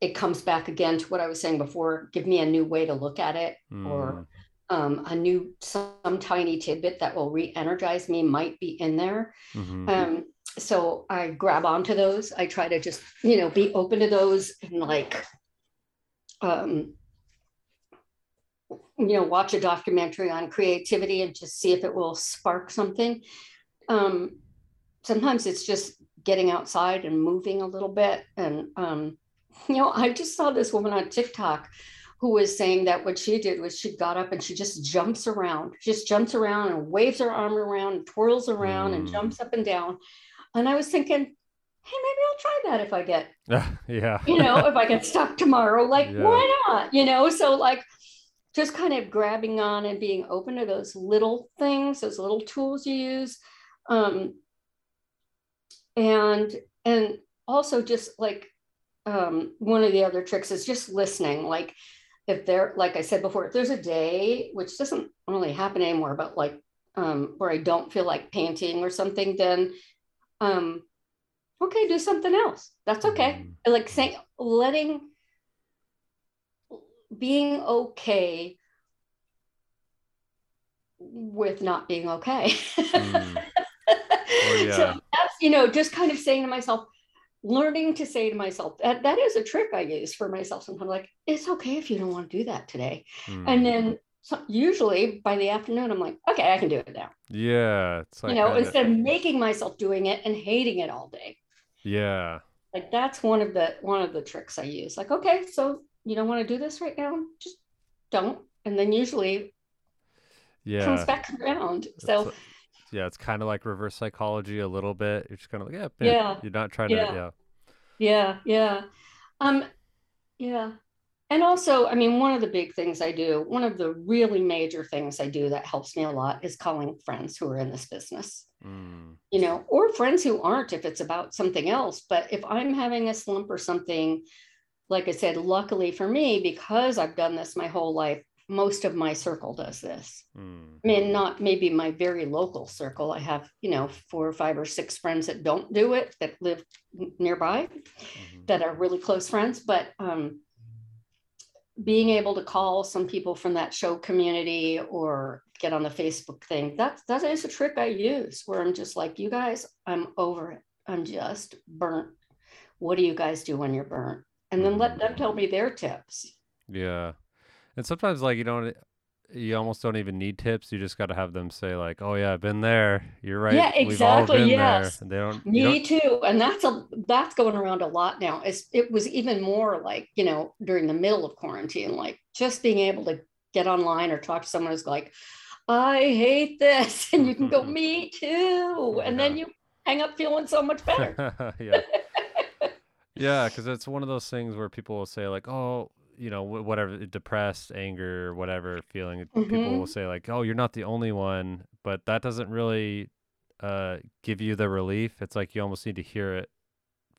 it comes back again to what I was saying before, give me a new way to look at it or mm, um, a new some tiny tidbit that will re-energize me might be in there. Mhm, um, so i grab onto those. I try to just you know be open to those and like um, you know watch a documentary on creativity and just see if it will spark something. Um, sometimes it's just getting outside and moving a little bit and um, you know i just saw this woman on tiktok who was saying that what she did was she got up and she just jumps around, just jumps around and waves her arm around and twirls around and Mm. jumps up and down. And I was thinking, hey, maybe I'll try that if I get, yeah you know, if I get stuck tomorrow. Like, Yeah. why not? You know, so like just kind of grabbing on and being open to those little things, those little tools you use. Um, and and also just like um, one of the other tricks is just listening. Like if there, like I said before, if there's a day which doesn't really happen anymore, but like um, where I don't feel like painting or something, then um, okay, do something else. That's okay. Mm. Like saying, letting, being okay with not being okay. Mm. yeah. So that's, you know, just kind of saying to myself, learning to say to myself, that, that is a trick I use for myself sometimes, like, it's okay if you don't want to do that today. Mm. And then so usually by the afternoon, I'm like, okay, I can do it now. yeah it's like you know, kinda- instead of making myself doing it and hating it all day. yeah Like that's one of the one of the tricks I use. Like, okay, so you don't want to do this right now, just don't. And then usually yeah comes back around. So yeah it's kind of like reverse psychology a little bit you're just kind of like yeah, Yeah. you're not trying Yeah. to yeah Yeah, yeah. Um, yeah. And also, I mean, one of the big things I do, one of the really major things I do that helps me a lot is calling friends who are in this business, Mm. you know, or friends who aren't if it's about something else. But if I'm having a slump or something, like I said, luckily for me, because I've done this my whole life, most of my circle does this. Mm. I mean, not maybe my very local circle. I have, you know, four or five or six friends that don't do it that live n- nearby Mhm. that are really close friends. But um, being able to call some people from that show community or get on the Facebook thing, that's that is a trick I use where I'm just like, you guys, I'm over it. I'm just burnt. What do you guys do when you're burnt? And then let them tell me their tips. Yeah. And sometimes like you don't you almost don't even need tips. You just got to have them say like, "Oh yeah, I've been there. You're right. Yeah, We've all exactly. been Yes. there." They don't. Me don't- too. And that's a that's going around a lot now. It's, it was even more like, you know, during the middle of quarantine, like just being able to get online or talk to someone who's like, I hate this. And you can go, me too. And then you hang up feeling so much better. yeah. Yeah, because it's one of those things where people will say like, "Oh, you know, whatever, depressed, anger, whatever feeling." People Mhm. will say like, "Oh, you're not the only one," but that doesn't really uh, give you the relief. It's like you almost need to hear it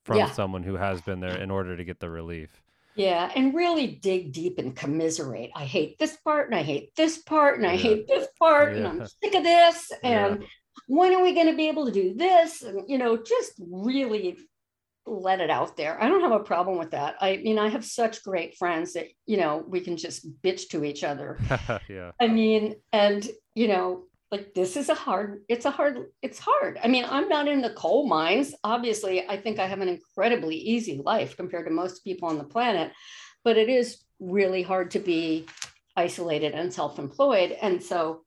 from Yeah. someone who has been there in order to get the relief. Yeah. And really dig deep and commiserate. I hate this part and I hate this part and I hate this part and I'm sick of this. Yeah. And when are we going to be able to do this? And, you know, just really let it out there. I don't have a problem with that. I mean, I have such great friends that, you know, we can just bitch to each other. yeah. I mean, and, you know, like this is a hard, it's a hard, it's hard. I mean, I'm not in the coal mines. Obviously, I think I have an incredibly easy life compared to most people on the planet, but it is really hard to be isolated and self employed. And so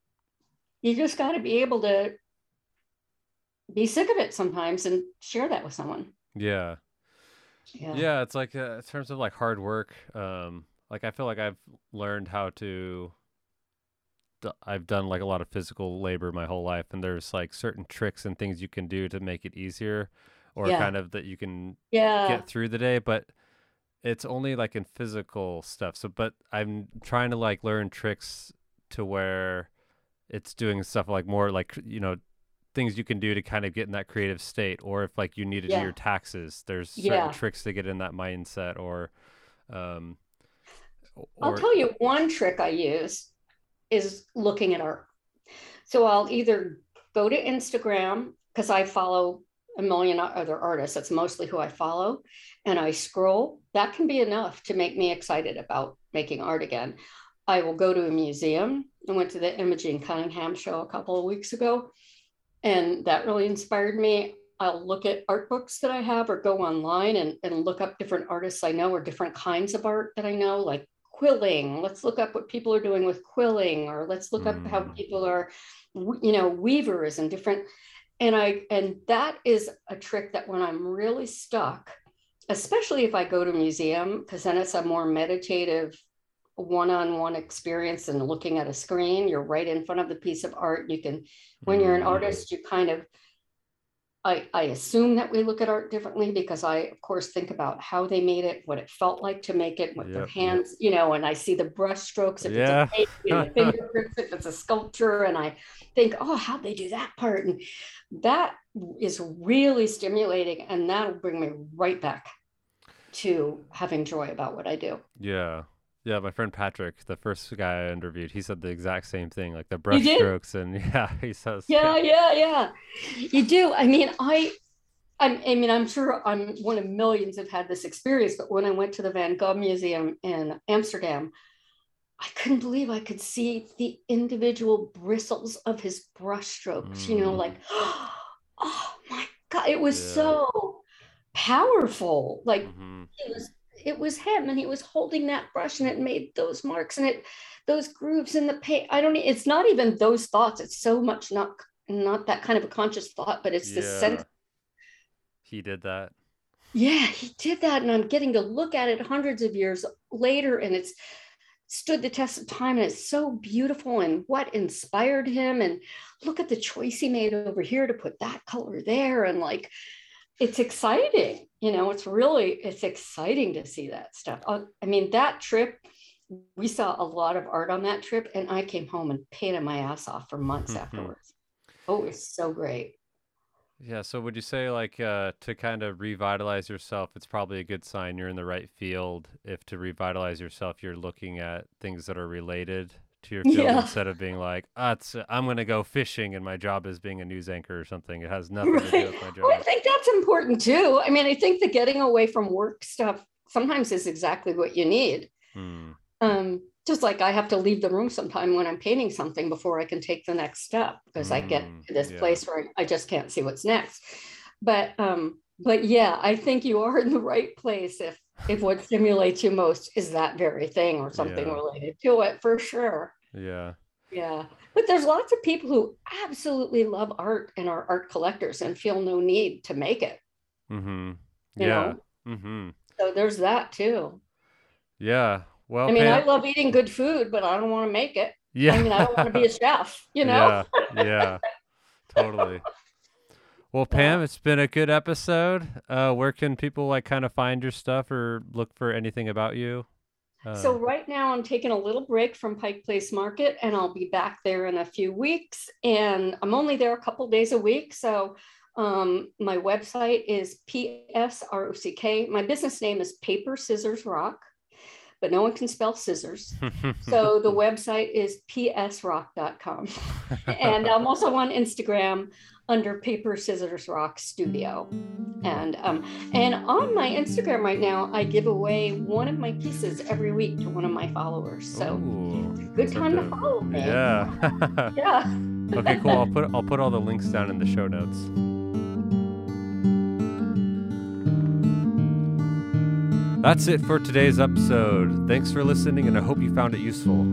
you just got to be able to be sick of it sometimes and share that with someone. Yeah. Yeah. Yeah, it's like uh, in terms of like hard work. Um, like I feel like I've learned how to. d- I've done like a lot of physical labor my whole life, and there's like certain tricks and things you can do to make it easier, or Yeah. kind of that you can Yeah. get through the day. But it's only like in physical stuff. So, but I'm trying to like learn tricks to where it's doing stuff like more like you know things you can do to kind of get in that creative state or if like you need to Yeah. do your taxes there's certain Yeah. tricks to get in that mindset or um o- I'll tell you one trick I use is looking at art. So I'll either go to Instagram because I follow a million other artists. That's mostly who I follow. And I scroll. That can be enough to make me excited about making art again. I will go to a museum. I went to the Imogen Cunningham show a couple of weeks ago, and that really inspired me. I'll look at art books that I have or go online and, and look up different artists I know or different kinds of art that I know, like quilling. Let's look up what people are doing with quilling, or let's look up how Mm. people are, you know, weavers and different. And I and that is a trick that when I'm really stuck, especially if I go to a museum, because then it's a more meditative one-on-one experience and looking at a screen. You're right in front of the piece of art. You can when you're an Mm, artist, you kind of I, I assume that we look at art differently because I, of course, think about how they made it, what it felt like to make it, what their Yep. hands, you know, and I see the brush strokes if Yeah. it's a the fingerprints if it's a sculpture, and I think, oh, how'd they do that part? And that is really stimulating, and that'll bring me right back to having joy about what I do. yeah yeah my friend patrick the first guy i interviewed he said the exact same thing like the brush did? strokes and yeah he says yeah yeah yeah you do i mean i I'm, i mean i'm sure i'm one of millions have had this experience but when i went to the van gogh museum in amsterdam i couldn't believe i could see the individual bristles of his brush strokes you know Mm. like oh my god it was Yeah. so powerful like Mhm. it was it was him and he was holding that brush and it made those marks and it those grooves in the paint. I don't it's not even those thoughts it's so much not not that kind of a conscious thought but it's this sense he did that. Yeah he did that and i'm getting to look at it hundreds of years later and it's stood the test of time and it's so beautiful and what inspired him and look at the choice he made over here to put that color there and like it's exciting you know it's really it's exciting to see that stuff. Uh, i mean that trip we saw a lot of art on that trip and i came home and painted my ass off for months Mhm. afterwards. Oh it's so great. Yeah, so would you say like uh to kind of revitalize yourself, it's probably a good sign you're in the right field if to revitalize yourself you're looking at things that are related to your field Yeah. instead of being like, ah, it's, I'm going to go fishing and my job is being a news anchor or something. It has nothing to do with my Well, I think that's important too. I mean, I think the getting away from work stuff sometimes is exactly what you need. Hmm. Um, just like I have to leave the room sometime when I'm painting something before I can take the next step because I get Mm, to this yeah. place where I just can't see what's next. But um, but yeah, I think you are in the right place if if what stimulates you most is that very thing or something Yeah. related to it for sure. Yeah. Yeah. But there's lots of people who absolutely love art and are art collectors and feel no need to make it. Mm-hmm. You Yeah. know? Mm-hmm. So there's that too. Yeah. Well, I mean, I love eating good food, but I don't want to make it. yeah. I mean, I don't want to be a chef, you know? Yeah. Yeah. totally. Well, Pam, it's been a good episode. Uh, where can people like kind of find your stuff or look for anything about you? Uh, So right now I'm taking a little break from Pike Place Market and I'll be back there in a few weeks. And I'm only there a couple days a week. So um, my website is PSROCK. My business name is Paper Scissors Rock, but no one can spell scissors. So the website is psrock.com. And I'm also on Instagram under Paper Scissors Rock Studio. And um, and on my Instagram right now, I give away one of my pieces every week to one of my followers. So Ooh, good time to follow me. Yeah. Yeah. okay, cool. I'll put I'll put all the links down in the show notes. That's it for today's episode. Thanks for listening, and I hope you found it useful.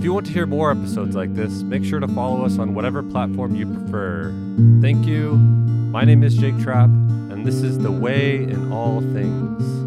If you want to hear more episodes like this, make sure to follow us on whatever platform you prefer. Thank you. My name is Jake Trapp, and this is The Way in All Things.